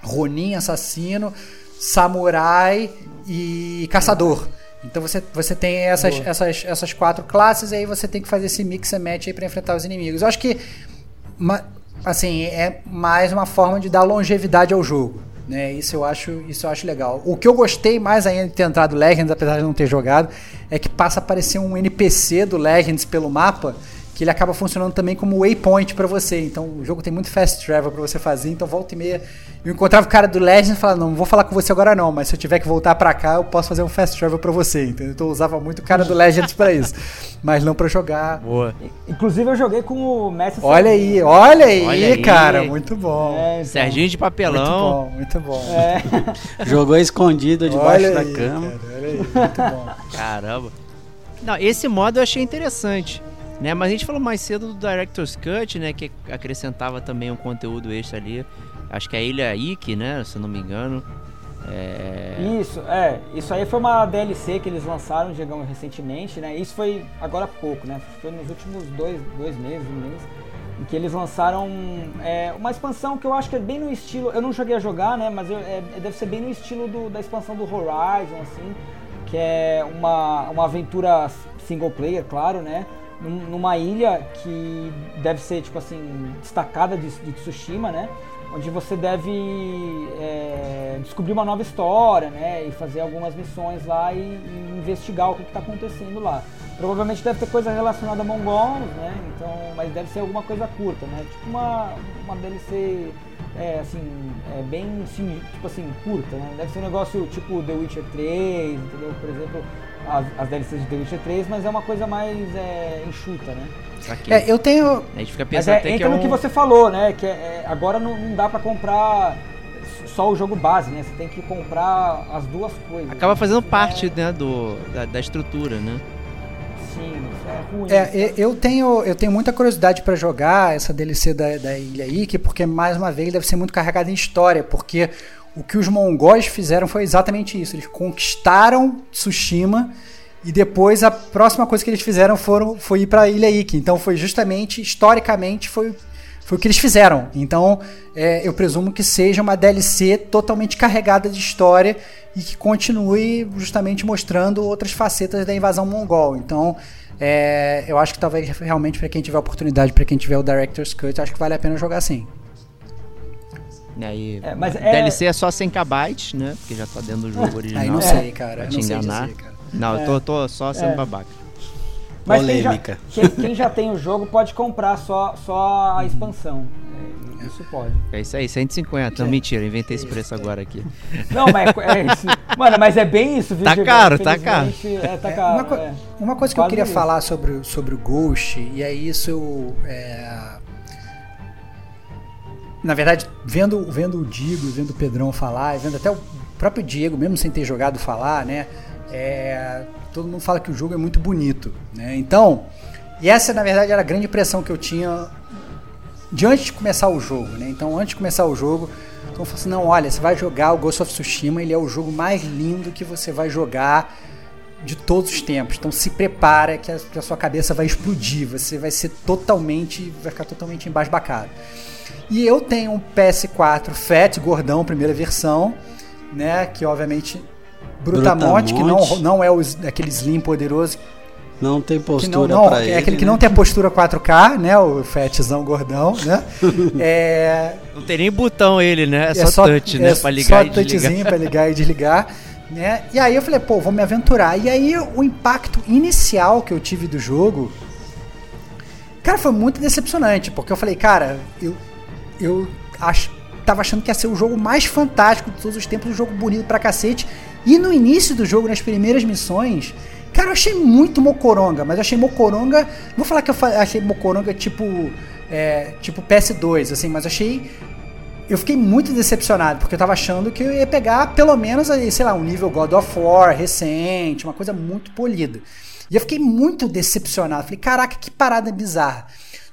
Ronin, assassino, samurai e caçador. Então você, você tem essas, Boa. essas, essas quatro classes e aí você tem que fazer esse mix and match aí pra enfrentar os inimigos. Eu acho que assim, é mais uma forma de dar longevidade ao jogo. Né? Isso eu acho, isso eu acho legal. O que eu gostei mais ainda de ter entrado Legends, apesar de não ter jogado, é que passa a aparecer um NPC do Legends pelo mapa, que ele acaba funcionando também como waypoint pra você. Então o jogo tem muito fast travel pra você fazer, então volta e meia eu encontrava o cara do Legends e falava, não, não vou falar com você agora não, mas se eu tiver que voltar pra cá, eu posso fazer um fast travel pra você, entendeu? Então eu usava muito o cara do Legends pra isso, mas não pra jogar. Boa. inclusive eu joguei com o Messi Olha aí, olha aí, Olha aí. cara, muito bom. É, então, Serginho de papelão. Muito bom, muito bom. É, Jogou escondido debaixo Olha da aí, cama. cara, olha aí, muito bom. Caramba. Não, esse modo eu achei interessante. Né? Mas a gente falou mais cedo do Director's Cut, né? Que acrescentava também um conteúdo extra ali. Acho que é a Ilha Ike, né? Se não me engano. É... Isso, é. Isso aí foi uma DLC que eles lançaram, digamos, recentemente, né? Isso foi agora há pouco, né? Foi nos últimos dois, dois meses, um mês. Em que eles lançaram é, uma expansão que eu acho que é bem no estilo. Eu não cheguei a jogar, né? Mas eu, é, deve ser bem no estilo do, da expansão do Horizon, assim. Que é uma, uma aventura single player, claro, né? Num- Numa ilha que deve ser, tipo assim, destacada de, de Tsushima, né? onde você deve é, descobrir uma nova história, né, e fazer algumas missões lá e, e investigar o que está acontecendo lá. Provavelmente deve ter coisa relacionada a mongols, né, então, mas deve ser alguma coisa curta, né, tipo uma, uma DLC, é, assim, é, bem, tipo assim, curta, né, deve ser um negócio tipo The Witcher 3, entendeu, por exemplo, as, as DLCs de The Witcher 3, mas é uma coisa mais é, enxuta, né. É, eu tenho. A gente fica Mas pensando é, até que entra é no um... que você falou, né? Que é- é, agora não, não dá pra comprar só o jogo base, né? Você tem que comprar as duas coisas. Acaba fazendo parte, é- né, do, da, da estrutura, né? Sim, isso é ruim. É, eu tenho, eu tenho muita curiosidade pra jogar essa DLC da, da Ilha Ike, porque mais uma vez deve ser muito carregada em história, porque o que os mongóis fizeram foi exatamente isso. Eles conquistaram Tsushima e depois a próxima coisa que eles fizeram foram, foi ir pra Ilha Ike. Então foi justamente, historicamente, foi, foi o que eles fizeram. Então é, eu presumo que seja uma DLC totalmente carregada de história e que continue justamente mostrando outras facetas da invasão mongol. Então é, eu acho que talvez realmente para quem tiver oportunidade, para quem tiver o Director's Cut, acho que vale a pena jogar sim. E aí, É, mas é- DLC é só 100 KB, né? Porque já tá dentro do jogo original. Aí não É, sei, cara. Pra eu te não sei enganar. dizer, cara. Não, eu tô, tô só sendo É. babaca. Mas quem já, Polêmica. quem, quem já tem o jogo pode comprar só, só a expansão. É, isso pode. É isso aí, 150. Não, mentira, inventei esse preço agora aqui. Não, mas é, é isso. Mano, mas é bem isso, viu? Tá caro, tá caro. É, tá É, caro. uma, co- é. uma coisa que eu Quase queria isso. falar sobre, o- sobre o Ghost, e aí isso eu. Na verdade, vendo, vendo o Digo, vendo o Pedrão falar, vendo até o próprio Diego, mesmo sem ter jogado, falar, né? é, todo mundo fala que o jogo é muito bonito, né? Então, e essa na verdade era a grande impressão que eu tinha de antes de começar o jogo, né? Então, antes de começar o jogo, então falei assim, não, olha, você vai jogar o Ghost of Tsushima, ele é o jogo mais lindo que você vai jogar de todos os tempos. Então se prepara que a, que a sua cabeça vai explodir, você vai ser totalmente, vai ficar totalmente embasbacado. E eu tenho um PS4 Fat, gordão, primeira versão, né, que obviamente Brutamonte, que não, Brutamonte. não é os, aquele Slim poderoso Não tem que não, postura não, pra é ele. aquele que né? não tem a postura 4K, né? O fatzão gordão, né? é, Não tem nem botão ele, né? É, é só, touch, né? é pra ligar só e desligar. touchzinho pra ligar e desligar, né? E aí eu falei, pô, vou me aventurar. E aí o impacto inicial que eu tive do jogo, cara, foi muito decepcionante, porque eu falei, cara, eu eu ach, tava achando que ia ser o jogo mais fantástico de todos os tempos, um jogo bonito pra cacete. E no início do jogo, nas primeiras missões, cara, eu achei muito mocoronga, mas eu achei mocoronga. Não vou falar que eu achei mocoronga tipo. é, tipo PS2, assim, mas achei. Eu fiquei muito decepcionado, porque eu tava achando que eu ia pegar pelo menos, sei lá, um nível God of War recente, uma coisa muito polida. E eu fiquei muito decepcionado. Falei, caraca, que parada bizarra.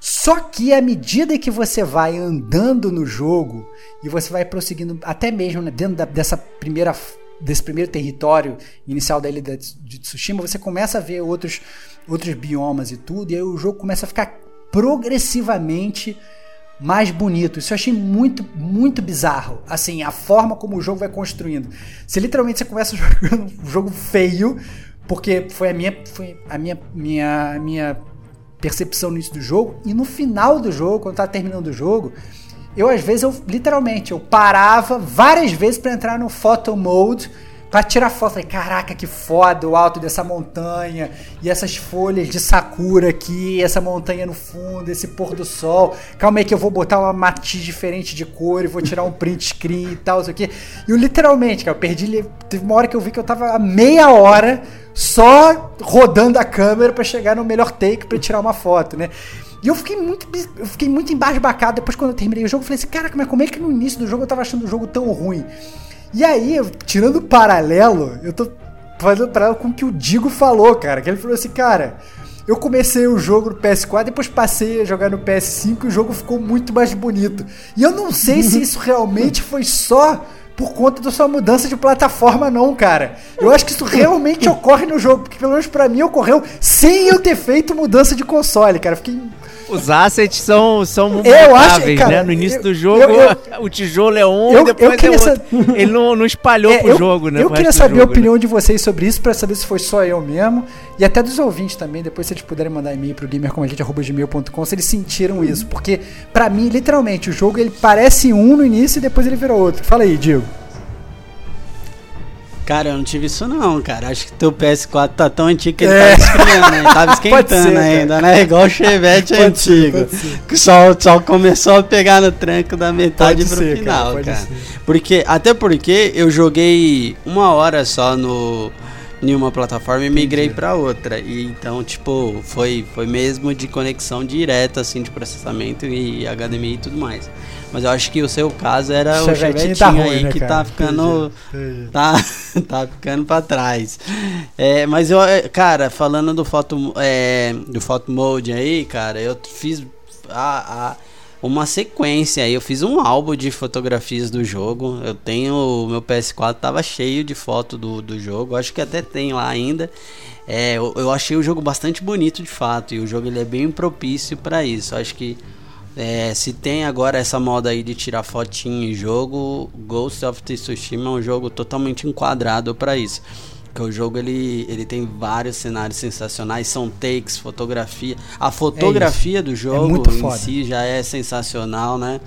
Só que à medida que você vai andando no jogo e você vai prosseguindo até mesmo né, dentro da- dessa primeira desse primeiro território inicial da ilha de Tsushima, você começa a ver outros outros biomas e tudo, e aí o jogo começa a ficar progressivamente mais bonito. Isso eu achei muito, muito bizarro. Assim, a forma como o jogo vai construindo. Você literalmente você começa jogando um jogo feio, porque foi a minha, foi a minha, minha, minha percepção no início do jogo, e no final do jogo, quando tava terminando o jogo, eu às vezes eu literalmente eu parava várias vezes para entrar no photo mode para tirar foto. Falei, caraca, que foda o alto dessa montanha e essas folhas de sakura aqui, essa montanha no fundo, esse pôr do sol. Calma aí que eu vou botar uma matiz diferente de cor e vou tirar um print screen e tal, isso aqui. E eu literalmente, cara, eu perdi, teve uma hora que eu vi que eu tava meia hora só rodando a câmera para chegar no melhor take para tirar uma foto, né? E eu fiquei muito, eu fiquei muito embasbacado depois quando eu terminei o jogo. Falei assim, caraca, mas como é que no início do jogo eu tava achando o jogo tão ruim? E aí, tirando o paralelo, eu tô fazendo paralelo com o que o Digo falou, cara. Que ele falou assim, cara, eu comecei o jogo no PS4, depois passei a jogar no PS5 e o jogo ficou muito mais bonito. E eu não sei se isso realmente foi só por conta da sua mudança de plataforma, não, cara. Eu acho que isso realmente ocorre no jogo, porque pelo menos pra mim ocorreu sem eu ter feito mudança de console, cara. Fiquei Os assets são, são Eu acho, cara, né? No início eu- do jogo, eu- eu- o tijolo é um eu- e depois é outro. Ele não, não espalhou É, pro jogo, né? Eu queria saber a jogo, né? opinião de vocês sobre isso, pra saber se foi só eu mesmo. E até dos ouvintes também, depois se eles puderem mandar e-mail pro gamercomagente.gmail.com se eles sentiram isso. Porque, pra mim, literalmente, o jogo ele parece um no início e depois ele virou outro. Fala aí, Diego. Cara, eu não tive isso não, cara. Acho que teu PS4 tá tão antigo que ele É. tava esfriando, né? Tava esquentando ser, cara. ainda, né? Igual o Chevette Pode ser, antigo. pode ser. que só, só começou a pegar no tranco da metade Pode pro ser, final, cara, cara. ser. Porque, até porque eu joguei uma hora só no em uma plataforma e migrei pra outra. E então, tipo, foi, foi mesmo de conexão direta, assim, de processamento e HDMI e tudo mais. Mas eu acho que o seu caso era o Chevetinho Chevetinho tá ruim, aí né, que cara? tá ficando Entendi. tá, tá ficando pra trás. É, mas eu, é, cara, falando do foto, é, do photo mode aí, cara, eu fiz a, a- uma sequência. Eu fiz um álbum de fotografias do jogo. Eu tenho meu PS4 tava cheio de foto do, do jogo. Acho que até tem lá ainda. É, eu, eu achei o jogo bastante bonito de fato e o jogo ele é bem propício pra isso. Acho que é, se tem agora essa moda aí de tirar fotinho em jogo, Ghost of Tsushima é um jogo totalmente enquadrado para isso. Porque o jogo ele, ele tem vários cenários sensacionais, são takes, fotografia. A fotografia do jogo muito em foda. si já é sensacional, né?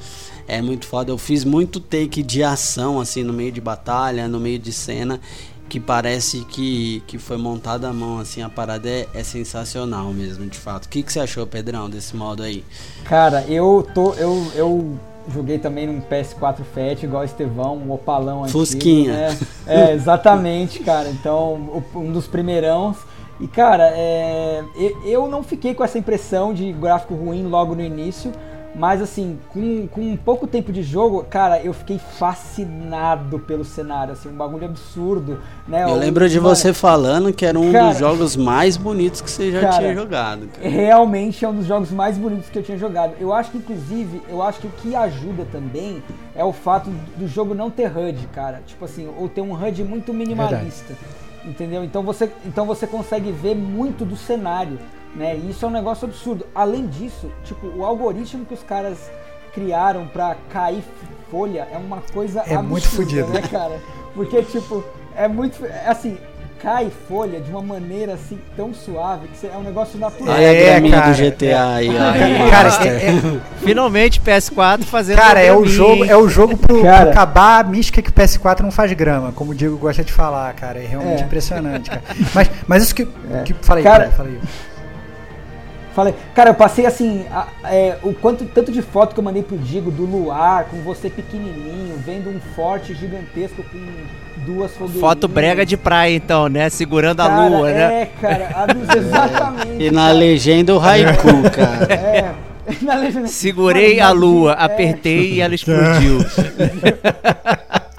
É muito foda. Eu fiz muito take de ação, assim, no meio de batalha, no meio de cena, que parece que, que foi montada à mão, assim. A parada é, é sensacional mesmo, de fato. O que, que você achou, Pedrão, desse modo aí? Cara, eu tô. Eu, eu joguei também num PS4 Fat, igual o Estevão, um opalão antigo. Fusquinha. Né? É, exatamente, cara. Então, um dos primeirãos. E, cara, é, eu não fiquei com essa impressão de gráfico ruim logo no início. Mas, assim, com, com pouco tempo de jogo, cara, eu fiquei fascinado pelo cenário, assim, um bagulho absurdo, né? Eu O- lembro de mano, você falando que era um Cara- dos jogos mais bonitos que você já Cara, tinha jogado. Cara. realmente é um dos jogos mais bonitos que eu tinha jogado. Eu acho que, inclusive, eu acho que o que ajuda também é o fato do jogo não ter HUD, cara. Tipo assim, ou ter um HUD muito minimalista. Entendeu? Então você, então você consegue ver muito do cenário, né? E isso é um negócio absurdo. Além disso, tipo, o algoritmo que os caras criaram pra cair folha é uma coisa É absurda, muito fudido. né, cara? Porque, tipo, é muito. é Assim, cai folha de uma maneira assim tão suave que é um negócio natural. É, graminha cara, do GTA aí, ó. Cara, Master. é- é- Finalmente, PS4 fazendo. Cara, é o jogo, é o jogo pro Cara. acabar a mística que o PS4 não faz grama, como o Diego gosta de falar, cara. É realmente É. impressionante, cara. Mas, mas isso que. que falei, Cara- cara, falei. Falei, cara, eu passei assim, a- é, o quanto tanto de foto que eu mandei pro Digo do luar, com você pequenininho, vendo um forte gigantesco com duas fogueirinhas. Foto brega de praia, então, né? Segurando a Cara, lua, né? É, cara, a luz, exatamente. E na legenda o Haiku, cara. É, na legenda. Segurei a lua, é, apertei e ela explodiu.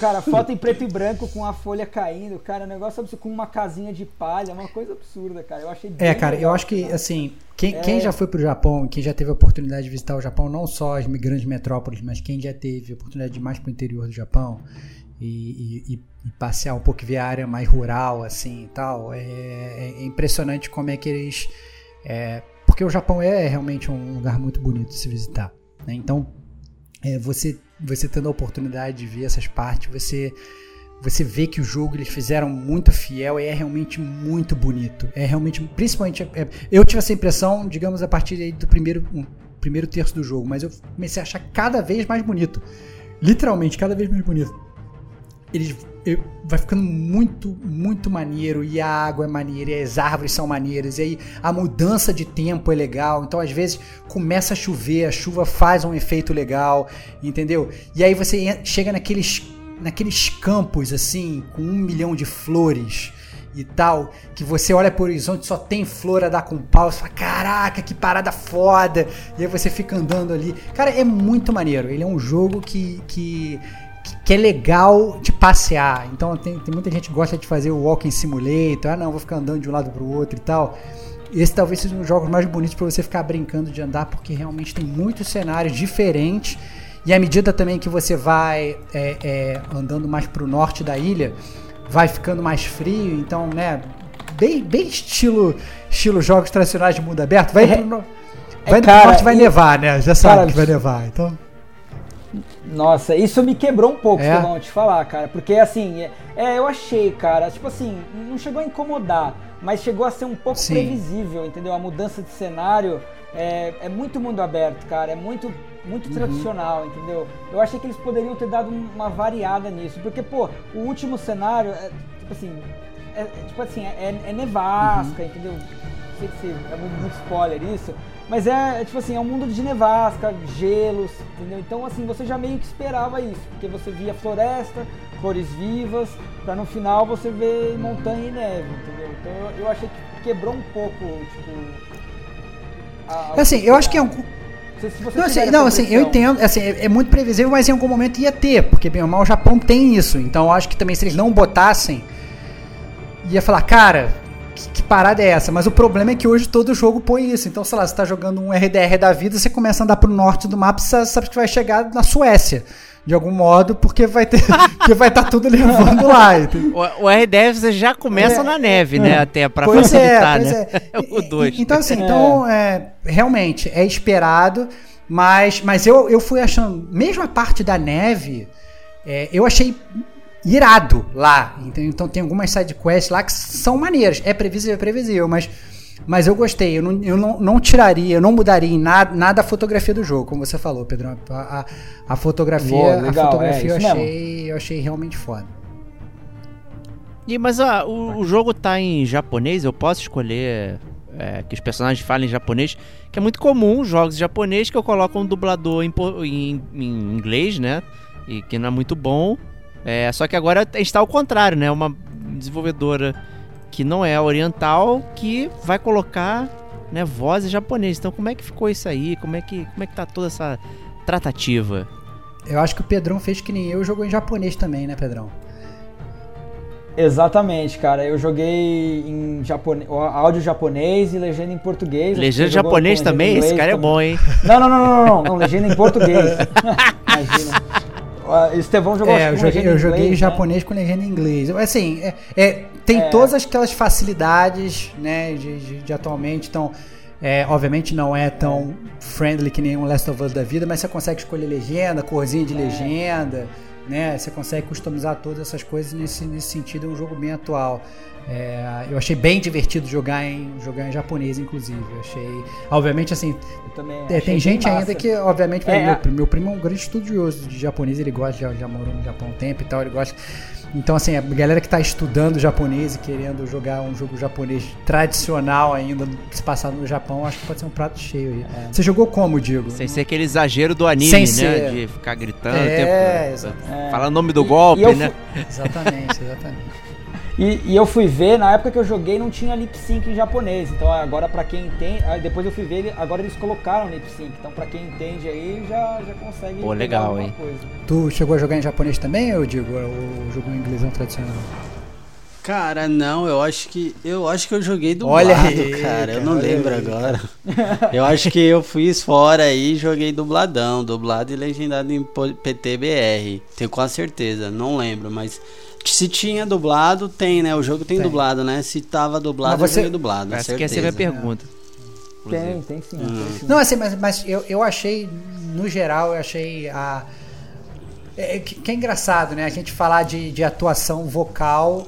Cara, foto em preto e branco com a folha caindo, cara, negócio absurdo, com uma casinha de palha, uma coisa absurda, cara. Eu achei É, cara, eu legal, acho que, cara. assim, quem, É. quem já foi pro Japão, quem já teve a oportunidade de visitar o Japão, não só as grandes metrópoles, mas quem já teve a oportunidade de ir mais pro interior do Japão e, e- e- e passear um pouco e ver a área mais rural, assim e tal, é, é impressionante como é que eles. é, porque o Japão é realmente um lugar muito bonito de se visitar. né? Então, é, você, você tendo a oportunidade de ver essas partes, você você vê que o jogo eles fizeram muito fiel e é realmente muito bonito. É realmente, principalmente, é- eu tive essa impressão, digamos, a partir do primeiro, um, primeiro terço do jogo, mas eu comecei a achar cada vez mais bonito. Literalmente, cada vez mais bonito. Ele vai ficando muito, muito maneiro, e a água é maneira, e as árvores são maneiras, e aí a mudança de tempo é legal. Então, às vezes, começa a chover, a chuva faz um efeito legal, entendeu? E aí você chega naqueles, naqueles campos, assim, com um milhão de flores e tal, que você olha pro horizonte só tem flor a dar com pau, você fala, caraca, que parada foda, e aí você fica andando ali. Cara, é muito maneiro. Ele é um jogo que, que, que é legal de passear. Então tem, tem muita gente que gosta de fazer o Walking Simulator, ah não, vou ficar andando de um lado pro outro e tal. esse talvez seja um dos jogos mais bonitos para você ficar brincando de andar, porque realmente tem muitos cenários diferentes. E à medida também que você vai é, é, andando mais pro norte da ilha, vai ficando mais frio. Então, né, bem, bem estilo, estilo jogos tradicionais de mundo aberto. Vai É, pro, no- vai cara, pro norte, vai e- nevar, né? Já sabe cara, que vai nevar. Então, Nossa, isso me quebrou um pouco, É? Estevão, te falar, cara. Porque assim, é, é, eu achei, cara, tipo assim, não chegou a incomodar, mas chegou a ser um pouco Sim. previsível, entendeu? A mudança de cenário é, é muito mundo aberto, cara. É muito, muito Uhum. tradicional, entendeu? Eu achei que eles poderiam ter dado um- uma variada nisso. Porque, pô, o último cenário, é, tipo assim, é, é, tipo assim, é, é nevasca, Uhum. entendeu? Não sei se é muito, muito spoiler isso, mas é, é, tipo assim, é um mundo de nevasca, gelos, entendeu? Então assim, você já meio que esperava isso, porque você via floresta, cores vivas, pra no final você ver montanha e neve, entendeu? Então eu, eu achei que quebrou um pouco, tipo. a- a- assim, eu acho que é um. Não sei se Não, assim, não, assim, eu entendo, assim, é, é muito previsível, mas em algum momento ia ter, porque bem ou mal o Japão tem isso. Então eu acho que também se eles não botassem, ia falar, cara, que, que parada é essa? Mas o problema é que hoje todo jogo põe isso. Então, sei lá, você tá jogando um RDR da vida, você começa a andar pro norte do mapa, você sabe que vai chegar na Suécia. De algum modo, porque vai ter. porque vai estar tudo levando lá. O, o RDF você já começa É, na neve, né? Até pra Pois é, facilitar, pois né? é. o 2. E- Então, assim, então, é, realmente, é esperado, mas, mas eu, eu fui achando, mesmo a parte da neve, é, eu achei irado lá. Então, tem algumas sidequests lá que são maneiras. É previsível, é previsível, mas, mas eu gostei. Eu não, eu não, não tiraria, eu não mudaria em nada, nada a fotografia do jogo, como você falou, Pedrão. A, a, a fotografia, Boa, legal, a fotografia é, eu, achei, eu achei realmente foda. E, mas ah, o, o jogo tá em japonês, eu posso escolher é, que os personagens falem japonês, que é muito comum jogos japonês que eu coloco um dublador em, em- em inglês, né? E que não é muito bom. É, só que agora está ao contrário, né? Uma desenvolvedora que não é oriental que vai colocar né, vozes japonesas. Então como é que ficou isso aí? Como é que, como é que tá toda essa tratativa? Eu acho que o Pedrão fez que nem eu, jogou em japonês também, né, Pedrão? Exatamente, cara. Eu joguei em japonês, áudio japonês e legenda em português. Legenda japonês legenda também? Esse cara é também. bom, hein? Não, não, não, não, não, não, não, legenda em português. Imagina. O Estevão jogou É, eu joguei, eu joguei inglês, né? japonês com legenda em inglês. Assim, é, é, tem É. todas aquelas facilidades, né, de, de- de atualmente, então, é, obviamente não é tão friendly que nem um Last of Us da vida, mas você consegue escolher legenda, corzinha É. de legenda, né, você consegue customizar todas essas coisas nesse, nesse sentido, é um jogo bem atual. É, eu achei bem divertido jogar em, jogar em japonês, inclusive. Eu achei, obviamente, assim, é, tem gente massa. ainda que, obviamente, É, meu, meu primo é um grande estudioso de japonês, ele gosta, já, já morou no Japão um tempo e tal, ele gosta. Então, assim, a galera que está estudando japonês e querendo jogar um jogo japonês tradicional ainda, se passado no Japão, acho que pode ser um prato cheio aí. É. Você jogou como, Diego? Sem ser aquele exagero do anime, Sem né? ser. De ficar gritando É, o tempo. Falar o nome do E- golpe, e né? Exatamente, exatamente. E, e eu fui ver, na época que eu joguei não tinha lip sync em japonês. Então agora pra quem entende, aí depois eu fui ver, ele- agora eles colocaram lip sync. Então pra quem entende aí já, já consegue Pô, legal, hein? coisa. Tu chegou a jogar em japonês também, ou Diego? Ou jogou em inglêsão tradicional? Cara, não, eu acho que eu acho que eu joguei dublado, Olha aí, cara. Eu cara, não lembro aí, agora. eu acho que eu fiz fora aí e joguei dubladão, dublado e legendado em PTBR. Tenho quase certeza, não lembro, mas se tinha dublado, tem, né? O jogo tem, Tem. dublado, né? Se tava dublado, Mas você- eu joguei dublado, Essa que é a minha pergunta. Tem, inclusive. tem sim, Hum. tem sim. Não, assim, mas, mas eu, eu achei, no geral, eu achei a. É, que, que é engraçado, né? A gente falar de, de atuação vocal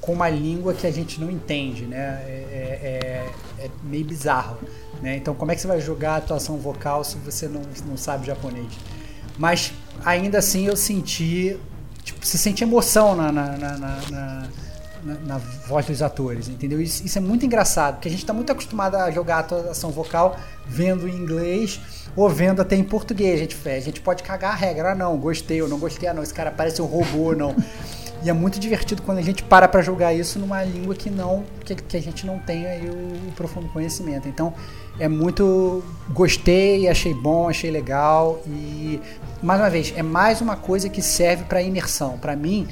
com uma língua que a gente não entende, né? É, é- é- é meio bizarro. Né? Então, como é que você vai jogar atuação vocal se você não, não sabe japonês? Mas, ainda assim, eu senti. Tipo, você sente emoção na, na, na, na- voz dos atores, entendeu? Isso, isso é muito engraçado, porque a gente está muito acostumado a jogar atuação vocal vendo em inglês ou vendo até em português. A gente, a gente pode cagar a regra, ah, não, gostei ou não gostei, ah, não, esse cara parece um robô, não. E é muito divertido quando a gente para para jogar isso numa língua que não que, que a gente não tem aí o, o profundo conhecimento. Então é muito gostei, achei bom, achei legal e mais uma vez é mais uma coisa que serve para imersão. Para mim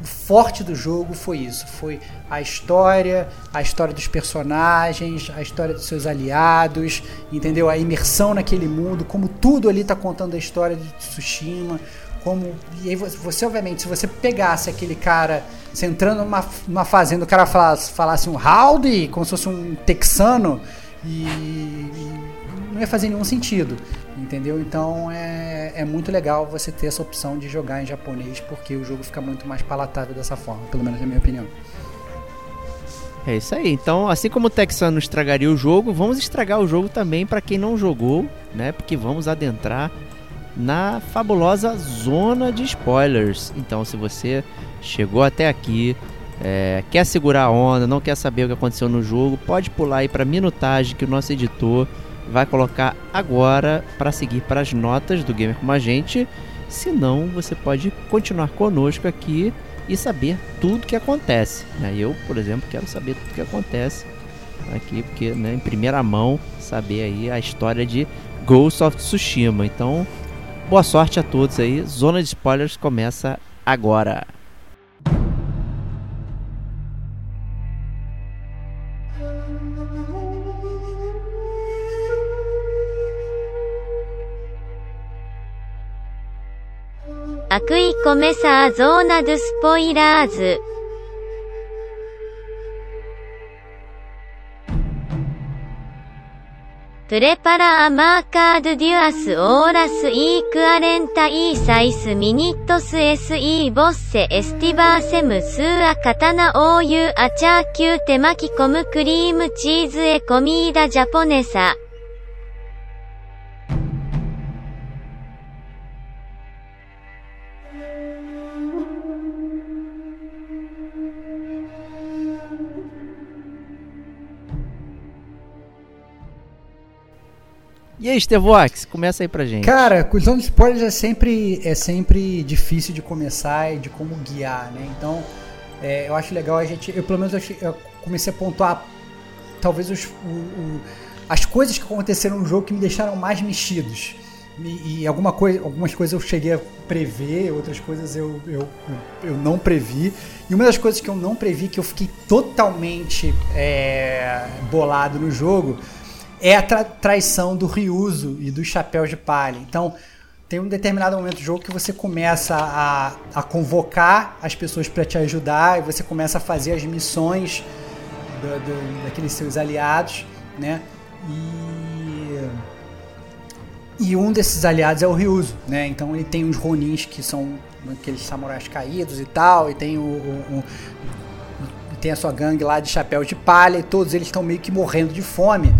o forte do jogo foi isso, foi a história, a história dos personagens, a história dos seus aliados, entendeu? A imersão naquele mundo, como tudo ali tá contando a história de Tsushima, como e aí você, obviamente se você pegasse aquele cara você entrando numa, numa fazenda o cara falasse, falasse um howdy como se fosse um texano e, e não ia fazer nenhum sentido entendeu então é, é muito legal você ter essa opção de jogar em japonês porque o jogo fica muito mais palatável dessa forma pelo menos na minha opinião é isso aí. Então, assim como o Texano estragaria o jogo, vamos estragar o jogo também para quem não jogou, né? Porque vamos adentrar na fabulosa zona de spoilers. Então, se você chegou até aqui, é, quer segurar a onda, não quer saber o que aconteceu no jogo, pode pular aí para minutagem que o nosso editor vai colocar agora para seguir para as notas do Gamer como a gente. Se não, você pode continuar conosco aqui e saber tudo que acontece. Né? Eu, por exemplo, quero saber tudo que acontece aqui, porque né, em primeira mão saber aí a história de Ghost of Tsushima. Então, Boa sorte a todos aí. Zona de spoilers começa agora. Aqui começa a zona dos spoilers. プレパラアマーカードデュアスオーラスイークアレンタイーサイスミニットスエスイーボッセエスティバーセムスーアカタナオーユーアチャーキューテマキコムクリームチーズエコミーダジャポネサ。E aí, Stevox, começa aí pra gente. Cara, questão de spoilers é sempre, é sempre difícil de começar e de como guiar, né? Então, é, eu acho legal a gente. Eu, pelo menos, eu, eu comecei a pontuar talvez os, o, o, as coisas que aconteceram no jogo que me deixaram mais mexidos. E, e, alguma coisa, algumas coisas eu cheguei a prever, outras coisas eu, eu, eu não previ. E uma das coisas que eu não previ, que eu fiquei totalmente é, bolado no jogo é a tra traição do Ryuzo e dos chapéus de palha. Então, tem um determinado momento do jogo que você começa a, a convocar as pessoas para te ajudar e você começa a fazer as missões do, do, daqueles seus aliados, né? E, e um desses aliados é o Ryuzo, né? Então ele tem os Ronins que são aqueles samurais caídos e tal, e tem o, o, o tem a sua gangue lá de chapéu de palha e todos eles estão meio que morrendo de fome.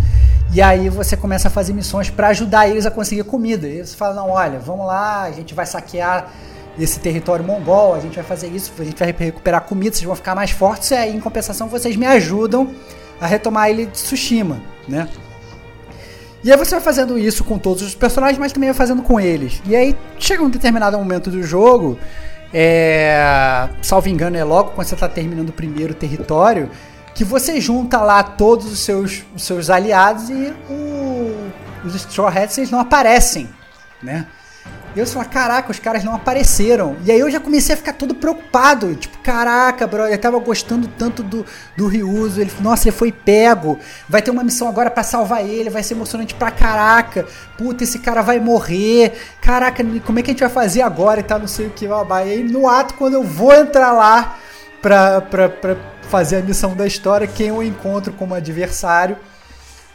E aí você começa a fazer missões para ajudar eles a conseguir comida. E você fala, não, olha, vamos lá, a gente vai saquear esse território mongol, a gente vai fazer isso, a gente vai recuperar comida, vocês vão ficar mais fortes, e aí em compensação vocês me ajudam a retomar ilha de Tsushima, né? E aí você vai fazendo isso com todos os personagens, mas também vai fazendo com eles. E aí chega um determinado momento do jogo, é, salvo engano é logo quando você está terminando o primeiro território, que você junta lá todos os seus, os seus aliados e o, os Straw Hats eles não aparecem, né? E eu falo, caraca, os caras não apareceram. E aí eu já comecei a ficar todo preocupado. Tipo, caraca, bro, eu tava gostando tanto do, do Ryuzo. Ele, nossa, ele foi pego. Vai ter uma missão agora para salvar ele. Vai ser emocionante pra caraca. Puta, esse cara vai morrer. Caraca, como é que a gente vai fazer agora e tal, não sei o que. E aí no ato, quando eu vou entrar lá pra, pra, pra fazer a missão da história, quem eu encontro como adversário,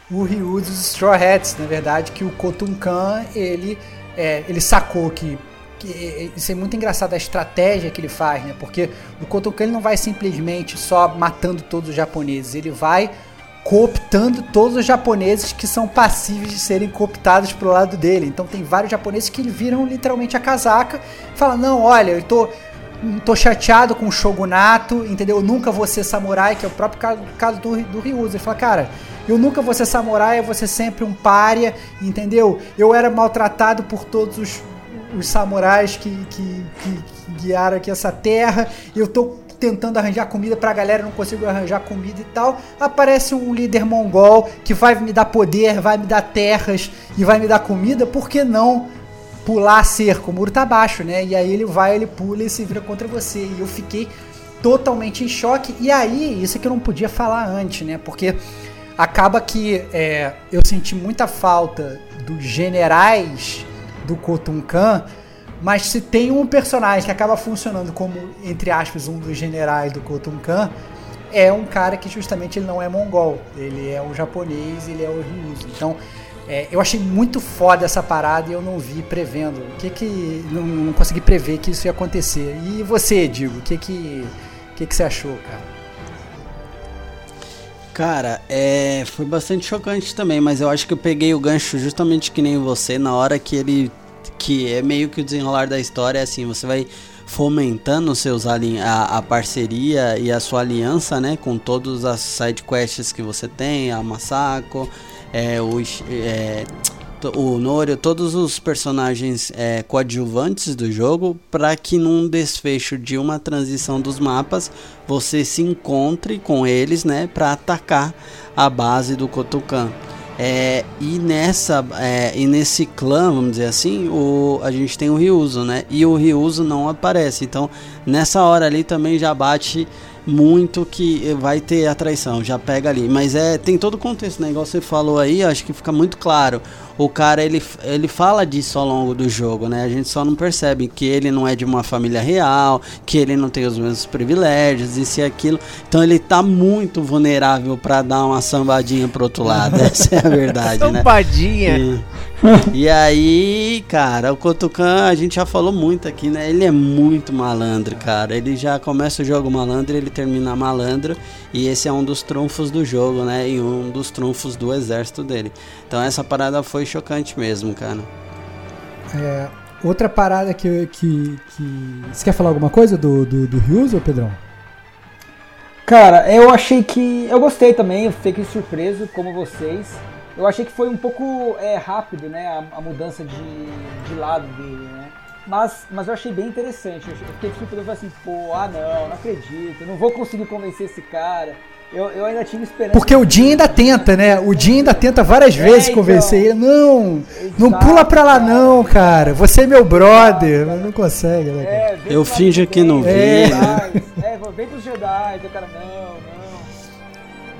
o Ryu dos Straw Hats, na verdade, que o Kotunkan, ele, é, ele sacou que, que, é, é, isso é muito engraçado a estratégia que ele faz, né? Porque o Kotunkan ele não vai simplesmente só matando todos os japoneses, ele vai cooptando todos os japoneses que são passíveis de serem cooptados pro lado dele. Então tem vários japoneses que viram literalmente a casaca e falam: "Não, olha, eu tô tô chateado com o shogunato, entendeu? Eu nunca vou ser samurai, que é o próprio caso, do, do Ryuzo. Ele fala, cara, eu nunca vou ser samurai, eu vou ser sempre um pária, entendeu? Eu era maltratado por todos os, os samurais que, que, que, que guiaram aqui essa terra, eu tô tentando arranjar comida pra galera, não consigo arranjar comida e tal. Aparece um líder mongol que vai me dar poder, vai me dar terras e vai me dar comida, por que não pular cerca, o muro tá baixo, né? E aí ele vai, ele pula e se vira contra você. E eu fiquei totalmente em choque. E aí, isso é que eu não podia falar antes, né? Porque acaba que é, eu senti muita falta dos generais do Kotunkan, mas se tem um personagem que acaba funcionando como, entre aspas, um dos generais do Kotunkan, é um cara que justamente ele não é mongol, ele é o japonês, ele é o Ryuzo. Então, é, eu achei muito foda essa parada e eu não vi prevendo. O que que. Não, não consegui prever que isso ia acontecer. E você, Digo, o que que. O que, que você achou, cara? Cara, é, foi bastante chocante também, mas eu acho que eu peguei o gancho justamente que nem você, na hora que ele. que é meio que o desenrolar da história, é assim, você vai fomentando seus a, a parceria e a sua aliança, né, com todas as side quests que você tem, a Masako, é, o, é, o todos os personagens é, coadjuvantes do jogo, para que num desfecho de uma transição dos mapas você se encontre com eles, né, para atacar a base do Kotokan. É, e nessa é, e nesse clã, vamos dizer assim, o, a gente tem o Ryuzo, né? E o Ryuzo não aparece. Então, nessa hora ali também já bate muito que vai ter a traição, já pega ali. Mas é tem todo o contexto, né? Igual você falou aí, acho que fica muito claro. O cara ele, ele fala disso ao longo do jogo, né? A gente só não percebe que ele não é de uma família real, que ele não tem os mesmos privilégios, isso e aquilo. Então ele tá muito vulnerável para dar uma sambadinha pro outro lado. Essa é a verdade, né? Sambadinha. E aí, cara, o Kotukan, a gente já falou muito aqui, né? Ele é muito malandro, cara. Ele já começa o jogo malandro, ele termina malandro. E esse é um dos trunfos do jogo, né? E um dos trunfos do exército dele. Então essa parada foi chocante mesmo, cara. É, outra parada que, que, que. Você quer falar alguma coisa do, do, do Ryuzo, Pedrão? Cara, eu achei que. Eu gostei também, eu fiquei surpreso, como vocês. Eu achei que foi um pouco é, rápido, né? A, a, mudança de, de lado dele, né? Mas, mas eu achei bem interessante. Eu fiquei surpreso falei assim, pô, ah não, não acredito, não vou conseguir convencer esse cara. Eu, eu ainda tinha esperança. Porque o Jim ainda tenta, né? O Jim ainda tenta várias é, vezes então, convencer ele. Não, exato, não pula pra lá não, cara. Você é meu brother. Mas não consegue, né? É, eu finjo que não vi. É, né? é, vem pros Jedi. O cara, não.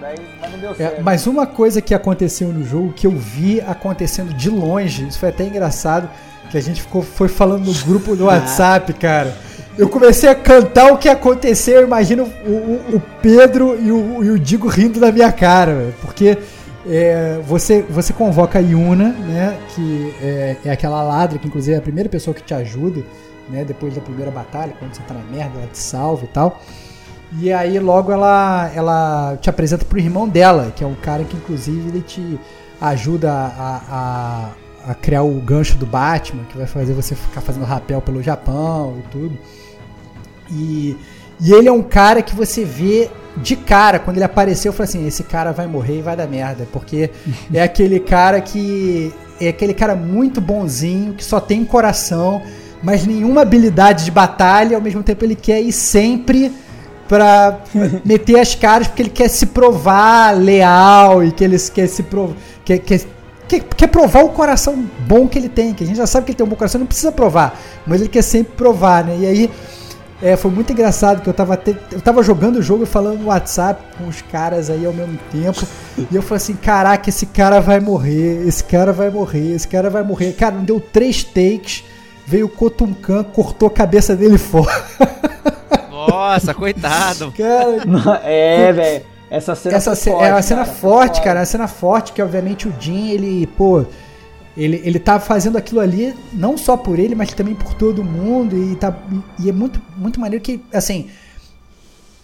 Daí, mas não deu é, certo. É, mas uma coisa que aconteceu no jogo, que eu vi acontecendo de longe, isso foi até engraçado, que a gente ficou, foi falando no grupo do WhatsApp, cara eu comecei a cantar o que aconteceu, eu imagino o, o, o Pedro e o, e o, Digo rindo da minha cara, porque é, você, você convoca a Yuna, né, que é, é, aquela ladra, que inclusive é a primeira pessoa que te ajuda, né, depois da primeira batalha, quando você tá na merda, ela te salva e tal. E aí logo ela, ela te apresenta pro irmão dela, que é um cara que inclusive ele te ajuda a, a, a criar o gancho do Batman, que vai fazer você ficar fazendo rapel pelo Japão e tudo. E, e ele é um cara que você vê de cara, quando ele apareceu, eu falei assim: esse cara vai morrer e vai dar merda, porque é aquele cara que. É aquele cara muito bonzinho, que só tem coração, mas nenhuma habilidade de batalha, ao mesmo tempo ele quer ir sempre pra meter as caras, porque ele quer se provar leal e que ele quer se provar. Quer, quer, quer, quer provar o coração bom que ele tem, que a gente já sabe que ele tem um bom coração, não precisa provar, mas ele quer sempre provar, né? E aí é, foi muito engraçado que eu tava, te, eu tava jogando o jogo e falando no WhatsApp com os caras aí ao mesmo tempo. e eu falei assim: caraca, esse cara vai morrer, esse cara vai morrer, esse cara vai morrer. Cara, deu três takes, veio o Kotunkan, cortou a cabeça dele fora. Nossa, coitado. Cara, é, velho. Essa cena Essa forte, é uma cena cara, forte, cara. É uma cena forte que, obviamente, o Jim, ele, pô ele, ele tá fazendo aquilo ali não só por ele, mas também por todo mundo. E, tá, e é muito, muito maneiro que, assim,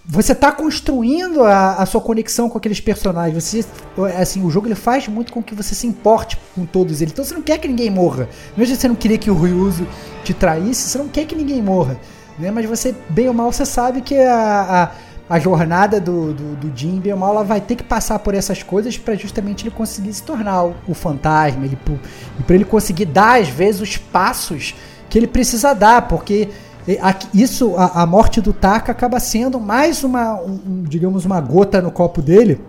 você tá construindo a, a, sua conexão com aqueles personagens. Você, assim, o jogo ele faz muito com que você se importe com todos eles. Então você não quer que ninguém morra. Mesmo você não queria que o Ryuzo te traísse, você não quer que ninguém morra. Né? Mas você, bem ou mal, você sabe que a, a a jornada do, do, do Jim bem mal, ela vai ter que passar por essas coisas para justamente ele conseguir se tornar o, o fantasma, ele, e para ele conseguir dar às vezes os passos que ele precisa dar, porque isso, a, a morte do Taka acaba sendo mais uma, um, digamos, uma gota no copo dele,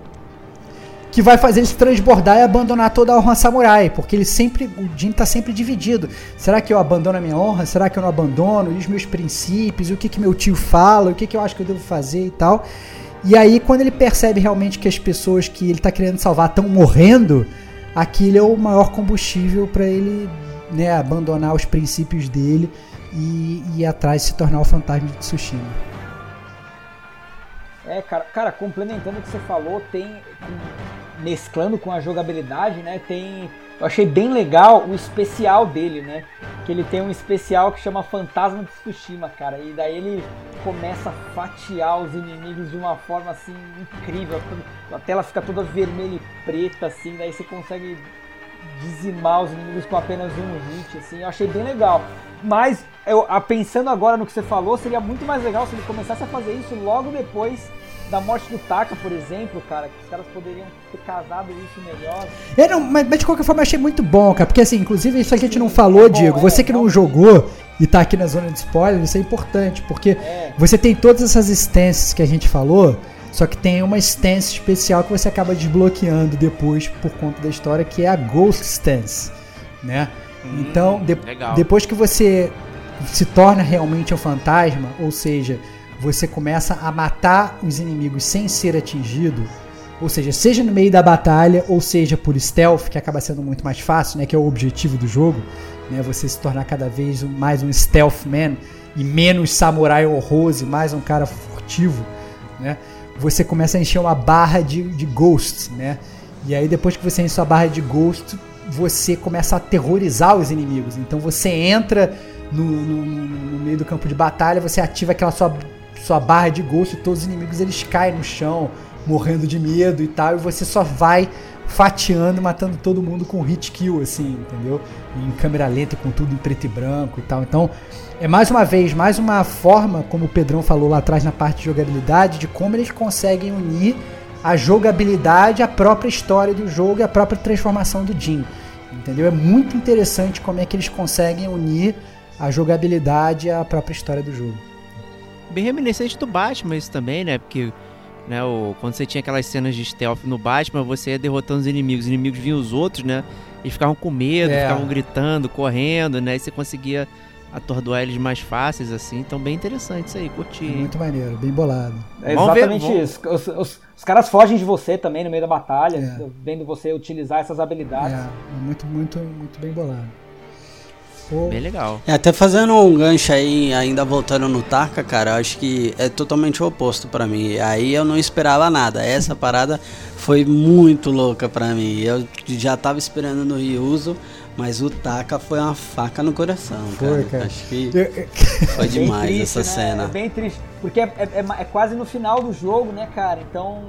que vai fazer ele se transbordar e abandonar toda a honra samurai, porque ele sempre, o Jin tá sempre dividido. Será que eu abandono a minha honra? Será que eu não abandono? E os meus princípios? O que que meu tio fala? O que que eu acho que eu devo fazer e tal? E aí quando ele percebe realmente que as pessoas que ele tá querendo salvar estão morrendo, aquilo é o maior combustível para ele, né, abandonar os princípios dele e, ir atrás se tornar o fantasma de Tsushima. É, cara, cara, complementando o que você falou, tem mesclando com a jogabilidade, né? Tem. Eu achei bem legal o especial dele, né? Que ele tem um especial que chama Fantasma de Tsushima, cara. E daí ele começa a fatiar os inimigos de uma forma assim incrível. A tela fica toda vermelha e preta, assim. Daí você consegue dizimar os inimigos com apenas um hit, assim. Eu achei bem legal. Mas, eu, pensando agora no que você falou, seria muito mais legal se ele começasse a fazer isso logo depois da morte do Taka, por exemplo, cara, que os caras poderiam ter casado isso melhor. É, não, mas, mas de qualquer forma eu achei muito bom, cara, porque assim, inclusive isso aqui a gente não falou, é bom, Diego, é, você que não jogou e tá aqui na zona de spoiler, isso é importante, porque é. você tem todas essas instâncias que a gente falou, só que tem uma stance especial que você acaba desbloqueando depois por conta da história, que é a Ghost Stance, né? Hum, então, de, depois que você se torna realmente um fantasma, ou seja, você começa a matar os inimigos sem ser atingido, ou seja, seja no meio da batalha, ou seja por stealth, que acaba sendo muito mais fácil, né, que é o objetivo do jogo, né, você se tornar cada vez mais um stealth man e menos samurai rose, mais um cara furtivo, né? Você começa a encher uma barra de, de ghosts, né? E aí depois que você enche sua barra de ghost, você começa a aterrorizar os inimigos. Então você entra no, no, no meio do campo de batalha, você ativa aquela sua sua barra de ghost e todos os inimigos eles caem no chão, morrendo de medo e tal, e você só vai fatiando, matando todo mundo com hit kill, assim, entendeu? Em câmera lenta, com tudo em preto e branco e tal. Então, é mais uma vez, mais uma forma, como o Pedrão falou lá atrás na parte de jogabilidade, de como eles conseguem unir a jogabilidade à própria história do jogo e a própria transformação do Jin. Entendeu? É muito interessante como é que eles conseguem unir a jogabilidade à própria história do jogo bem reminiscente do Batman isso também, né? Porque né, o, quando você tinha aquelas cenas de stealth no Batman, você ia derrotando os inimigos, os inimigos vinham os outros, né? Eles ficavam com medo, é. ficavam gritando, correndo, né? E você conseguia atordoar eles mais fáceis, assim. Então, bem interessante isso aí, curti. Muito maneiro, bem bolado. É exatamente ver, isso. Os, os, os, caras fogem de você também no meio da batalha, é. vendo você utilizar essas habilidades. É, muito, muito, muito bem bolado. Bem legal. É, até fazendo um gancho aí, ainda voltando no Tarka, cara, eu acho que é totalmente o oposto para mim. Aí eu não esperava nada. Essa parada foi muito louca para mim. Eu já tava esperando no Ryuzo, mas o Taka foi uma faca no coração, foi, cara. cara. Acho que foi demais triste, essa né? cena. É bem triste, porque é, é, é, quase no final do jogo, né, cara? Então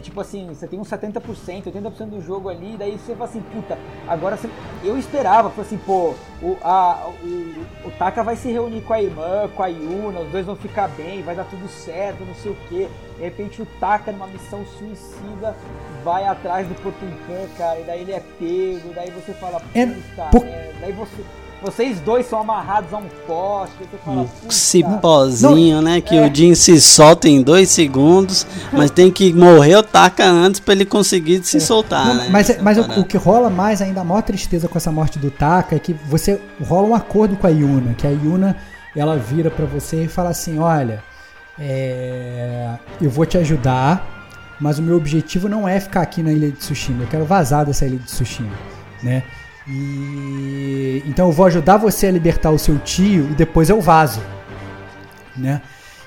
é tipo assim, você tem uns 70%, 80% do jogo ali, daí você fala assim, puta, agora você... eu esperava, foi assim, pô, o, a, o, o Taka vai se reunir com a irmã, com a Yuna, os dois vão ficar bem, vai dar tudo certo, não sei o que. De repente o Taka numa missão suicida vai atrás do Potemkin, cara, e daí ele é pego, daí você fala, é, puta, por... é, daí você vocês dois são amarrados a um poste. Você fala, um cipózinho, né? Que é. o Jim se solta em dois segundos, mas tem que morrer o Taka antes para ele conseguir se é. soltar. Não, né? Mas, mas o, o, que rola mais, ainda a maior tristeza com essa morte do Taka é que você rola um acordo com a Yuna, que a Yuna ela vira para você e fala assim: olha, é, eu vou te ajudar, mas o meu objetivo não é ficar aqui na ilha de Tsushima, eu quero vazar dessa ilha de Tsushima, né? E então eu vou ajudar você a libertar o seu tio e depois eu vazo, né?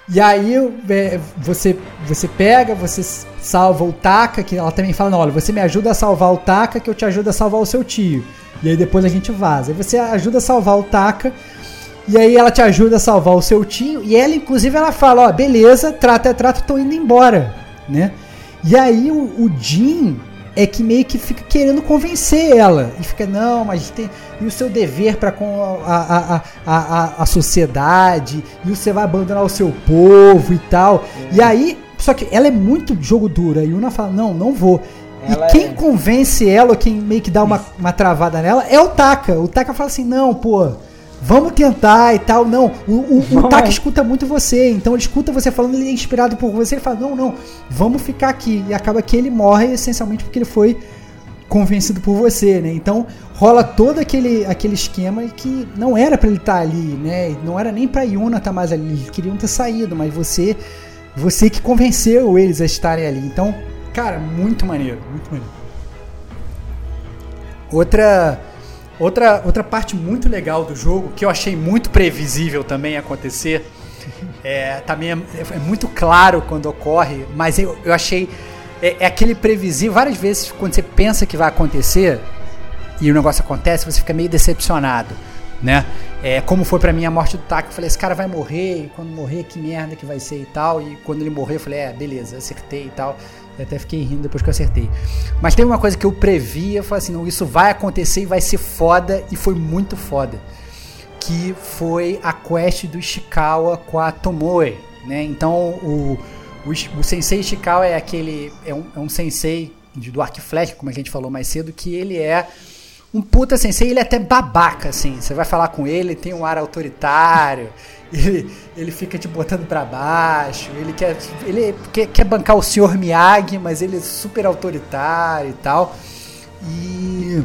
E aí é, você você pega, você salva o Taka, que ela também fala, não, olha, você me ajuda a salvar o Taka, que eu te ajudo a salvar o seu tio. E aí depois a gente vaza. Aí você ajuda a salvar o Taka, e aí ela te ajuda a salvar o seu tio, e ela inclusive ela fala, ó, beleza, trata é trato, tô indo embora, né? E aí o, o Jin, é que meio que fica querendo convencer ela. E fica, não, mas tem. E o seu dever para com a, a, a, a, a sociedade, e você vai abandonar o seu povo e tal. E aí, só que ela é muito jogo dura. E Una fala, não, não vou. Ela e quem é... convence ela, quem meio que dá uma, uma travada nela, é o Taka. O Taka fala assim, não, pô, vamos tentar e tal. Não, o, o, o Taki escuta muito você, então ele escuta você falando, ele é inspirado por você, ele fala, não, não, vamos ficar aqui. E acaba que ele morre essencialmente porque ele foi convencido por você, né? Então rola todo aquele, aquele esquema que não era para ele estar tá ali, né? Não era nem para Yuna estar tá mais ali, eles queriam ter saído, mas você você que convenceu eles a estarem ali. Então, cara, muito maneiro, muito maneiro. Outra outra outra parte muito legal do jogo que eu achei muito previsível também acontecer. É, também é, é muito claro quando ocorre, mas eu, eu achei é, é aquele previsível. Várias vezes, quando você pensa que vai acontecer e o negócio acontece, você fica meio decepcionado, né? É, como foi para mim a morte do Taki, eu falei, esse cara vai morrer, e quando morrer, que merda que vai ser e tal. E quando ele morrer, eu falei, é, beleza, acertei e tal. Eu até fiquei rindo depois que eu acertei. Mas tem uma coisa que eu previa, eu falei assim, não, isso vai acontecer e vai ser foda, e foi muito foda. Que foi a quest do Ishikawa com a Tomoe, né? Então o o, o Sensei Ishikawa é aquele. É um, é um sensei do arco e flecha, como a gente falou mais cedo, que ele é um puta sensei, ele é até babaca, assim. Você vai falar com ele, tem um ar autoritário, ele, ele fica te botando para baixo, ele quer, ele quer, quer bancar o senhor Miyagi, mas ele é super autoritário e tal. E,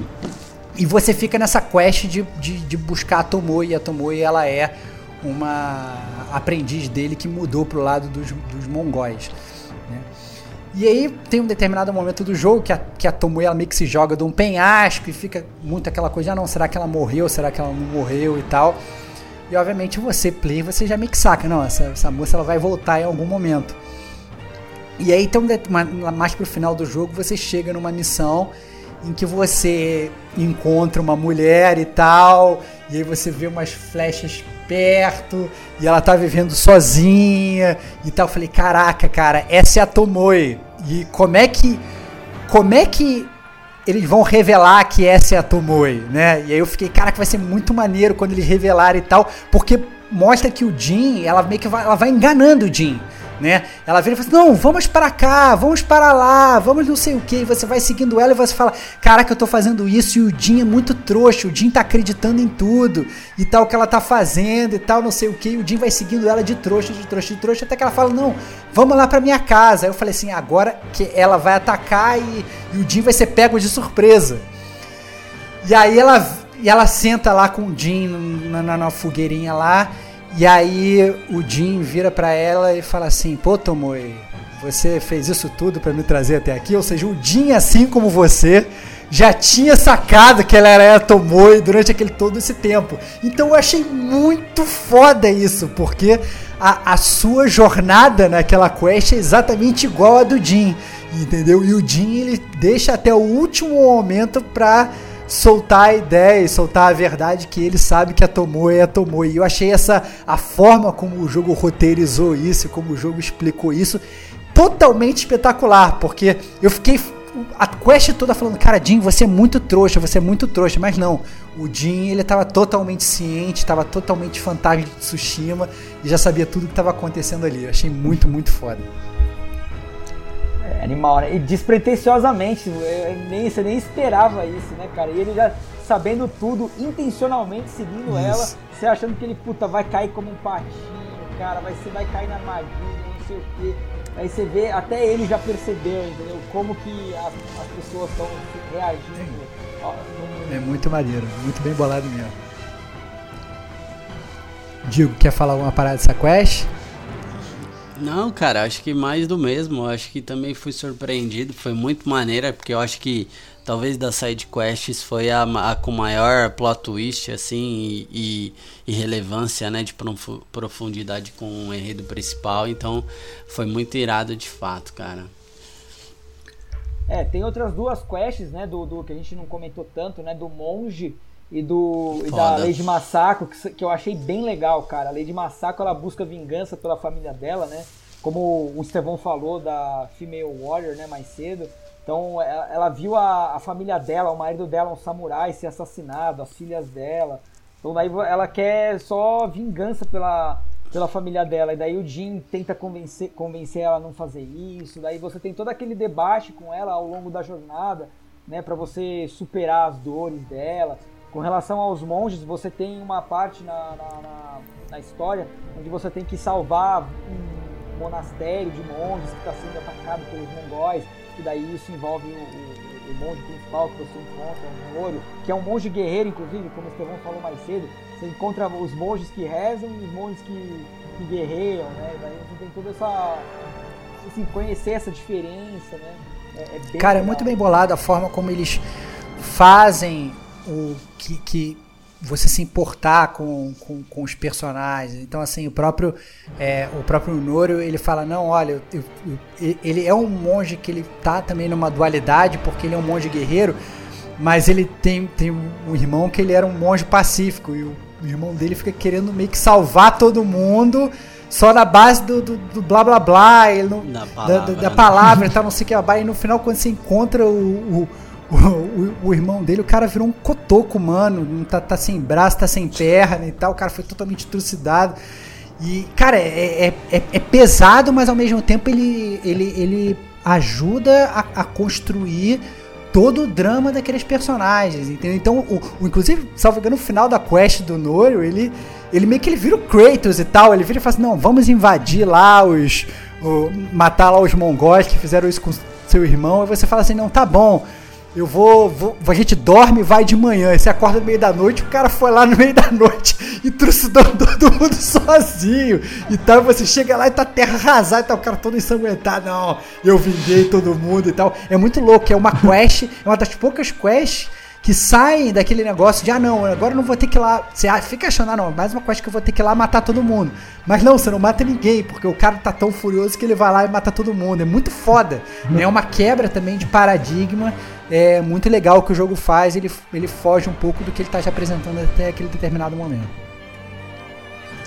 e você fica nessa quest de, de, de buscar a Tomoe, e a Tomoe ela é uma aprendiz dele que mudou pro lado dos, dos mongóis. Né? E aí tem um determinado momento do jogo que a, que a Tomoe ela meio que se joga de um penhasco e fica muito aquela coisa, ah não, será que ela morreu, será que ela não morreu e tal. E obviamente você, player, você já meio que saca, não, essa, essa moça ela vai voltar em algum momento. E aí então, mais pro final do jogo, você chega numa missão em que você encontra uma mulher e tal, e aí você vê umas flechas perto e ela tá vivendo sozinha e tal. Eu falei, caraca, cara, essa é a Tomoe. E como é que. Como é que eles vão revelar que essa é a Tomoe, né? E aí eu fiquei, cara, que vai ser muito maneiro quando eles revelarem e tal, porque mostra que o Jin, ela meio que vai, ela vai enganando o Jin né? Ela vira e fala assim, não, vamos para cá, vamos para lá, vamos não sei o que. Você vai seguindo ela e você fala, caraca, eu tô fazendo isso e o Jim é muito trouxa, o Jim tá acreditando em tudo e tal que ela tá fazendo e tal, não sei o que. E o Jim vai seguindo ela de trouxa, de trouxa, de trouxa, até que ela fala, não, vamos lá pra minha casa. Aí eu falei assim, agora que ela vai atacar e, e o Jim vai ser pego de surpresa. E aí ela, e ela senta lá com o Jim na, na, na fogueirinha lá e aí o Jim vira para ela e fala assim: Pô, Tomoe, você fez isso tudo para me trazer até aqui? Ou seja, o Jim, assim como você, já tinha sacado que ela era a Tomoe durante aquele todo esse tempo. Então eu achei muito foda isso, porque a, a sua jornada naquela quest é exatamente igual a do Jim, entendeu? E o Jim ele deixa até o último momento pra soltar a ideia e soltar a verdade que ele sabe que a Tomoe é a Tomoe. E eu achei essa a forma como o jogo roteirizou isso, como o jogo explicou isso, totalmente espetacular, porque eu fiquei a quest toda falando, cara, Jin, você é muito trouxa, você é muito trouxa, mas não. O Jin, ele estava totalmente ciente, estava totalmente fantasma de Tsushima e já sabia tudo que estava acontecendo ali. Eu achei muito, muito foda. É, animal, né? E despretensiosamente, nem, você nem esperava isso, né, cara? E ele já sabendo tudo, intencionalmente seguindo isso. ela, você achando que ele, puta, vai cair como um patinho, cara, vai, você vai cair na armadilha, não sei o quê. Aí você vê, até ele já percebeu, entendeu? Como que as, as pessoas estão reagindo. Ó, no... É muito maneiro, muito bem bolado mesmo. Digo, quer falar alguma parada dessa quest? Não, cara, acho que mais do mesmo. Acho que também fui surpreendido. Foi muito maneira, porque eu acho que talvez das side quests foi a, a com maior plot twist, assim, e, e, e relevância, né, de profundidade com o enredo principal. Então, foi muito irado de fato, cara. É, tem outras duas quests, né, do, do que a gente não comentou tanto, né, do monge e do e da Lady Masako, que, que eu achei bem legal, cara. A Lady Masako ela busca vingança pela família dela, né? Como o Estevão falou da Female Warrior, né, mais cedo. Então ela, ela viu a, a, família dela, o marido dela, um samurai, ser assassinado, as filhas dela. Então daí ela quer só vingança pela, pela família dela. E daí o Jin tenta convencer, convencer ela a não fazer isso. Daí você tem todo aquele debate com ela ao longo da jornada, né, para você superar as dores dela. Com relação aos monges, você tem uma parte na, na, na, na história onde você tem que salvar um monastério de monges que está sendo atacado pelos mongóis, e daí isso envolve o, o, o monge principal que você encontra, o Moro, que é um monge guerreiro, inclusive, como o Estevão falou mais cedo. Você encontra os monges que rezam e os monges que, que guerreiam, né? E daí você tem toda essa. Assim, conhecer essa diferença, né? É, é Cara, legal. é muito bem bolado a forma como eles fazem o que, que você se importar com, com, com, os personagens. Então, assim, o próprio é, o próprio Norio, ele fala, não, olha, eu, eu, ele é um monge que ele tá também numa dualidade, porque ele é um monge guerreiro, mas ele tem, tem um irmão que ele era um monge pacífico, e o, o irmão dele fica querendo meio que salvar todo mundo, só na base do, do, do blá blá blá, ele não, da palavra, da, da, da palavra e tal, não sei o que, e no final, quando você encontra o, o o, o, o, irmão dele, o cara virou um cotoco, mano. Tá, tá sem braço, tá sem perna e tal. O cara foi totalmente trucidado. E, cara, é, é, é, é pesado, mas ao mesmo tempo ele, ele, ele ajuda a, a, construir todo o drama daqueles personagens, entendeu? Então, o, o, inclusive, salvo engano, no final da quest do Norio, ele, ele meio que ele vira o Kratos e tal. Ele vira e fala assim: não, vamos invadir lá os. O, matar lá os mongóis que fizeram isso com seu irmão. E você fala assim: não, tá bom eu vou, vou, A gente dorme e vai de manhã. E você acorda no meio da noite, o cara foi lá no meio da noite e trucidou todo mundo sozinho. Então você chega lá e tá terra arrasada, tá o cara todo ensanguentado. Não, eu vinguei todo mundo e tal. É muito louco, é uma quest, é uma das poucas quests que saem daquele negócio de, ah, não, agora eu não vou ter que ir lá. Você fica achando, ah, não, mais uma coisa que eu vou ter que ir lá matar todo mundo. Mas não, você não mata ninguém, porque o cara tá tão furioso que ele vai lá e mata todo mundo. É muito foda. É uma quebra também de paradigma. É muito legal o que o jogo faz. Ele, ele foge um pouco do que ele tá te apresentando até aquele determinado momento.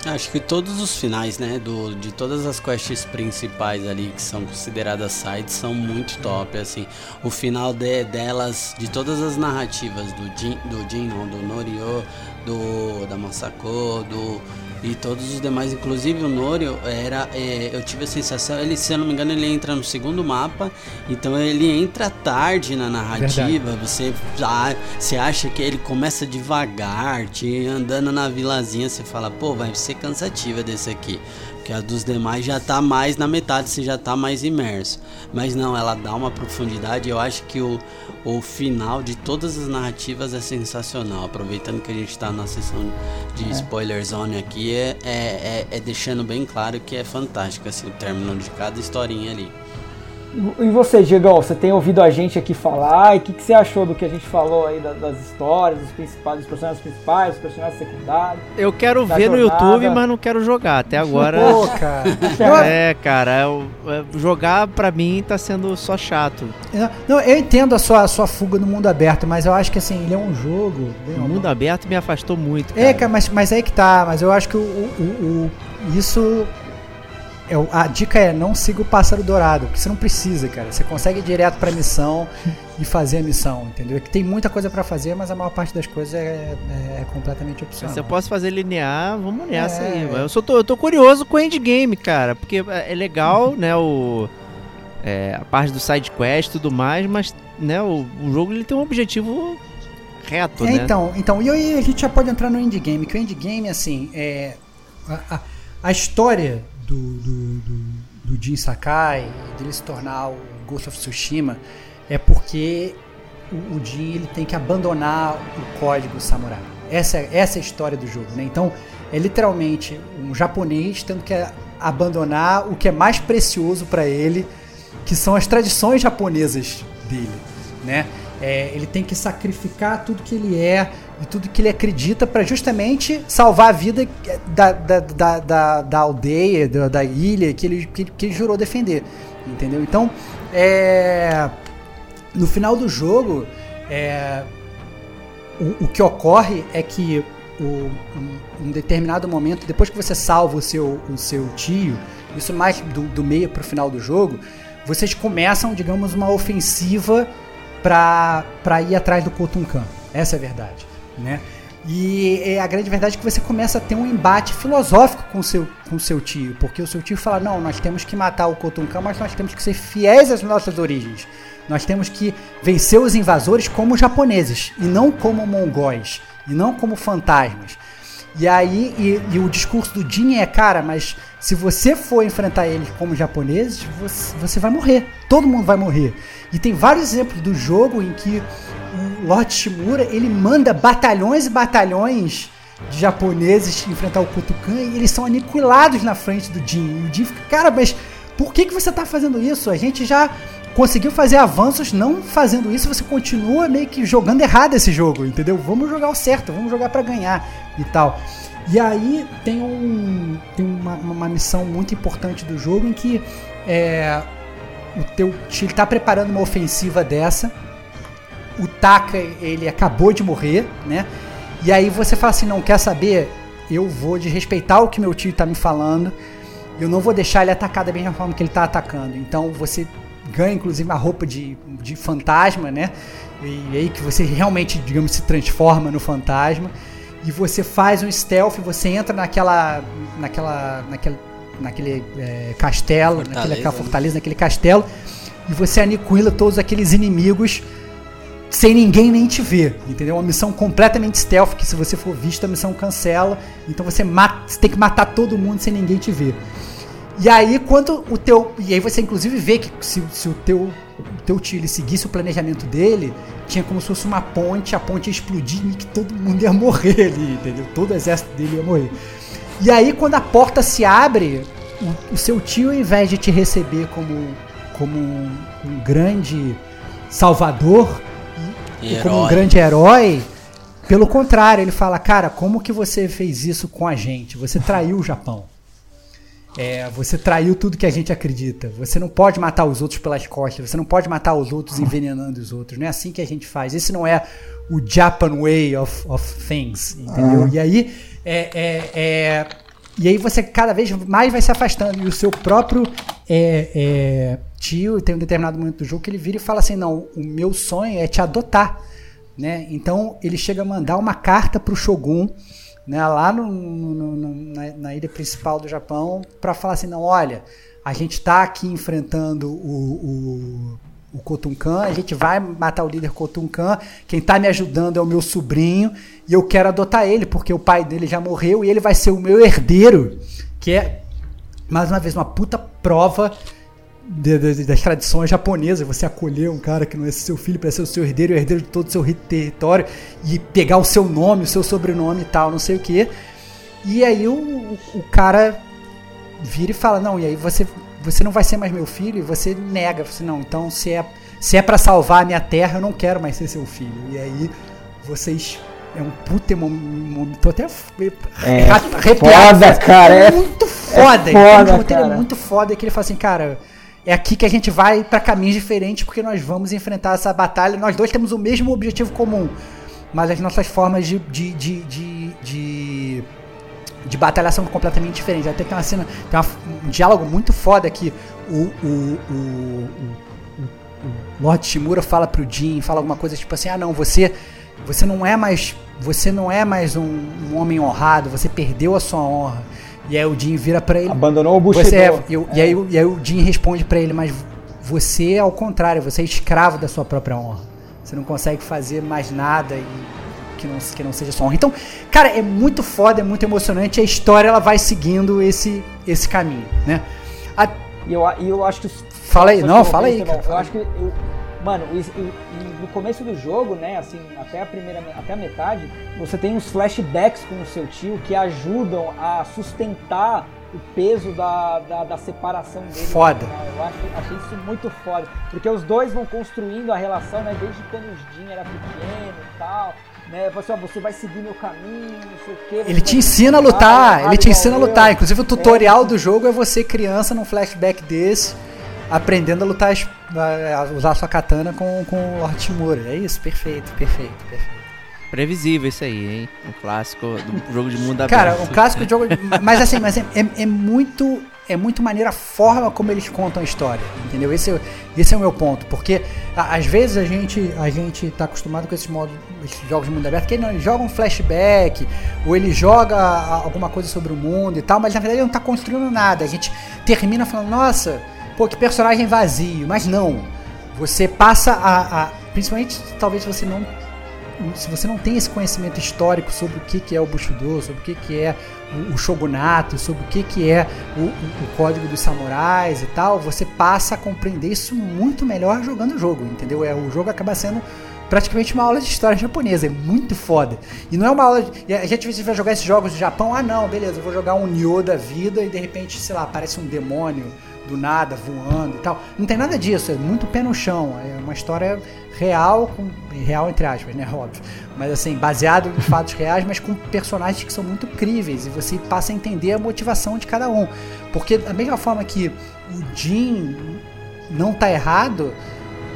Acho que todos os finais, né, do, de todas as quests principais ali que são consideradas sides são muito top, assim. O final de, delas, de todas as narrativas do Jin, do Jin, não, do Norio, do da Masako, do e todos os demais, inclusive o Norio, era, é, eu tive a sensação, ele, se eu não me engano, ele entra no segundo mapa, então ele entra tarde na narrativa, você, ah, você acha que ele começa devagar, te andando na vilazinha, você fala, pô, vai ser cansativa desse aqui. Porque a dos demais já tá mais na metade, você já tá mais imerso. Mas não, ela dá uma profundidade. Eu acho que o, o final de todas as narrativas é sensacional. Aproveitando que a gente tá na sessão de é. spoiler zone aqui, é, é, é, é deixando bem claro que é fantástico assim, o término de cada historinha ali. E você, Diego, você tem ouvido a gente aqui falar, e o que, que, você achou do que a gente falou aí das, das histórias, dos, principais, dos personagens principais, dos personagens secundários? Eu quero ver jornada. no YouTube, mas não quero jogar. Até agora. Pô, cara. é, cara, eu, é, jogar pra mim tá sendo só chato. Não, eu entendo a sua, a sua fuga no mundo aberto, mas eu acho que assim, ele é um jogo. O mundo aberto me afastou muito. É, cara. É, cara, mas, mas aí que tá, mas eu acho que o, o, o isso é, a dica é não siga o pássaro dourado, porque você não precisa, cara. Você consegue ir direto pra missão e fazer a missão, entendeu? É que tem muita coisa para fazer, mas a maior parte das coisas é, é, é completamente opcional. Se eu posso fazer linear, vamos nessa é, aí. Eu, só tô, eu tô curioso com o endgame, cara, porque é legal, né, o... É, a parte do side quest e tudo mais, mas né, o, o jogo ele tem um objetivo reto, é, né? Então, então, e aí a gente já pode entrar no endgame, que o endgame, assim, é... A, a, a história do, do, do, do Jin Sakai, dele se tornar o Ghost of Tsushima, é porque o, o Jin ele tem que abandonar o código samurai. Essa, essa é a história do jogo, né? Então, é literalmente um japonês tendo que abandonar o que é mais precioso para ele, que são as tradições japonesas dele, né? É, ele tem que sacrificar tudo que ele é, de tudo que ele acredita para justamente salvar a vida da, da, da, da, da aldeia, da, da, ilha que ele, que, que, ele jurou defender. Entendeu? Então, é, no final do jogo, é, o, o, que ocorre é que o, um, um, determinado momento, depois que você salva o seu, o seu tio, isso mais do, do meio para o final do jogo, vocês começam, digamos, uma ofensiva para ir atrás do Kotunkan. Essa é a verdade né? E é a grande verdade é que você começa a ter um embate filosófico com seu, com seu tio, porque o seu tio fala: não, nós temos que matar o Kotunkan, mas nós temos que ser fiéis às nossas origens. Nós temos que vencer os invasores como japoneses e não como mongóis. e não como fantasmas. E aí, e, e o discurso do Jin é, cara, mas se você for enfrentar eles como japoneses, você, você vai morrer. Todo mundo vai morrer. E tem vários exemplos do jogo em que o Lord Shimura, ele manda batalhões e batalhões de japoneses enfrentar o Kutukan e eles são aniquilados na frente do Jin. E o Jin fica, cara, mas por que, que você está fazendo isso? A gente já conseguiu fazer avanços, não fazendo isso, você continua meio que jogando errado esse jogo, entendeu? Vamos jogar o certo, vamos jogar para ganhar e tal. E aí tem, um, tem uma, uma missão muito importante do jogo em que é, o teu time está preparando uma ofensiva dessa. O Taka, ele acabou de morrer, né? E aí você fala assim, não quer saber? Eu vou desrespeitar o que meu tio está me falando. Eu não vou deixar ele atacar da mesma forma que ele está atacando. Então você ganha inclusive a roupa de, de fantasma, né? E aí que você realmente, digamos, se transforma no fantasma. E você faz um stealth, você entra naquela. naquela. naquele, naquele é, castelo, fortaleza, naquela né? fortaleza, naquele castelo, e você aniquila todos aqueles inimigos sem ninguém nem te ver, entendeu? Uma missão completamente stealth, que se você for visto a missão cancela, então você, mata, você tem que matar todo mundo sem ninguém te ver. E aí quando o teu, e aí você inclusive vê que se, se o teu o teu tio ele seguisse o planejamento dele, tinha como se fosse uma ponte, a ponte ia explodir e que todo mundo ia morrer ali, entendeu? Todo o exército dele ia morrer. E aí quando a porta se abre, o, o seu tio ao invés de te receber como como um, um grande salvador, e como um grande herói. Pelo contrário, ele fala, cara, como que você fez isso com a gente? Você traiu o Japão. É, você traiu tudo que a gente acredita. Você não pode matar os outros pelas costas. Você não pode matar os outros envenenando os outros. Não é assim que a gente faz. Esse não é o Japan way of, of things, entendeu? Ah. E aí, é, é, é, e aí você cada vez mais vai se afastando. E o seu próprio é, é tio, tem um determinado momento do jogo que ele vira e fala assim: não, o meu sonho é te adotar. Né? Então ele chega a mandar uma carta para o Shogun, né, lá no, no, no, na, na, ilha principal do Japão, para falar assim: não, olha, a gente está aqui enfrentando o, o, o Kotunkan, a gente vai matar o líder Kotunkan, quem está me ajudando é o meu sobrinho, e eu quero adotar ele, porque o pai dele já morreu e ele vai ser o meu herdeiro, que é, mais uma vez, uma puta prova de, de, das tradições japonesas, você acolher um cara que não é seu filho para ser o seu herdeiro, o herdeiro de todo o seu território, e pegar o seu nome, o seu sobrenome e tal, não sei o que. E aí o, o, o, cara vira e fala, não, e aí você, você não vai ser mais meu filho, e você nega, você não, então se é, se é para salvar a minha terra, eu não quero mais ser seu filho. E aí vocês é um puta momento. Tô até é, arrepiado. Foda, cara. É muito foda. É foda, então, cara. é muito foda que ele fala assim, cara, é aqui que a gente vai para caminhos diferentes porque nós vamos enfrentar essa batalha. Nós dois temos o mesmo objetivo comum, mas as nossas formas de, de, de, de, de, de batalha são completamente diferentes. Até tem uma cena, tem uma, um diálogo muito foda que o, o, o, o, Lord Shimura fala pro Jin, fala alguma coisa tipo assim: ah, não, você, você não é mais. Você não é mais um, um homem honrado, você perdeu a sua honra. E aí o Jim vira para ele. Abandonou o Bushido. É, eu, é. E, aí, e aí o Jim responde para ele, mas você é ao contrário, você é escravo da sua própria honra. Você não consegue fazer mais nada e que não, que não seja sua honra. Então, cara, é muito foda, é muito emocionante. A história ela vai seguindo esse, esse caminho, né? A... E eu, eu acho que. Fala aí, não, fala aí, cara. Eu acho que. Eu, mano, no começo do jogo, né, assim, até a primeira, até a metade, você tem uns flashbacks com o seu tio que ajudam a sustentar o peso da, da, da separação dele. Foda. Eu acho, achei isso muito foda. Porque os dois vão construindo a relação, né? Desde quando o Jim era pequeno e tal. Né? Você, ó, você vai seguir meu caminho, não sei o quê. Ele te ensina a lutar, ele te ensina a lutar. Inclusive o tutorial é. do jogo é você criança num flashback desse aprendendo a lutar, a usar sua katana com, com o Lord Shimura. É isso, perfeito, perfeito, perfeito. Previsível isso aí, hein? Um clássico do jogo de mundo aberto. Cara, um clássico de jogo. mas assim, mas é, é, é, muito. É muito maneira a forma como eles contam a história, entendeu? Esse, é, esse é o meu ponto, porque a, às vezes a gente a gente tá acostumado com esses modos, esses jogos de mundo aberto, que ele joga um flashback, ou ele joga alguma coisa sobre o mundo e tal, mas na verdade ele não tá construindo nada. A gente termina falando, nossa, pô, que personagem vazio. Mas não. Você passa a. a principalmente, talvez você não se você não tem esse conhecimento histórico sobre o que, que é o Bushido, sobre o que, que é o, o shogunato, sobre o que, que é o, o, código dos samurais e tal, você passa a compreender isso muito melhor jogando o jogo, entendeu? É, o jogo acaba sendo praticamente uma aula de história japonesa, é muito foda. E não é uma aula. De, a gente vai jogar esses jogos do Japão, ah não, beleza, eu vou jogar um Nioh da vida e de repente, sei lá, aparece um demônio do nada voando e tal. Não tem nada disso, é muito pé no chão, é uma história real, com, real entre aspas, né? Óbvio. Mas assim, baseado em fatos reais, mas com personagens que são muito críveis e você passa a entender a motivação de cada um. Porque da mesma forma que o Jin não tá errado,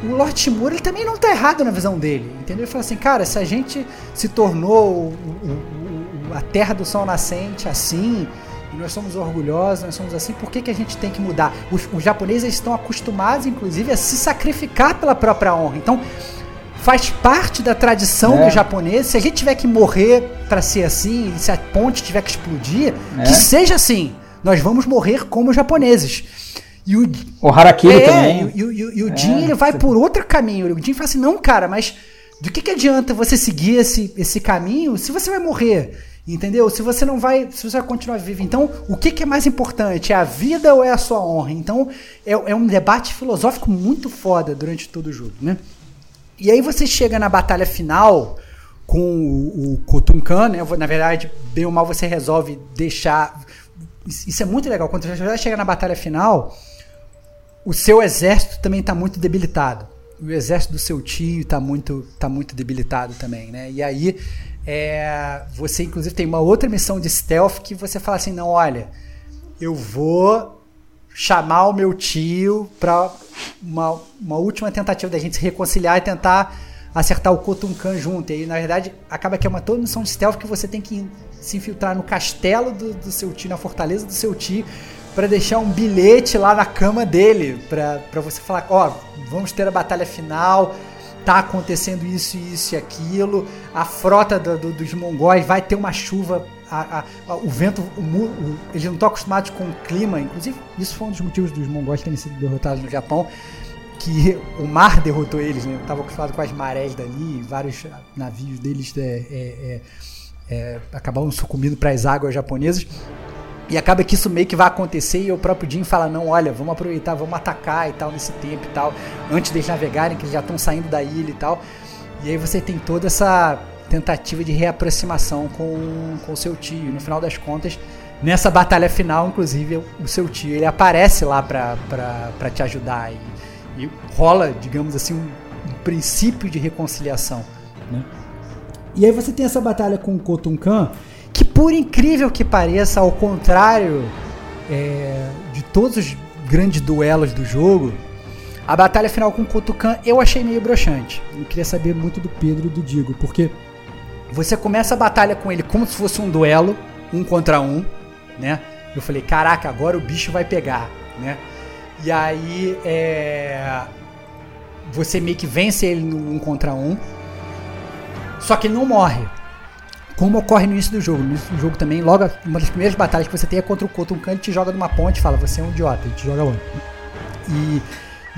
o Lord Timur ele também não tá errado na visão dele, entendeu? Ele fala assim, cara, se a gente se tornou o, o, o, a terra do sol nascente assim, nós somos orgulhosos, nós somos assim, por que, que a gente tem que mudar? Os, os japoneses estão acostumados, inclusive, a se sacrificar pela própria honra. Então, faz parte da tradição é. do japonês. Se a gente tiver que morrer para ser assim, se a ponte tiver que explodir, é. que seja assim. Nós vamos morrer como japoneses. E o, o Harakiri é, também. E, e, e, e o é, Jin ele vai por outro caminho. O Jin fala assim: não, cara, mas do que, que adianta você seguir esse, esse caminho se você vai morrer? Entendeu? Se você não vai, se você vai continuar vivo, então o que, que é mais importante? É a vida ou é a sua honra? Então é, é um debate filosófico muito foda durante todo o jogo, né? E aí você chega na batalha final com o, o Kotunkan, né? Na verdade, bem ou mal você resolve deixar. Isso é muito legal. Quando você chega na batalha final, o seu exército também está muito debilitado. O exército do seu tio está muito, tá muito debilitado também, né? E aí é, você, inclusive, tem uma outra missão de stealth que você fala assim: não, olha, eu vou chamar o meu tio para uma, uma última tentativa da gente se reconciliar e tentar acertar o Kotunkan junto. E aí, na verdade, acaba que é uma toda missão de stealth que você tem que se infiltrar no castelo do, do seu tio, na fortaleza do seu tio, para deixar um bilhete lá na cama dele, para você falar: ó, oh, vamos ter a batalha final tá acontecendo isso, isso e aquilo, a frota do, do, dos mongóis vai ter uma chuva, a, a, o vento, o, o, eles não estão acostumados com o clima, inclusive isso foi um dos motivos dos mongóis terem sido derrotados no Japão, que o mar derrotou eles, né? Estavam com as marés dali, vários navios deles é, é, é, é acabaram sucumbindo para as águas japonesas. E acaba que isso meio que vai acontecer e o próprio Jim fala, não, olha, vamos aproveitar, vamos atacar e tal nesse tempo e tal, antes deles navegarem, que eles já estão saindo da ilha e tal. E aí você tem toda essa tentativa de reaproximação com o seu tio. E no final das contas, nessa batalha final, inclusive, o seu tio ele aparece lá pra, pra, pra te ajudar. E, e rola, digamos assim, um, um princípio de reconciliação. Né? E aí você tem essa batalha com o Kotunkan que por incrível que pareça, ao contrário é, de todos os grandes duelos do jogo, a batalha final com o Kotukan eu achei meio broxante. Eu queria saber muito do Pedro e do Digo, porque você começa a batalha com ele como se fosse um duelo, um contra um, né? Eu falei, caraca, agora o bicho vai pegar, né? E aí é, você meio que vence ele no um contra um, só que ele não morre como ocorre no início do jogo. No início do jogo também, logo uma das primeiras batalhas que você tem é contra o ele te joga numa ponte e fala, você é um idiota, ele te joga onde? E,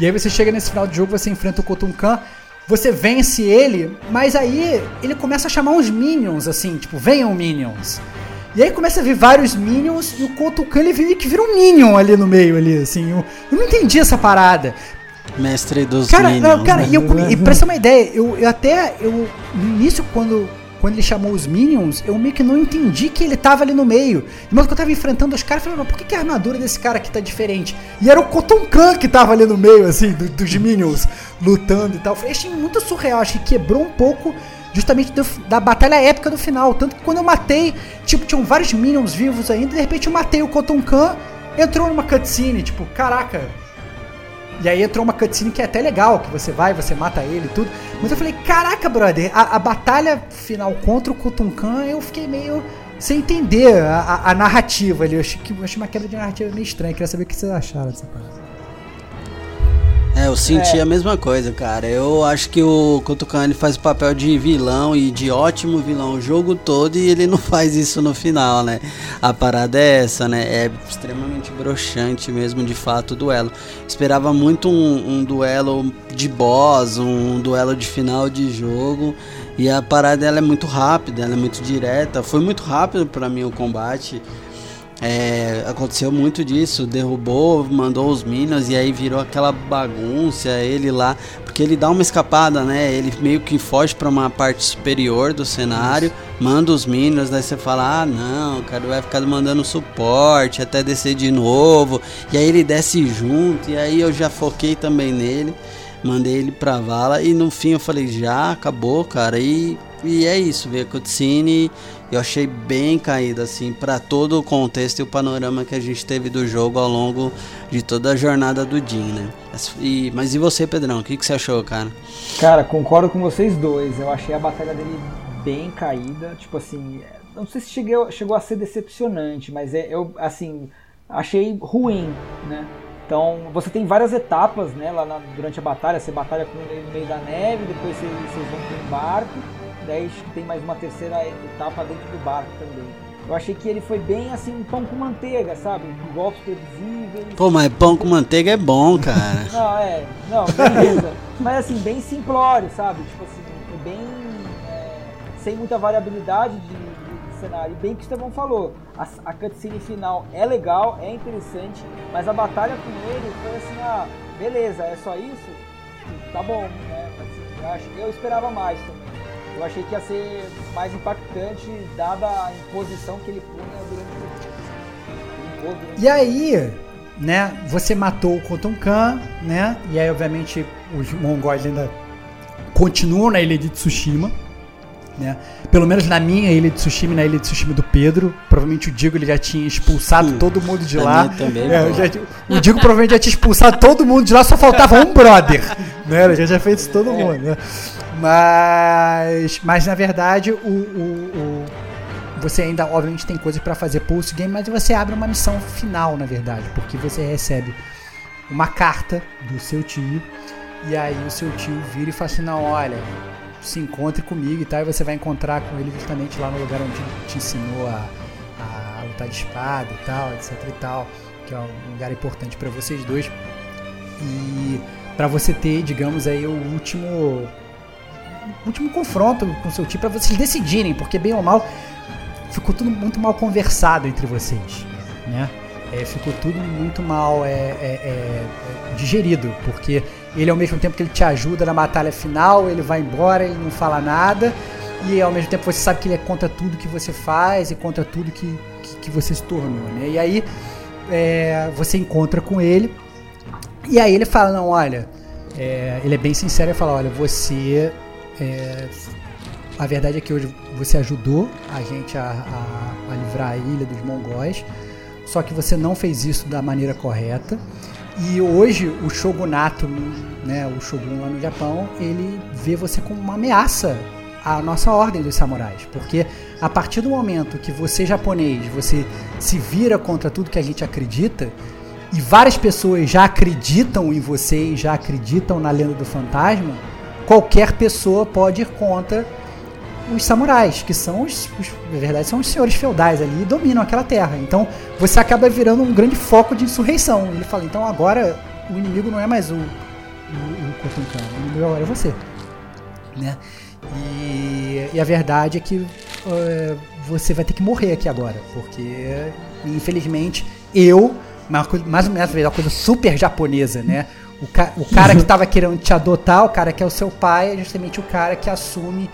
e aí você chega nesse final do jogo, você enfrenta o Kotunkan, você vence ele, mas aí ele começa a chamar uns minions, assim, tipo, venham minions. E aí começa a vir vários minions e o Kotukan ele vira, que vira um minion ali no meio, ali, assim. Eu, eu não entendi essa parada. Mestre dos cara, minions. Não, cara, né? e, eu, e pra ter uma ideia, eu, eu até, eu, no início, quando quando ele chamou os Minions, eu meio que não entendi que ele tava ali no meio. Mas que eu tava enfrentando os caras, eu falei, mas por que, a armadura desse cara aqui tá diferente? E era o Cotton Khan que tava ali no meio, assim, do, dos Minions, lutando e tal. Eu achei muito surreal, acho que quebrou um pouco justamente do, da batalha épica do final. Tanto que quando eu matei, tipo, tinham vários Minions vivos ainda, e de repente eu matei o Cotton Khan, entrou numa cutscene, tipo, caraca, e aí entrou uma cutscene que é até legal, que você vai, você mata ele e tudo. Mas eu falei, caraca, brother, a, a batalha final contra o Kutunkan, eu fiquei meio sem entender a, a, a narrativa ali. Eu achei, que, eu achei uma quebra de narrativa meio estranha. Eu queria saber o que vocês acharam dessa parada. É, eu senti É. a mesma coisa, cara. Eu acho que o ele faz o papel de vilão e de ótimo vilão o jogo todo e ele não faz isso no final, né? A parada é essa, né? É extremamente broxante mesmo, de fato, o duelo. Esperava muito um, um duelo de boss, um duelo de final de jogo. E a parada ela é muito rápida, ela é muito direta. Foi muito rápido pra mim o combate. É, aconteceu muito disso, derrubou, mandou os Minions e aí virou aquela bagunça, ele lá, porque ele dá uma escapada, né? Ele meio que foge para uma parte superior do cenário, manda os Minions, daí você fala: "Ah, não, o cara vai ficar mandando suporte até descer de novo". E aí ele desce junto, e aí eu já foquei também nele, mandei ele pra vala e no fim eu falei: "Já acabou, cara". E e é isso, veio a cutscene eu achei bem caído, assim, para todo o contexto e o panorama que a gente teve do jogo ao longo de toda a jornada do Jin, né? E, mas e você, Pedrão? O que, que você achou, cara? Cara, concordo com vocês dois. Eu achei a batalha dele bem caída. Tipo assim, não sei se cheguei, chegou a ser decepcionante, mas é, eu, assim, achei ruim, né? Então, você tem várias etapas, né, lá na- durante a batalha. Você batalha com ele no meio da neve, depois vocês, vocês vão para um barco, daí acho que tem mais uma terceira etapa dentro do barco também. Eu achei que ele foi bem assim, um pão com manteiga, sabe? Com golpes previsíveis. Pô, mas pão com manteiga é bom, cara. Não, é, não, beleza. Mas assim, bem simplório, sabe? Tipo assim, bem. é, sem muita variabilidade de, de- de cenário. E bem que o Estevão falou, a, a cutscene final é legal, é interessante, mas a batalha com ele foi assim, ah, beleza, é só isso? Tá bom, né? Assim, eu, acho, eu esperava mais também. Eu achei que ia ser mais impactante, dada a imposição que ele punha durante o durante E aí, né, você matou o Koton Khan, né? E aí, obviamente, os mongóis ainda continuam na ilha de Tsushima, né? Pelo menos na minha ilha de Tsushima e na ilha de Tsushima do Pedro. Provavelmente o Digo ele já tinha expulsado Sim. todo mundo de Na lá. também, É, já- o Digo provavelmente já tinha expulsado todo mundo de lá, só faltava um brother. Né? Ele já tinha feito isso todo mundo, né? Mas, mas na verdade, o, o- o- você ainda, obviamente, tem coisas pra fazer pulse game, mas você abre uma missão final, na verdade, porque você recebe uma carta do seu tio, e aí o seu tio vira e fala assim: Não, olha, se encontre comigo e tal, e você vai encontrar com ele justamente lá no lugar onde te ensinou a, a lutar de espada e tal, etc e tal, que é um lugar importante pra vocês dois. E pra você ter, digamos aí, o último último confronto com seu tio pra vocês decidirem, porque bem ou mal ficou tudo muito mal conversado entre vocês, né? É, ficou tudo muito mal é, é, é, é, digerido, porque ele ao mesmo tempo que ele te ajuda na batalha final, ele vai embora, ele não fala nada, e ao mesmo tempo você sabe que ele é contra tudo que você faz e contra tudo que, que, que você se tornou, né? E aí é, você encontra com ele, e aí ele fala, não, olha, ele é bem sincero e fala, olha, você é, a verdade é que hoje você ajudou a gente a, a- a livrar a ilha dos mongóis, só que você não fez isso da maneira correta. E hoje o shogunato, né, o shogun lá no Japão, ele vê você como uma ameaça à nossa ordem dos samurais, porque a partir do momento que você japonês, você se vira contra tudo que a gente acredita, e várias pessoas já acreditam em você e já acreditam na lenda do fantasma, qualquer pessoa pode ir contra os samurais, que são os, os- na verdade, são os senhores feudais ali e dominam aquela terra. Então você acaba virando um grande foco de insurreição. Ele fala, então agora o inimigo não é mais o, o, o o inimigo agora é você. Né? E, e a verdade é que eh, você vai ter que morrer aqui agora, porque infelizmente eu, mais ou menos uma coisa super japonesa, né? O, ca- o cara que estava querendo te adotar, o cara que é o seu pai, é justamente o cara que assume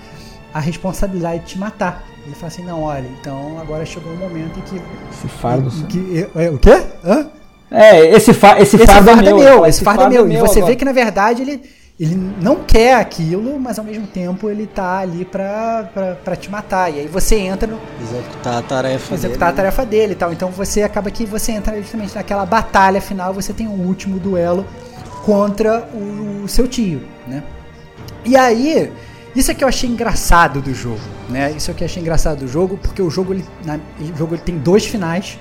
a responsabilidade de te matar. Ele fala assim, não, olha, então agora chegou um momento em que... esse fardo. em que é, o quê? Hã? É, esse, fa esse, Esse fardo, fardo é meu. esse fardo é meu. E você agora. vê que na verdade ele, ele não quer aquilo, mas ao mesmo tempo ele tá ali pra, pra, pra te matar. E aí você entra no, Executar a tarefa executar a dele. tarefa dele e tal. Então você acaba que você entra justamente naquela batalha final, você tem um último duelo contra o, seu tio, né? E aí, isso é que eu achei engraçado do jogo, né? Isso é que eu achei engraçado do jogo, porque o jogo ele, na- o jogo ele tem dois finais,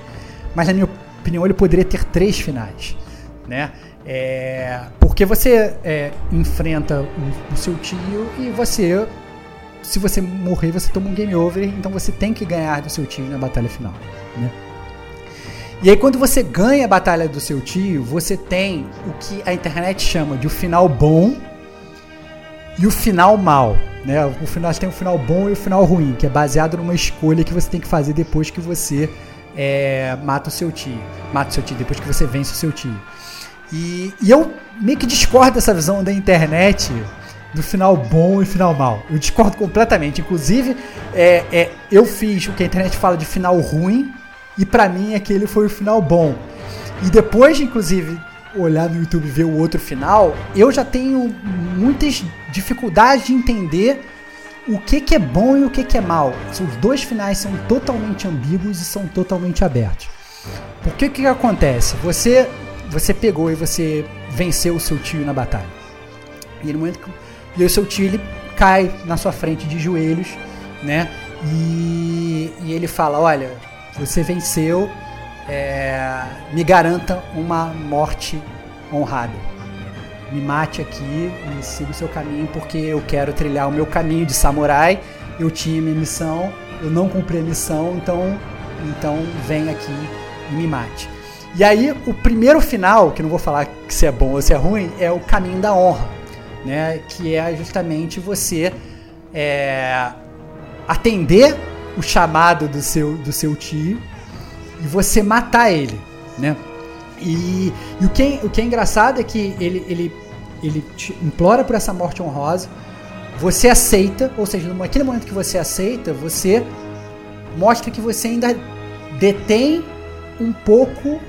mas na minha opinião ele poderia ter três finais, né? É, porque você é, enfrenta o, o, seu tio e você, se você morrer, você toma um game over, então você tem que ganhar do seu tio na batalha final. Né? E aí quando você ganha a batalha do seu tio, você tem o que a internet chama de o final bom e o final mal. Né? O final tem o final bom e o final ruim, que é baseado numa escolha que você tem que fazer depois que você é, mata o seu tio. Mata o seu tio, depois que você vence o seu tio. E, e eu meio que discordo dessa visão da internet do final bom e final mal. Eu discordo completamente. Inclusive, é, é, eu fiz o que a internet fala de final ruim e para mim aquele foi o final bom. E depois, inclusive, olhar no YouTube e ver o outro final, eu já tenho muitas dificuldades de entender o que, que é bom e o que, que é mal. Os dois finais são totalmente ambíguos e são totalmente abertos. Porque o que, que acontece? Você você pegou e você venceu o seu tio na batalha. E no momento que e o seu tio ele cai na sua frente de joelhos, né? E, e ele fala: Olha, você venceu, é, me garanta uma morte honrada. Me mate aqui e siga o seu caminho, porque eu quero trilhar o meu caminho de samurai. Eu tinha minha missão, eu não cumpri a missão, então, então vem aqui e me mate. E aí, o primeiro final, que não vou falar se é bom ou se é ruim, é o caminho da honra, né? Que é justamente você é, atender o chamado do seu, do seu tio e você matar ele, né? E, e o, que é, o que é engraçado é que ele, ele, ele implora por essa morte honrosa, você aceita, ou seja, naquele momento que você aceita, você mostra que você ainda detém um pouco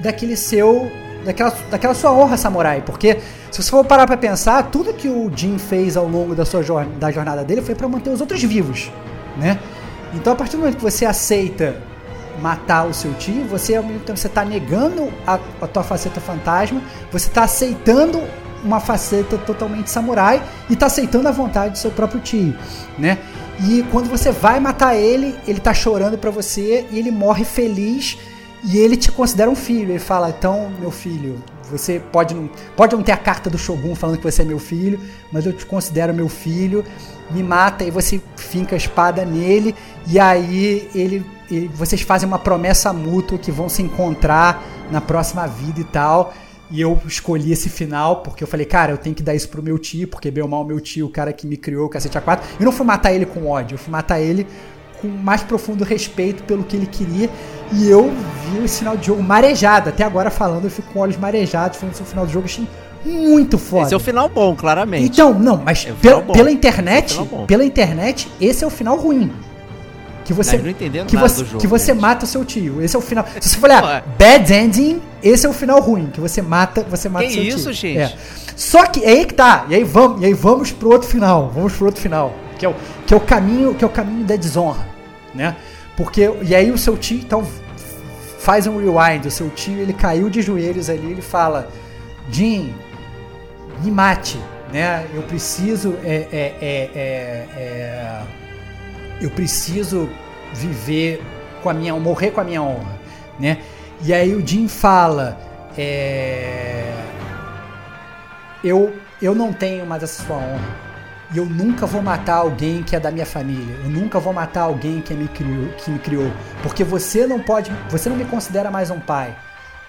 daquele seu. Daquela, daquela sua honra samurai. Porque se você for parar pra pensar, tudo que o Jin fez ao longo da sua da jornada dele foi para manter os outros vivos, né? Então a partir do momento que você aceita matar o seu tio, você ao mesmo tempo você tá negando a, a tua faceta fantasma, você tá aceitando uma faceta totalmente samurai e tá aceitando a vontade do seu próprio tio, né? E quando você vai matar ele, ele tá chorando para você e ele morre feliz e ele te considera um filho. Ele fala: então, meu filho, você pode não, pode não ter a carta do Shogun falando que você é meu filho, mas eu te considero meu filho. Me mata e você finca a espada nele. E aí ele, ele, vocês fazem uma promessa mútua que vão se encontrar na próxima vida e tal. E eu escolhi esse final porque eu falei, cara, eu tenho que dar isso pro meu tio, porque bem ou mal meu tio, o cara que me criou, o cacete A4. Eu não fui matar ele com ódio, eu fui matar ele com mais profundo respeito pelo que ele queria. E eu vi esse final de jogo marejado. Até agora falando, eu fico com olhos marejados, falando sobre o final do jogo, achei muito foda. Esse é o final bom, claramente. Então, não, mas é pela, pela internet, é pela internet, esse é o final ruim. Que você, não, que você, jogo, que você mata o seu tio. Esse é o final. Se você for olhar, bad ending, esse é o final ruim, que você mata, você mata que seu isso, tio. gente? É. Só que é aí que tá. E aí vamos, e aí vamos pro outro final. Vamos pro outro final, que é o que é o caminho, que é o caminho da desonra, né? Porque e aí o seu tio então faz um rewind, o seu tio ele caiu de joelhos ali, ele fala: "Jim, me mate, né? Eu preciso é, é, é, é, é eu preciso viver com a minha morrer com a minha honra, né? E aí o Jim fala é, eu eu não tenho mais essa sua honra e eu nunca vou matar alguém que é da minha família. Eu nunca vou matar alguém que me criou, que me criou, porque você não pode, você não me considera mais um pai,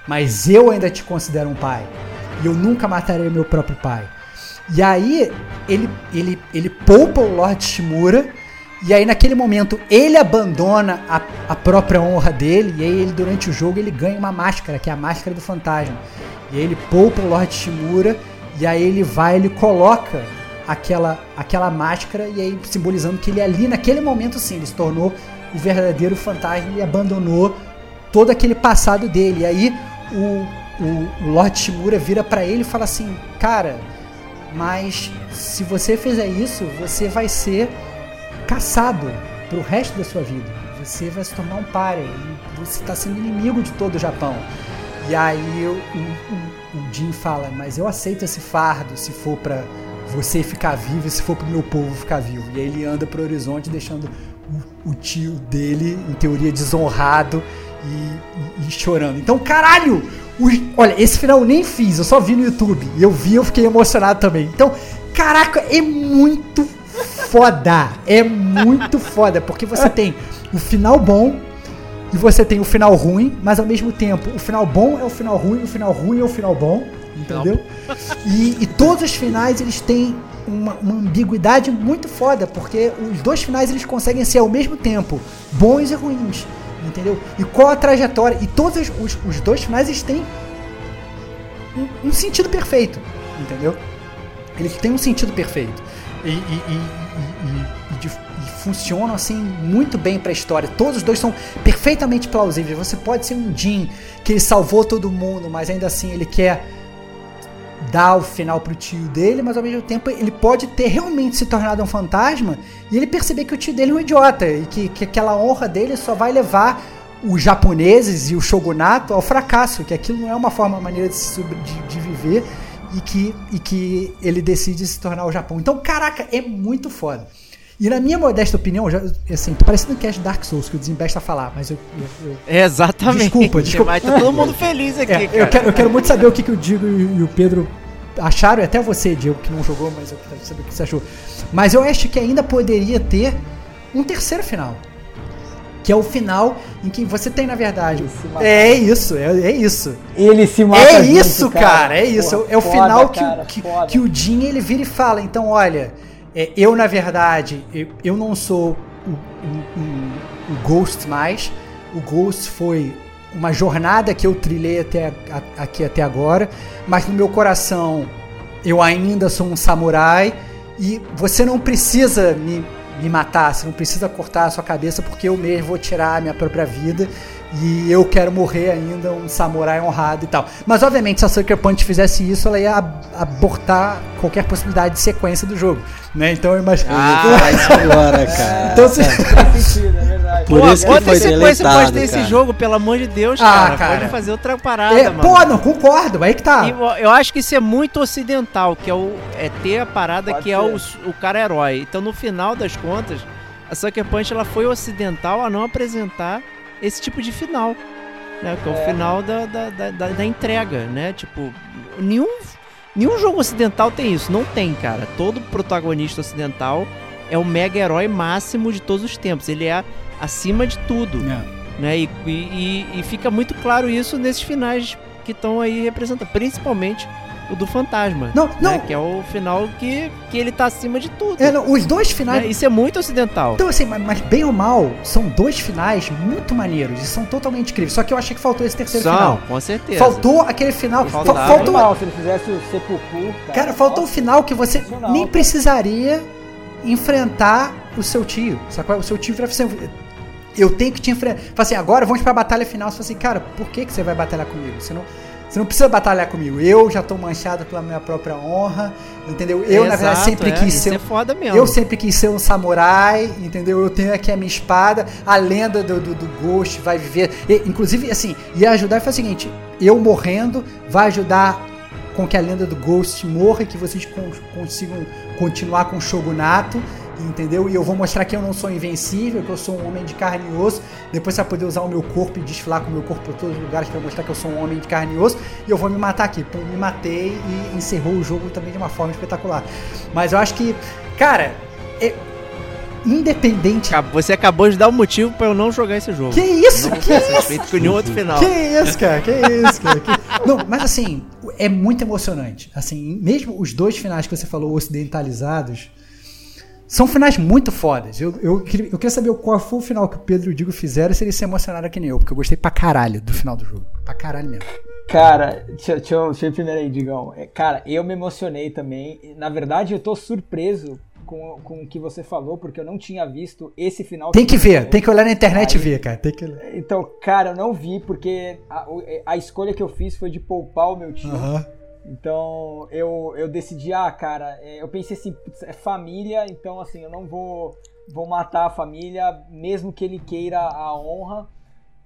mas eu ainda te considero um pai. E eu nunca matarei meu próprio pai. E aí ele ele ele poupa o Lord Shimura e aí naquele momento ele abandona a, a própria honra dele e aí ele durante o jogo ele ganha uma máscara, que é a máscara do fantasma. E aí ele poupa o Lord Shimura e aí ele vai, ele coloca aquela, aquela máscara e aí simbolizando que ele ali naquele momento sim, ele se tornou o verdadeiro fantasma e abandonou todo aquele passado dele. E aí o, o, o Lord Shimura vira para ele e fala assim, cara, mas se você fizer isso, você vai ser caçado pro resto da sua vida. Você vai se tornar um páreo. Você está sendo inimigo de todo o Japão. E aí o, o, o fala, mas eu aceito esse fardo se for para você ficar vivo se for pro meu povo ficar vivo. E aí ele anda pro horizonte deixando o, o tio dele, em teoria, desonrado. e, e- e chorando. Então, caralho! os- olha, esse final eu nem fiz, eu só vi no YouTube. E eu vi eu fiquei emocionado também. Então, caraca, é muito foda. É muito foda, porque você tem o final bom e você tem o final ruim, mas ao mesmo tempo, o final bom é o final ruim, o final ruim é o final bom, entendeu? E, e todos os finais eles têm uma, uma ambiguidade muito foda, porque os dois finais eles conseguem ser ao mesmo tempo bons e ruins, entendeu? E qual a trajetória? E todos os, os- dois finais eles têm um, um sentido perfeito, entendeu? Eles têm um sentido perfeito. E, e- e- e- funcionam assim muito bem pra história. Todos os dois são perfeitamente plausíveis. Você pode ser um Jin que ele salvou todo mundo, mas ainda assim ele quer dar o final pro tio dele, mas ao mesmo tempo ele pode ter realmente se tornado um fantasma e ele perceber que o tio dele é um idiota e que, que aquela honra dele só vai levar os japoneses e o shogunato ao fracasso, que aquilo não é uma forma, uma maneira de, de, de viver e que, e que ele decide se tornar o Japão. Então, caraca, é muito foda. E na minha modesta opinião, já, assim, tô parecendo um cast Dark Souls, que o desembesta falar, mas eu- eu- eu, Exatamente. Desculpa, desculpa. Vai tá todo mundo feliz aqui, é, cara. eu, quero, eu quero muito saber o que, que o Diego e, e o Pedro acharam, e até você, Diego, que não jogou, mas eu quero saber o que você achou. Mas eu acho que ainda poderia ter um terceiro final. Que é o final em que você tem, na verdade. Mata. É isso, é, é isso. Ele se mata É junto, isso, cara, é isso. Porra, é o foda, final que, cara, o- que, que o Jin ele vira e fala: então, olha, é, eu na verdade, eu, eu não sou o, o- o- Ghost mais. O Ghost foi uma jornada que eu trilhei até a- aqui até agora, mas no meu coração eu ainda sou um samurai. E você não precisa me, me matar, você não precisa cortar a sua cabeça porque eu mesmo vou tirar a minha própria vida e eu quero morrer ainda um samurai honrado e tal. Mas obviamente se a Sucker Punch fizesse isso, ela ia ab- abortar qualquer possibilidade de sequência do jogo, né? Então eu imagino. Ah, isso agora, cara. então, se- Faz sentido, é verdade. Por Pô, isso que foi sequência deletado, pode ter esse jogo, pelo amor de Deus, Ah, cara. cara. Pode fazer outra parada, é, mano. pô, não concordo, aí que tá. E eu- acho que isso é muito ocidental, que é, o, é ter a parada Pode que é o, ser. o cara herói. Então, no final das contas, a Sucker Punch ela foi ocidental a não apresentar esse tipo de final. Né? Que é o É. final da, da, da, da- entrega, né? Tipo, nenhum, nenhum jogo ocidental tem isso. Não tem, cara. Todo protagonista ocidental é o mega herói máximo de todos os tempos. Ele é acima de tudo É. né? E, e- e- e fica muito claro isso nesses finais que estão aí representando, principalmente o do fantasma. Não, né? não. Que é o final que, que ele tá acima de tudo. É, não, os dois finais né? Isso é muito ocidental. Então, assim, mas, mas bem ou mal, são dois finais muito maneiros e são totalmente incríveis. Só que eu achei que faltou esse terceiro São, final. com certeza. Faltou aquele final. fa- Faltava. faltou, Animal, se ele fizesse o sepulcro, cara. cara, faltou um nossa. final que você sensacional, nem cara. precisaria enfrentar o seu tio. Sacou? O seu tio vira assim, eu tenho que te enfrentar. Fala assim, agora vamos pra batalha final. Você fala assim, cara, por que, que você vai batalhar comigo? Você não, você não precisa batalhar comigo. Eu já tô manchado pela minha própria honra, entendeu? Eu, na verdade, Exato, sempre é, quis ser é. Eu sempre quis ser um samurai, entendeu? Eu tenho aqui a minha espada, a lenda do, do, do Ghost vai viver. E, inclusive, assim, ia ajudar e foi o seguinte: eu morrendo vai ajudar com que a lenda do Ghost morra e que vocês con- consigam continuar com o Shogunato, entendeu? E eu vou mostrar que eu não sou invencível, que eu sou um homem de carne e osso. Depois você vai poder usar o meu corpo e desfilar com o meu corpo por todos os lugares para mostrar que eu sou um homem de carne e osso. E eu vou me matar aqui. Pum, me matei e encerrou o jogo também de uma forma espetacular. Mas eu acho que, cara, é- independente. Você acabou de dar um motivo pra eu não jogar esse jogo. Que isso? Não Que satisfeito com nenhum outro final. Que isso, cara? Que isso, cara? Que- Não, mas assim, é muito emocionante. Assim, mesmo os dois finais que você falou ocidentalizados são finais muito fodas. Eu, eu, queria- eu queria saber qual foi o final que o Pedro e o Digo fizeram se eles se emocionaram que nem eu, porque eu gostei pra caralho do final do jogo. Pra caralho mesmo. Cara, deixa, deixa eu, deixa eu ir primeiro aí, Digão. É, Cara, eu me emocionei também. Na verdade, eu tô surpreso com, com o que você falou, porque eu não tinha visto esse final. Tem que você ver, tem que olhar na internet e ver, cara. Tem que Então, cara, eu não vi, porque a, a escolha que eu fiz foi de poupar o meu tio. Aham. Então eu, eu decidi, ah, cara, é, eu pensei assim, é família, então assim, eu não vou, vou matar a família, mesmo que ele queira a honra.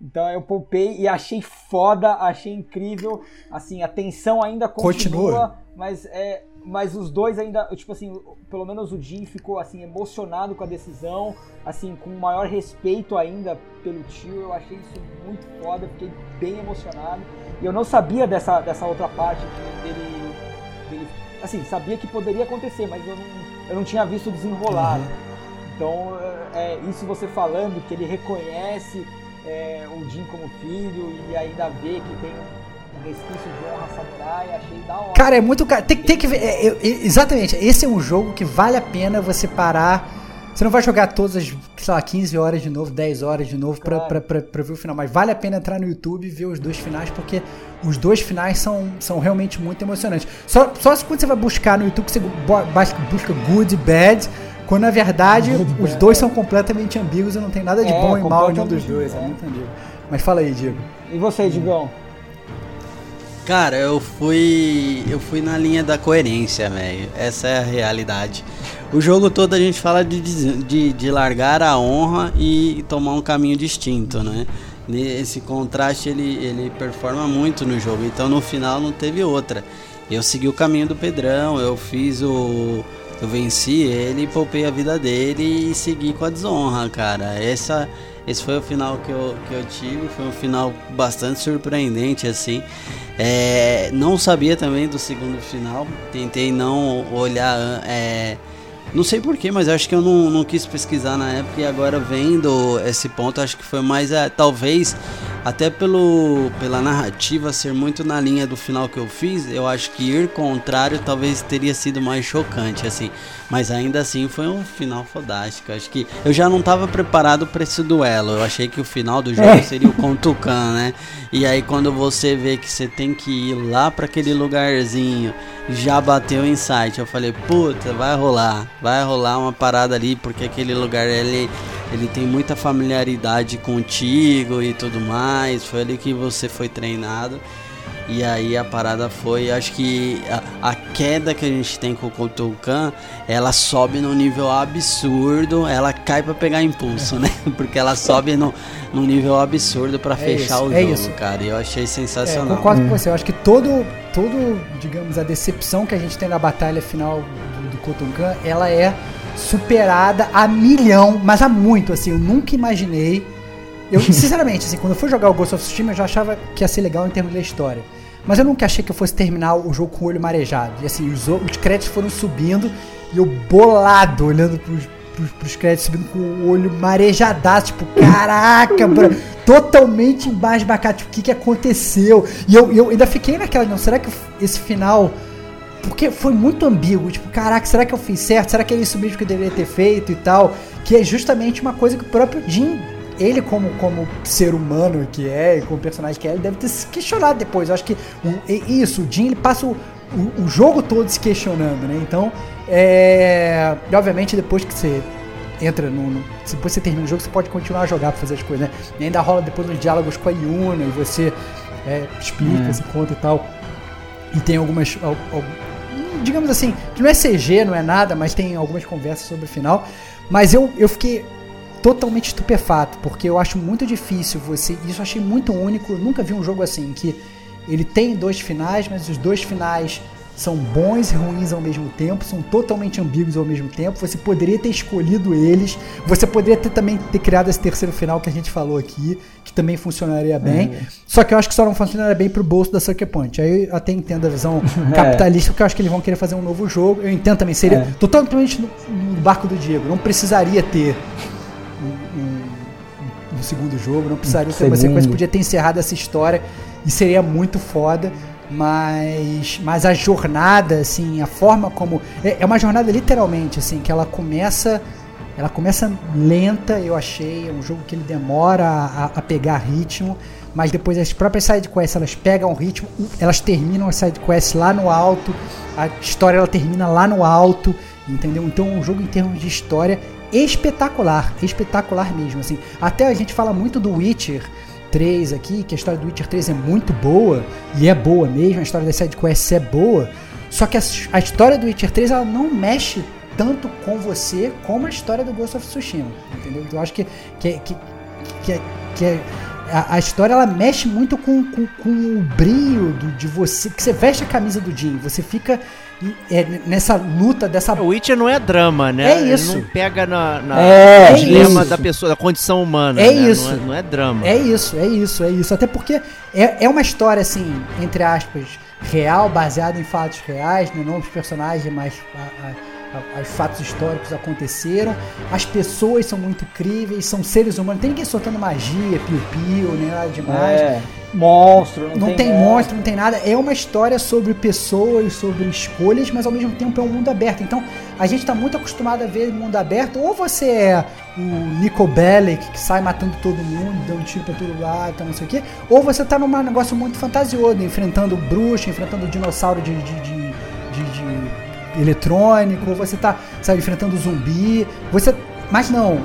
Então eu poupei e achei foda, achei incrível. Assim, a tensão ainda continua, Continua. mas é, mas os dois ainda, tipo assim, pelo menos o Jim ficou assim emocionado com a decisão, assim, com maior respeito ainda pelo tio. Eu achei isso muito foda, fiquei bem emocionado. E eu não sabia dessa, dessa outra parte dele, dele assim, sabia que poderia acontecer, mas eu não, eu não tinha visto desenrolar. Uhum. Então, é, isso você falando que ele reconhece é, o Jim como filho e ainda vê que tem resquício de honra samurai, achei da hora. Cara, é muito. Tem, tem que ver. É, é, exatamente, esse é um jogo que vale a pena você parar. Você não vai jogar todas as, sei lá, 15 horas de novo, 10 horas de novo claro. pra, pra, pra, pra, ver o final. Mas vale a pena entrar no YouTube e ver os dois finais, porque os dois finais são, são realmente muito emocionantes. Só, só quando você vai buscar no YouTube, você busca good, bad quando na verdade os dois são completamente ambíguos e não tem nada de é, bom e mal em nenhum dos dois. É. é muito ambíguo. Mas fala aí, Diego. E você, Digão? Cara, eu fui. Eu fui na linha da coerência, velho. Essa é a realidade. O jogo todo a gente fala de, de, de largar a honra e tomar um caminho distinto, né? Esse contraste ele, ele performa muito no jogo. Então no final não teve outra. Eu segui o caminho do Pedrão, eu fiz o eu venci ele, poupei a vida dele e segui com a desonra, cara. Essa, esse foi o final que eu, que eu tive, foi um final bastante surpreendente, assim. É, não sabia também do segundo final, tentei não olhar. É, não sei porquê, mas acho que eu não, não quis pesquisar na época e agora vendo esse ponto, acho que foi mais, é, talvez, até pelo, pela narrativa ser muito na linha do final que eu fiz, eu acho que ir contrário talvez teria sido mais chocante, assim. Mas ainda assim foi um final fodástico. Acho que eu já não estava preparado para esse duelo. Eu achei que o final do jogo é. seria o com Tucan, né? E aí quando você vê que você tem que ir lá para aquele lugarzinho, já bateu o insight. Eu falei, puta, vai rolar. Vai rolar uma parada ali, porque aquele lugar ele ele tem muita familiaridade contigo e tudo mais. Foi ali que você foi treinado. E aí a parada foi, acho que a, a queda que a gente tem com o Kotokan, ela sobe num nível absurdo, ela cai para pegar impulso, né? Porque ela sobe no, num nível absurdo para é fechar isso, o é jogo, isso. cara. E eu achei sensacional. É, concordo com você, eu acho que todo, todo, digamos, a decepção que a gente tem na batalha final do, do Kotokan, ela é superada a milhão, mas a muito, assim, eu nunca imaginei eu, sinceramente, assim, quando eu fui jogar o Ghost of Tsushima, eu já achava que ia ser legal em termos da história. Mas eu nunca achei que eu fosse terminar o jogo com o olho marejado. E assim, os, os créditos foram subindo e eu bolado, olhando pros, pros, pros créditos, subindo com o olho marejadaço, tipo, caraca, bro, totalmente embasbacado, tipo, o que que aconteceu? E eu, eu ainda fiquei naquela, não, será que esse final... Porque foi muito ambíguo, tipo, caraca, será que eu fiz certo? Será que é isso mesmo que eu deveria ter feito e tal? Que é justamente uma coisa que o próprio Jim ele como, como ser humano que é, e como personagem que é, ele deve ter se questionado depois. Eu acho que o, isso, o Jim ele passa o, o, o, jogo todo se questionando, né? Então, é, e obviamente depois que você entra no, no, depois você termina o jogo, você pode continuar a jogar pra fazer as coisas, né? E ainda rola depois uns diálogos com a Yuna e você é, explica, é. se conta e tal. E tem algumas, digamos assim, que não é CG, não é nada, mas tem algumas conversas sobre o final. Mas eu, eu fiquei totalmente estupefato, porque eu acho muito difícil você. Isso eu achei muito único. Eu nunca vi um jogo assim, que ele tem dois finais, mas os dois finais são bons e ruins ao mesmo tempo, são totalmente ambíguos ao mesmo tempo. Você poderia ter escolhido eles, você poderia ter também ter criado esse terceiro final que a gente falou aqui, que também funcionaria bem. É. Só que eu acho que só não funcionaria bem pro bolso da Sucker Punch. Aí eu até entendo a visão é. capitalista, porque eu acho que eles vão querer fazer um novo jogo. Eu entendo também, seria é. totalmente no, no barco do Diego. Não precisaria ter no segundo jogo, não precisaria ter uma sequência, podia ter encerrado essa história e seria muito foda. Mas, mas a jornada, assim, a forma como. É, é uma jornada literalmente, assim, que ela começa. Ela começa lenta, eu achei. É um jogo que ele demora a, a pegar ritmo mas depois as próprias sidequests elas pegam o ritmo, elas terminam as sidequests lá no alto, a história ela termina lá no alto, entendeu? Então o jogo em termos de história espetacular, espetacular mesmo, assim. Até a gente fala muito do Witcher 3 aqui, que a história do Witcher 3 é muito boa, e é boa mesmo, a história das sidequests é boa, só que a, a história do Witcher 3 ela não mexe tanto com você como a história do Ghost of Tsushima, entendeu? Eu acho que, que, que, que, que a, a história ela mexe muito com, com, com o brilho do, de você. Que você veste a camisa do Jim, você fica é, nessa luta dessa. O Witcher não é drama, né? É isso. Ele não pega na, na É, no dilema isso. da pessoa, da condição humana. É né? isso. Não é, não é drama. É isso, é isso, é isso. Até porque é, é uma história, assim, entre aspas, real, baseada em fatos reais, né? não os personagens, mas a- a- os fatos históricos aconteceram. As pessoas são muito críveis, são seres humanos. Não tem ninguém soltando magia, piu-piu, nem nada demais. É, monstro, não, Não tem, monstro, não tem nada. É uma história sobre pessoas, sobre escolhas, mas ao mesmo tempo é um mundo aberto. Então a gente tá muito acostumado a ver mundo aberto. Ou você é o Nico Bellic, que sai matando todo mundo, dando tiro pra todo lado, tá, não sei o quê. Ou você tá num negócio muito fantasioso, enfrentando bruxa, enfrentando dinossauro de, de, de- de eletrônico. Você tá, sabe, enfrentando zumbi. Você. Mas não.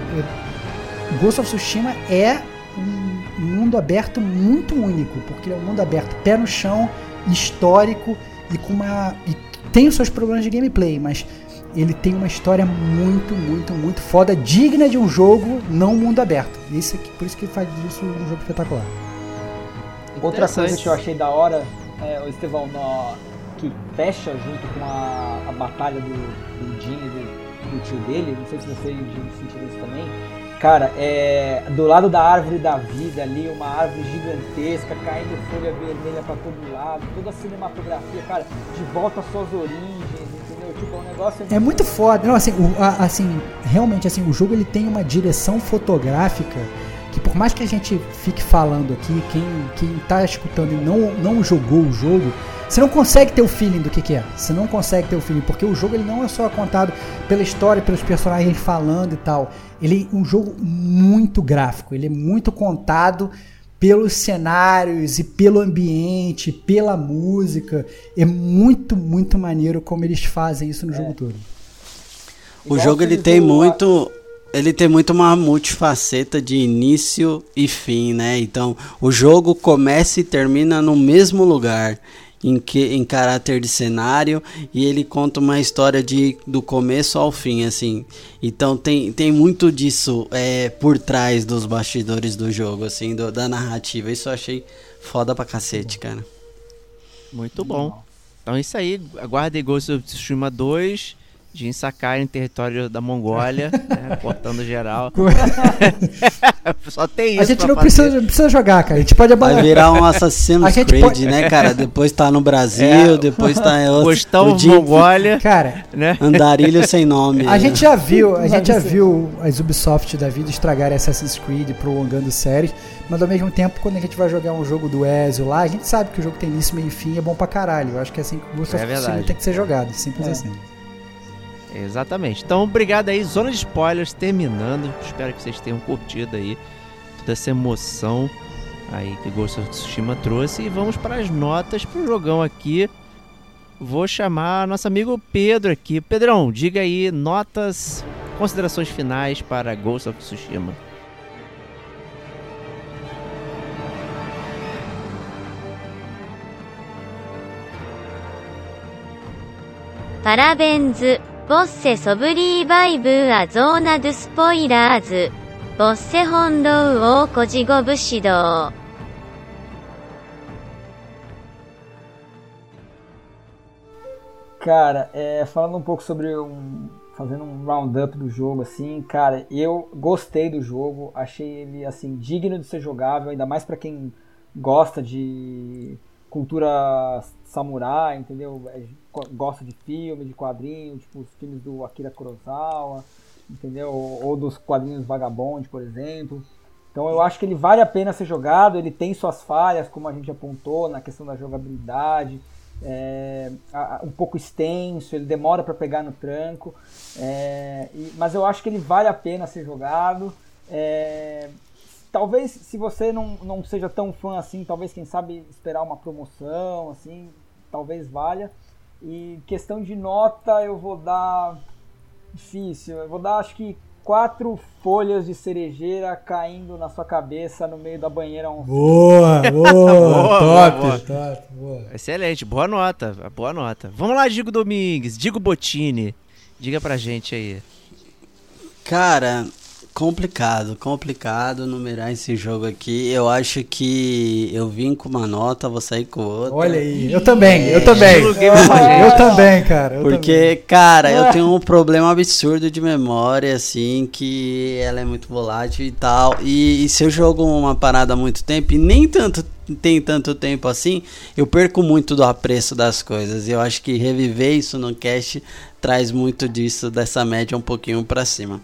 Ghost of Tsushima é um mundo aberto muito único, porque ele é um mundo aberto pé no chão, histórico e com uma e tem os seus problemas de gameplay, mas ele tem uma história muito, muito, muito foda, digna de um jogo não mundo aberto. Isso aqui, por isso que faz disso um jogo espetacular. Outra coisa que eu achei da hora, é, o Estevão, no- que fecha junto com a, a batalha do, do Jin e do, do tio dele, não sei se você sentiram isso também. Cara, é, do lado da árvore da vida ali, uma árvore gigantesca, caindo folha vermelha pra todo lado, toda a cinematografia, cara, de volta às suas origens, entendeu? Tipo, é um negócio É muito foda. Não, assim, o- a- assim, realmente assim, o jogo ele tem uma direção fotográfica que por mais que a gente fique falando aqui, quem, quem tá escutando e não, não jogou o jogo, você não consegue ter o feeling do que, que é. Você não consegue ter o feeling, porque o jogo ele não é só contado pela história, pelos personagens falando e tal. Ele é um jogo muito gráfico, ele é muito contado pelos cenários e pelo ambiente, pela música. É muito, muito maneiro como eles fazem isso no jogo todo. O Igual jogo ele tem muito. Ele tem muito uma multifaceta de início e fim, né? Então, o jogo começa e termina no mesmo lugar. Em, que, em caráter de cenário e ele conta uma história de do começo ao fim assim então tem, tem muito disso é, por trás dos bastidores do jogo assim do- da narrativa isso eu achei foda pra cacete cara Muito bom. Então é isso aí. Aguardem Ghost of Tsushima 2. Jin Sakai em território da Mongólia, né, cortando geral. Só tem isso a gente pra não fazer. precisa, não precisa jogar, cara. A gente pode vai abandonar. virar um Assassin's Creed pode- né cara depois tá no Brasil É. depois tá em outro Postão o Jim- Mongólia, Cara, né? Andarilho sem nome. a gente já viu, a Vai gente já viu as Ubisoft da vida estragarem Assassin's Creed prolongando séries, mas ao mesmo tempo, quando a gente vai jogar um jogo do Ezio lá, a gente sabe que o jogo tem início, meio e fim e é bom pra caralho. Eu acho que é assim que o Ghost É of Tsushima verdade. tem que ser jogado, simples É. assim. Exatamente. Então, obrigado aí, Zona de Spoilers terminando. Espero que vocês tenham curtido aí toda essa emoção aí que Ghost of Tsushima trouxe. E vamos para as notas para o jogão aqui. Vou chamar nosso amigo Pedro aqui. Pedrão, diga aí notas, considerações finais para Ghost of Tsushima. Parabéns! ボッセソブリーバイブーアゾーナドゥスポイラーズ、ボッセ本ロウオーコジゴブシドウ。 Cara, é, falando um pouco sobre um. Fazendo um roundup do jogo, assim, cara, eu gostei do jogo, achei ele, assim, digno de ser jogável, ainda mais pra quem gosta de cultura samurai, entendeu? É, go- Gosta de filme, de quadrinho, tipo os filmes do Akira Kurosawa, entendeu? Ou, dos quadrinhos Vagabond, por exemplo. Então eu acho que ele vale a pena ser jogado, ele tem suas falhas, como a gente apontou, na questão da jogabilidade, é, um pouco extenso, ele demora para pegar no tranco, é, e- mas eu acho que ele vale a pena ser jogado. é, talvez se você não, não seja tão fã assim, talvez quem sabe esperar uma promoção, assim, talvez valha. E questão de nota eu vou dar difícil, eu vou dar acho que quatro folhas de cerejeira caindo na sua cabeça no meio da banheira. Um... Boa, boa, Boa, top, boa. top, boa. Excelente, boa nota, boa nota. Vamos lá, Digo Domingues, Digo Botini. Diga pra gente aí. Cara, Complicado, complicado numerar esse jogo aqui. Eu acho que eu vim com uma nota, vou sair com outra. Olha aí, eu também, eu também. Of Thrones. Eu também, cara. eu Porque, cara, eu tenho um problema absurdo de memória, assim, que ela é muito volátil e tal. E, e se eu jogo uma parada há muito tempo, e nem tanto tem tanto tempo assim, eu perco muito do apreço das coisas. E eu acho que reviver isso no cast traz muito disso, dessa média um pouquinho pra cima.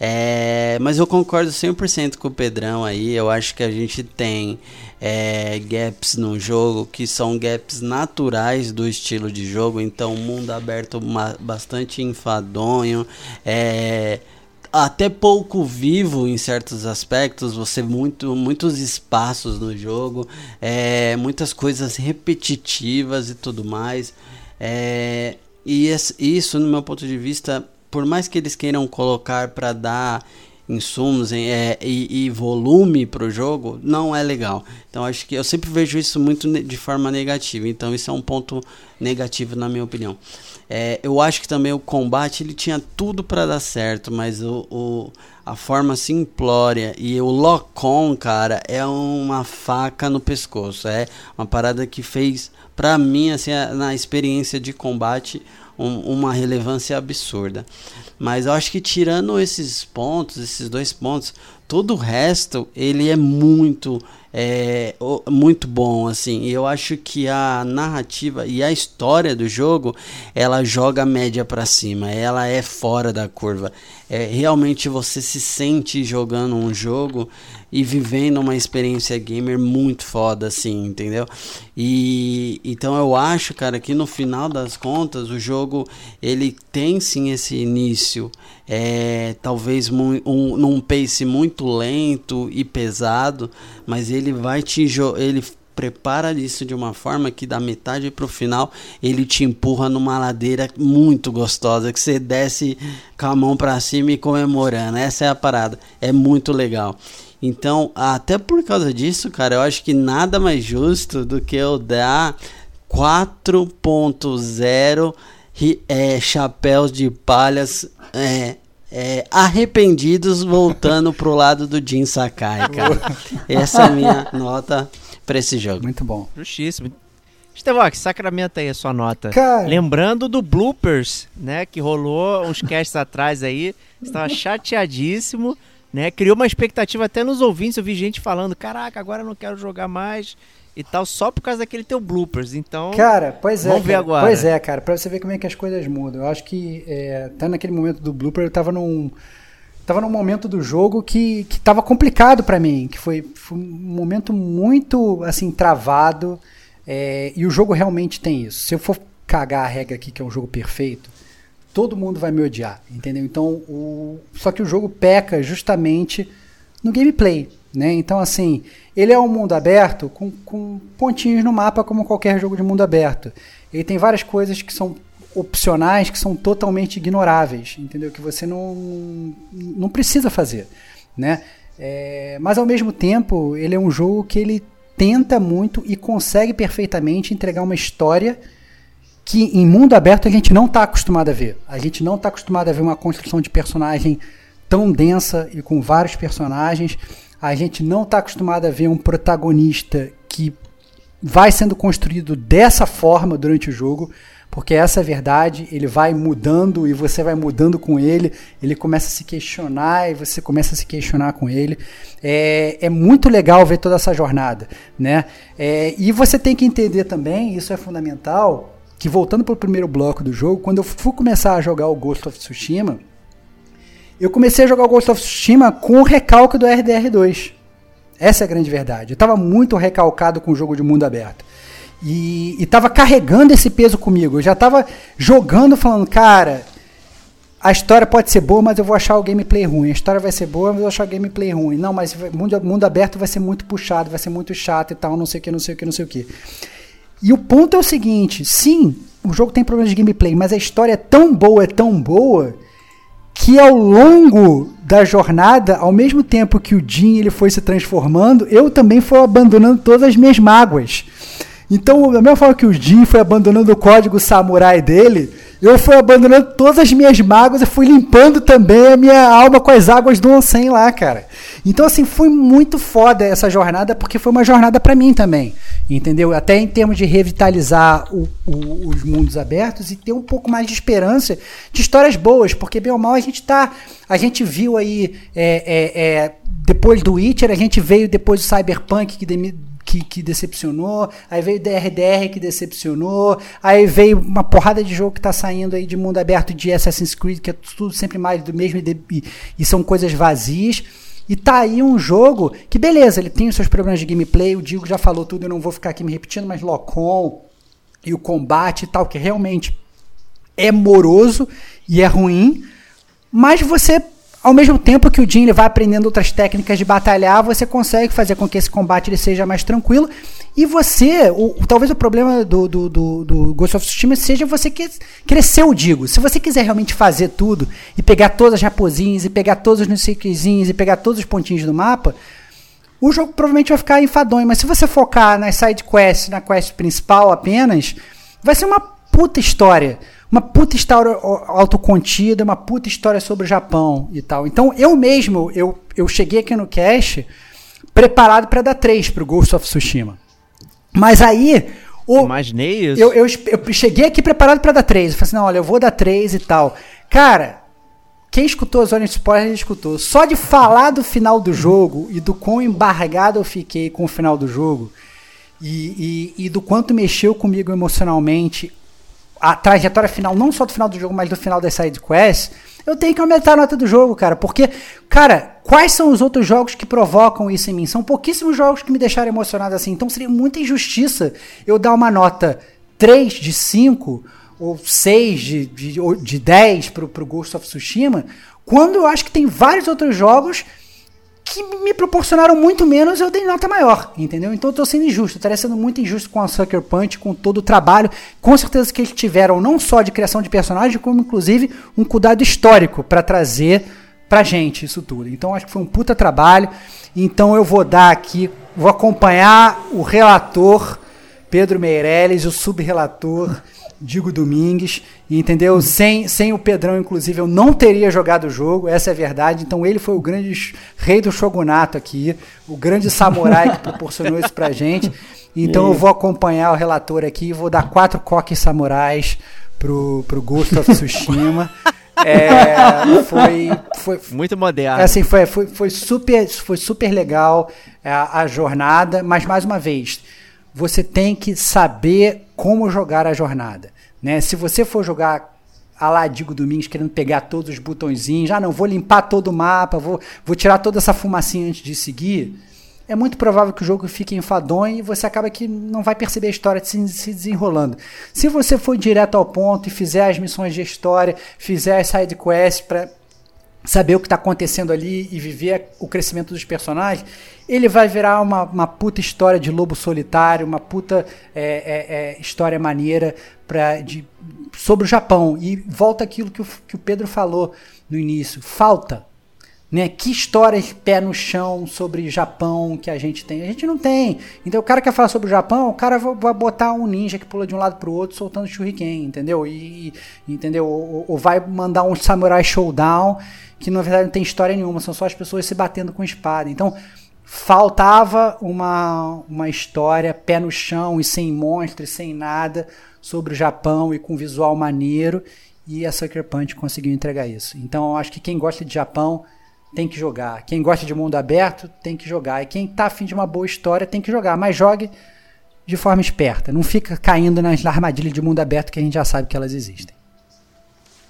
É, mas eu concordo 100% com o Pedrão aí. Eu acho que a gente tem é, gaps no jogo que são gaps naturais do estilo de jogo. Então, mundo aberto bastante enfadonho. É, até pouco vivo em certos aspectos, você muito muitos espaços no jogo, é, muitas coisas repetitivas e tudo mais. É, e isso, no meu ponto de vista, por mais que eles queiram colocar para dar insumos é, e, e volume para o jogo, não é legal. Então acho que eu sempre vejo isso muito de forma negativa. Então isso é um ponto negativo na minha opinião. É, eu acho que também o combate ele tinha tudo para dar certo, mas o, o- a forma simplória e o lock-on, cara, é uma faca no pescoço. É uma parada que fez, pra mim, assim, a- na experiência de combate, um- uma relevância absurda. Mas eu acho que tirando esses pontos, esses dois pontos, todo o resto ele é muito é, muito bom assim. Eu acho que a narrativa e a história do jogo ela joga a média para cima. Ela é fora da curva. É realmente você se sente jogando um jogo e vivendo uma experiência gamer muito foda assim, entendeu? E então eu acho, cara, que no final das contas o jogo ele tem sim esse início é, talvez mu- um, num pace muito lento e pesado, mas ele vai te ele prepara isso de uma forma que da metade pro final ele te empurra numa ladeira muito gostosa que você desce com a mão para cima e comemorando. Essa é a parada. É muito legal. Então, até por causa disso, cara, eu acho que nada mais justo do que eu dar 4.0 ri- é, chapéus de palhas é, é, arrependidos voltando pro lado do Jin Sakai, cara. Essa é a minha nota pra esse jogo. Muito bom. Justíssimo. Estevox, sacramenta aí a sua nota. Cara. Lembrando do bloopers, né, que rolou uns casts atrás aí, estava chateadíssimo, né, criou uma expectativa até nos ouvintes, eu vi gente falando, caraca, agora eu não quero jogar mais e tal, só por causa daquele teu bloopers, então... Cara, pois é. Vamos ver cara. agora. Pois é, cara, pra você ver como é que as coisas mudam. Eu acho que é, até naquele momento do blooper eu tava num. Tava num momento do jogo que, que tava complicado pra mim, que foi, foi um momento muito assim, travado. é, e o jogo realmente tem isso. Se eu for cagar a regra aqui, que é um jogo perfeito, todo mundo vai me odiar, entendeu? Então, o, só que o jogo peca justamente no gameplay, né? Então, assim, ele é um mundo aberto com, com pontinhos no mapa como qualquer jogo de mundo aberto. Ele tem várias coisas que são opcionais, que são totalmente ignoráveis, entendeu? Que você não, não precisa fazer, né? É, mas ao mesmo tempo, ele é um jogo que ele tenta muito e consegue perfeitamente entregar uma história que em mundo aberto a gente não está acostumado a ver. A gente não está acostumado a ver uma construção de personagem tão densa e com vários personagens. A gente não está acostumado a ver um protagonista que vai sendo construído dessa forma durante o jogo, porque essa é a verdade, ele vai mudando e você vai mudando com ele, ele começa a se questionar e você começa a se questionar com ele. É, é muito legal ver toda essa jornada, né? É, e você tem que entender também, isso é fundamental, que voltando para o primeiro bloco do jogo, quando eu fui começar a jogar o Ghost of Tsushima, eu comecei a jogar o Ghost of Tsushima com o recalque do RDR2. Essa é a grande verdade. Eu estava muito recalcado com o jogo de mundo aberto. E estava carregando esse peso comigo. Eu já estava jogando, falando, cara, a história pode ser boa, mas eu vou achar o gameplay ruim. A história vai ser boa, mas eu vou achar o gameplay ruim. Não, mas mundo, mundo aberto vai ser muito puxado, vai ser muito chato e tal, não sei o que, não sei o que, não sei o que. E o ponto é o seguinte: sim, o jogo tem problemas de gameplay, mas a história é tão boa, é tão boa, que ao longo da jornada, ao mesmo tempo que o Jin ele foi se transformando, eu também fui abandonando todas as minhas mágoas. Então, da mesma forma que o Jin foi abandonando o código samurai dele, eu fui abandonando todas as minhas mágoas e fui limpando também a minha alma com as águas do onsen lá, cara. Então, assim, foi muito foda essa jornada, porque foi uma jornada para mim também, entendeu? Até em termos de revitalizar o, o, os mundos abertos e ter um pouco mais de esperança de histórias boas, porque bem ou mal a gente tá. A gente viu aí, é, é, é, depois do Witcher, a gente veio depois do Cyberpunk, que que, que, decepcionou, aí veio DRDR que decepcionou, aí veio uma porrada de jogo que está saindo aí de mundo aberto de Assassin's Creed, que é tudo sempre mais do mesmo e, e, e são coisas vazias. E tá aí um jogo que, beleza, ele tem os seus problemas de gameplay, o Diego já falou tudo, eu não vou ficar aqui me repetindo, mas Locom e o combate e tal, que realmente é moroso e é ruim, mas você ao mesmo tempo que o Jin vai aprendendo outras técnicas de batalhar, você consegue fazer com que esse combate ele seja mais tranquilo. E você, o, talvez o problema do, do, do, do, Ghost of Tsushima seja você que crescer digo. Se você quiser realmente fazer tudo e pegar todas as raposinhas e pegar todos os nusiquezinhos e pegar todos os pontinhos do mapa, o jogo provavelmente vai ficar enfadonho. Mas se você focar nas side quests, na quest principal apenas, vai ser uma puta história uma puta história autocontida, uma puta história sobre o Japão e tal. Então eu mesmo, eu, eu cheguei aqui no cast preparado para dar 3 pro Ghost of Tsushima. Mas aí. O, Imaginei isso. Eu, eu, eu cheguei aqui preparado para dar 3. Eu falei assim: não, olha, eu vou dar 3 e tal. Cara, quem escutou a Zona de Spoiler escutou. Só de falar do final do jogo e do quão embargado eu fiquei com o final do jogo e, e, e do quanto mexeu comigo emocionalmente a trajetória final, não só do final do jogo, mas do final das side eu tenho que aumentar a nota do jogo, cara. Porque, cara, quais são os outros jogos que provocam isso em mim? São pouquíssimos jogos que me deixaram emocionado assim. Então seria muita injustiça eu dar uma nota 3 de 5 ou 6 de, de, de 10 pro, pro Ghost of Tsushima, quando eu acho que tem vários outros jogos que me proporcionaram muito menos, eu dei nota maior, entendeu? Então eu tô sendo injusto, estaria sendo muito injusto com a Sucker Punch, com todo o trabalho, com certeza que eles tiveram não só de criação de personagem, como inclusive um cuidado histórico para trazer pra gente isso tudo. Então acho que foi um puta trabalho. Então eu vou dar aqui, vou acompanhar o relator Pedro Meirelles, o sub-relator Digo Domingues, entendeu? Sem, sem o Pedrão, inclusive, eu não teria jogado o jogo, essa é a verdade. Então ele foi o grande rei do shogunato aqui, o grande samurai que proporcionou isso pra gente. Então eu vou acompanhar o relator aqui e vou dar quatro coques samurais pro, pro Ghost of Tsushima. É, foi, foi muito moderno. Assim, foi, foi, foi, super, foi super legal a, a jornada, mas mais uma vez, você tem que saber como jogar a jornada. Né? Se você for jogar a lá Digo Domingos querendo pegar todos os botõezinhos, ah, não, vou limpar todo o mapa, vou, vou tirar toda essa fumacinha antes de seguir, é muito provável que o jogo fique enfadonho e você acaba que não vai perceber a história se, se desenrolando. Se você for direto ao ponto e fizer as missões de história, fizer as side quests para saber o que está acontecendo ali e viver o crescimento dos personagens, ele vai virar uma, uma puta história de lobo solitário, uma puta é, é, é, história maneira pra, de, sobre o Japão. E volta aquilo que o, que o Pedro falou no início: falta. Né? Que histórias pé no chão sobre Japão que a gente tem? A gente não tem. Então o cara quer falar sobre o Japão, o cara vai botar um ninja que pula de um lado pro outro soltando shuriken, entendeu? E, entendeu? Ou, ou vai mandar um samurai showdown que na verdade não tem história nenhuma, são só as pessoas se batendo com espada. Então faltava uma, uma história pé no chão e sem monstros, sem nada sobre o Japão e com visual maneiro. E a Sucker Punch conseguiu entregar isso. Então eu acho que quem gosta de Japão tem que jogar. Quem gosta de mundo aberto tem que jogar. E quem tá afim de uma boa história tem que jogar. Mas jogue de forma esperta. Não fica caindo nas armadilhas de mundo aberto que a gente já sabe que elas existem.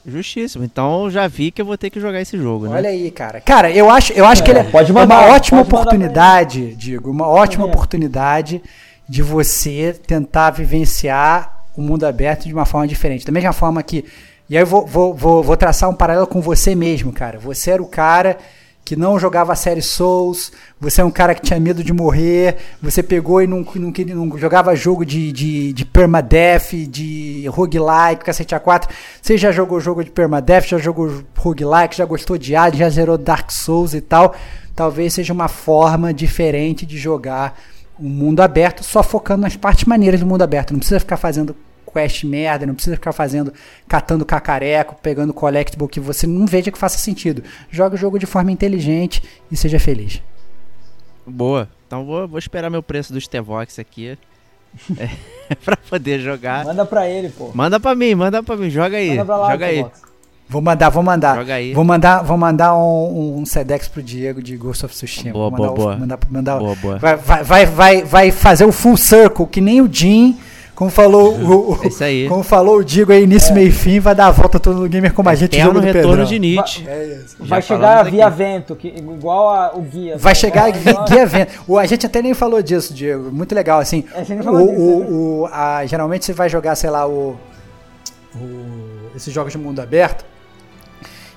Justíssimo. Então já vi que eu vou ter que jogar esse jogo, né? Olha aí, cara. Cara, eu acho, eu acho é, que ele é pode mandar, uma ótima oportunidade, digo, uma ótima é. oportunidade de você tentar vivenciar o mundo aberto de uma forma diferente. Da mesma forma que. E aí eu vou, vou, vou, vou traçar um paralelo com você mesmo, cara. Você era o cara que não jogava a série Souls, você é um cara que tinha medo de morrer, você pegou e não, não, não jogava jogo de, de, de permadeath, de roguelike, cacete A4. Você já jogou jogo de permadeath, já jogou roguelike, já gostou de Hades, já zerou Dark Souls e tal. Talvez seja uma forma diferente de jogar o um mundo aberto, só focando nas partes maneiras do mundo aberto. Não precisa ficar fazendo quest merda, não precisa ficar fazendo, catando cacareco, pegando collectible que você não veja que faça sentido. Joga o jogo de forma inteligente e seja feliz. Boa. Então vou, vou esperar meu preço do Stevox aqui. É, pra poder jogar. Manda pra ele, pô. Manda pra mim, manda pra mim. Joga aí. Manda pra lá, joga aí. Vou mandar, vou mandar. Joga aí. Vou mandar, vou mandar um, um Sedex pro Diego de Ghost of Tsushima. Boa, Vou mandar boa, o- boa. Mandar, mandar, Boa, boa. Vai, vai, vai, vai, vai fazer o full circle, que nem o Jim, como falou o, o- É isso aí. como falou o Digo aí, início, meio e fim, vai dar a volta todo no gamer como a gente Eterno jogo do retorno Pedrão. de Nietzsche. É isso. Vai chegar via aqui. vento, que, igual a- o guia. Vai chegar ligado? guia evento. O, a gente até nem falou disso, Diego. Muito legal, assim. É, a gente o, falou disso, o, o- a- geralmente você vai jogar, sei lá, o, o- esses jogos de mundo aberto.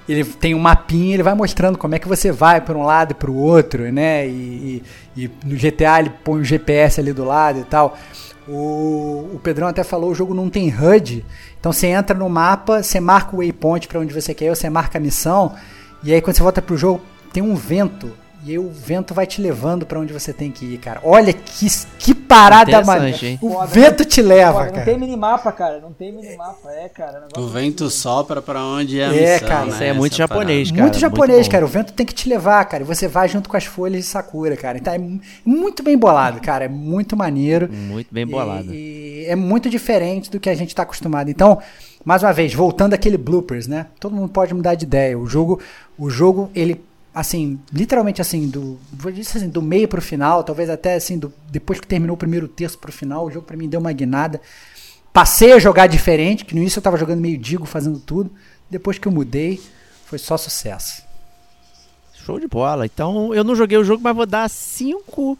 Ele tem um mapinha, ele vai mostrando como é que você vai para um lado e para o outro, né? E, e- e no GTA ele põe o GPS ali do lado e tal. O, o Pedrão até falou, o jogo não tem HUD. Então você entra no mapa, você marca o waypoint para onde você quer, você marca a missão. E aí quando você volta pro jogo, tem um vento. E aí o vento vai te levando para onde você tem que ir, cara. Olha que, que parada Interessante, maneira. hein? O Foda, vento te leva, Foda, não cara. tem minimapa, cara. Não tem minimapa. É, cara. O vento sopra pra onde é a É, missão, cara. né? Isso aí é muito Essa japonês, parada. cara. muito japonês, bom. cara. O vento tem que te levar, cara. E você vai junto com as folhas de Sakura, cara. Então é mu- muito bem bolado, cara. É muito maneiro. Muito bem bolado. E, e é muito diferente do que a gente está acostumado. Então, mais uma vez, voltando àquele bloopers, né? Todo mundo pode mudar de ideia. O jogo, o jogo, ele, assim, literalmente assim, do, vou dizer assim, do meio pro final, talvez até assim, do, depois que terminou o primeiro terço pro final, o jogo para mim deu uma guinada. Passei a jogar diferente, que no início eu tava jogando meio digo, fazendo tudo. Depois que eu mudei, foi só sucesso. Show de bola. Então, eu não joguei o jogo, mas vou dar cinco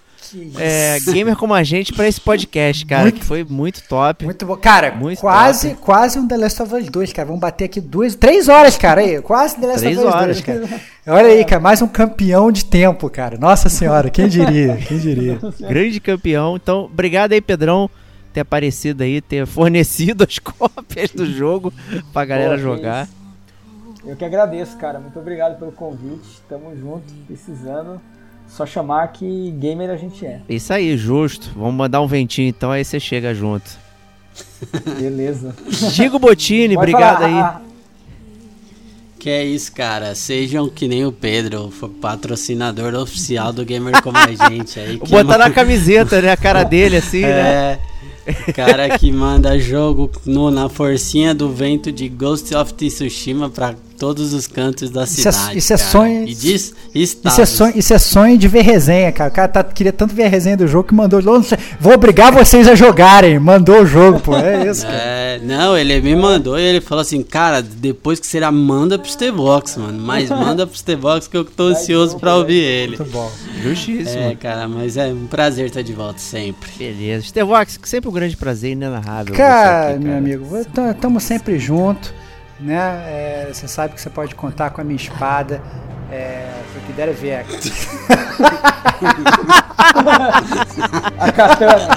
é, gamer como a gente pra esse podcast, cara, Muito- que foi muito top. Muito bom. Cara, Muito quase, quase um The Last of Us 2, cara. Vamos bater aqui duas, três horas, cara. Aí, quase The Last Três of Us horas. 2, cara. Olha aí, cara. Mais um campeão de tempo, cara. Nossa senhora, quem diria? Quem diria? Grande campeão. Então, obrigado aí, Pedrão, ter aparecido aí, ter fornecido as cópias do jogo pra galera Pô, jogar. isso. Eu que agradeço, cara. Muito obrigado pelo convite. Tamo junto, precisando. Só chamar que gamer a gente é. Isso aí, justo. Vamos mandar um ventinho então, aí você chega junto. Beleza. Digo Botini, Pode obrigado falar, aí. Que é isso, cara. Sejam que nem o Pedro, o patrocinador oficial do Gamer Como a Gente aí. que Botar na camiseta, né? A cara dele assim, né? É, cara que manda jogo no, na forcinha do vento de Ghost of Tsushima pra todos os cantos da Isso é- cidade. isso é cara. sonho- E diz Isso é, sonho, isso é sonho de ver resenha, cara. O cara tá- queria tanto ver a resenha do jogo que mandou. "Ô, não sei, Vou obrigar vocês a jogarem. Mandou o jogo, pô. É isso, cara. É, não, ele me mandou e ele falou assim, cara, depois que será, manda pro Stevox, mano. Mas manda pro Stevox que eu tô ansioso pra ouvir ele. Muito bom. Justíssimo. É, cara, mas é um prazer estar de volta sempre. Beleza. Stevox, sempre um grande prazer inenarrável. Cara, aqui, meu cara. amigo, estamos sempre junto, né? É, você sabe que você pode contar com a minha espada. É, foi que der é ver. a katana.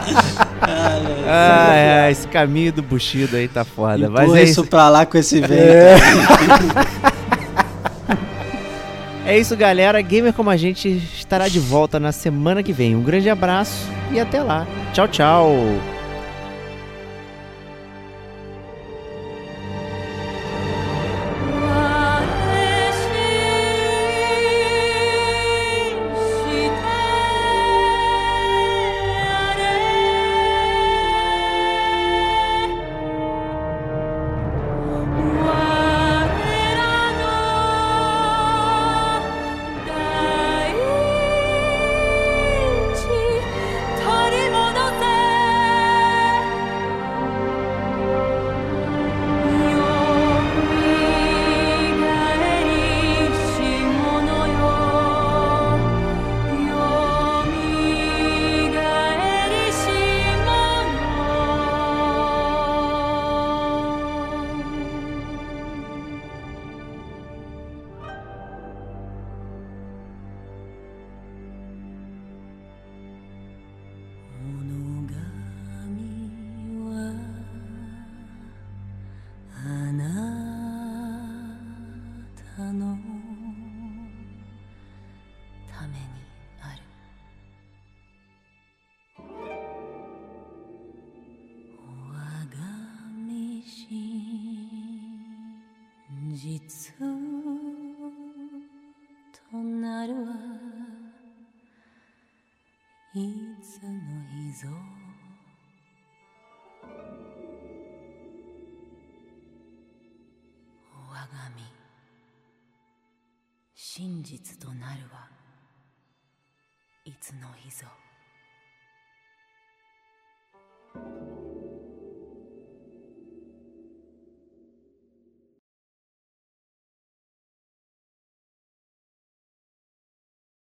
Ah, é, esse caminho do Bushido aí tá foda. Mas Empurra é isso pra lá com esse vento. é isso, galera. Gamer como a gente estará de volta na semana que vem. Um grande abraço e até lá. Tchau, tchau.「の秘蔵我が身。真実となるはいつの日ぞ。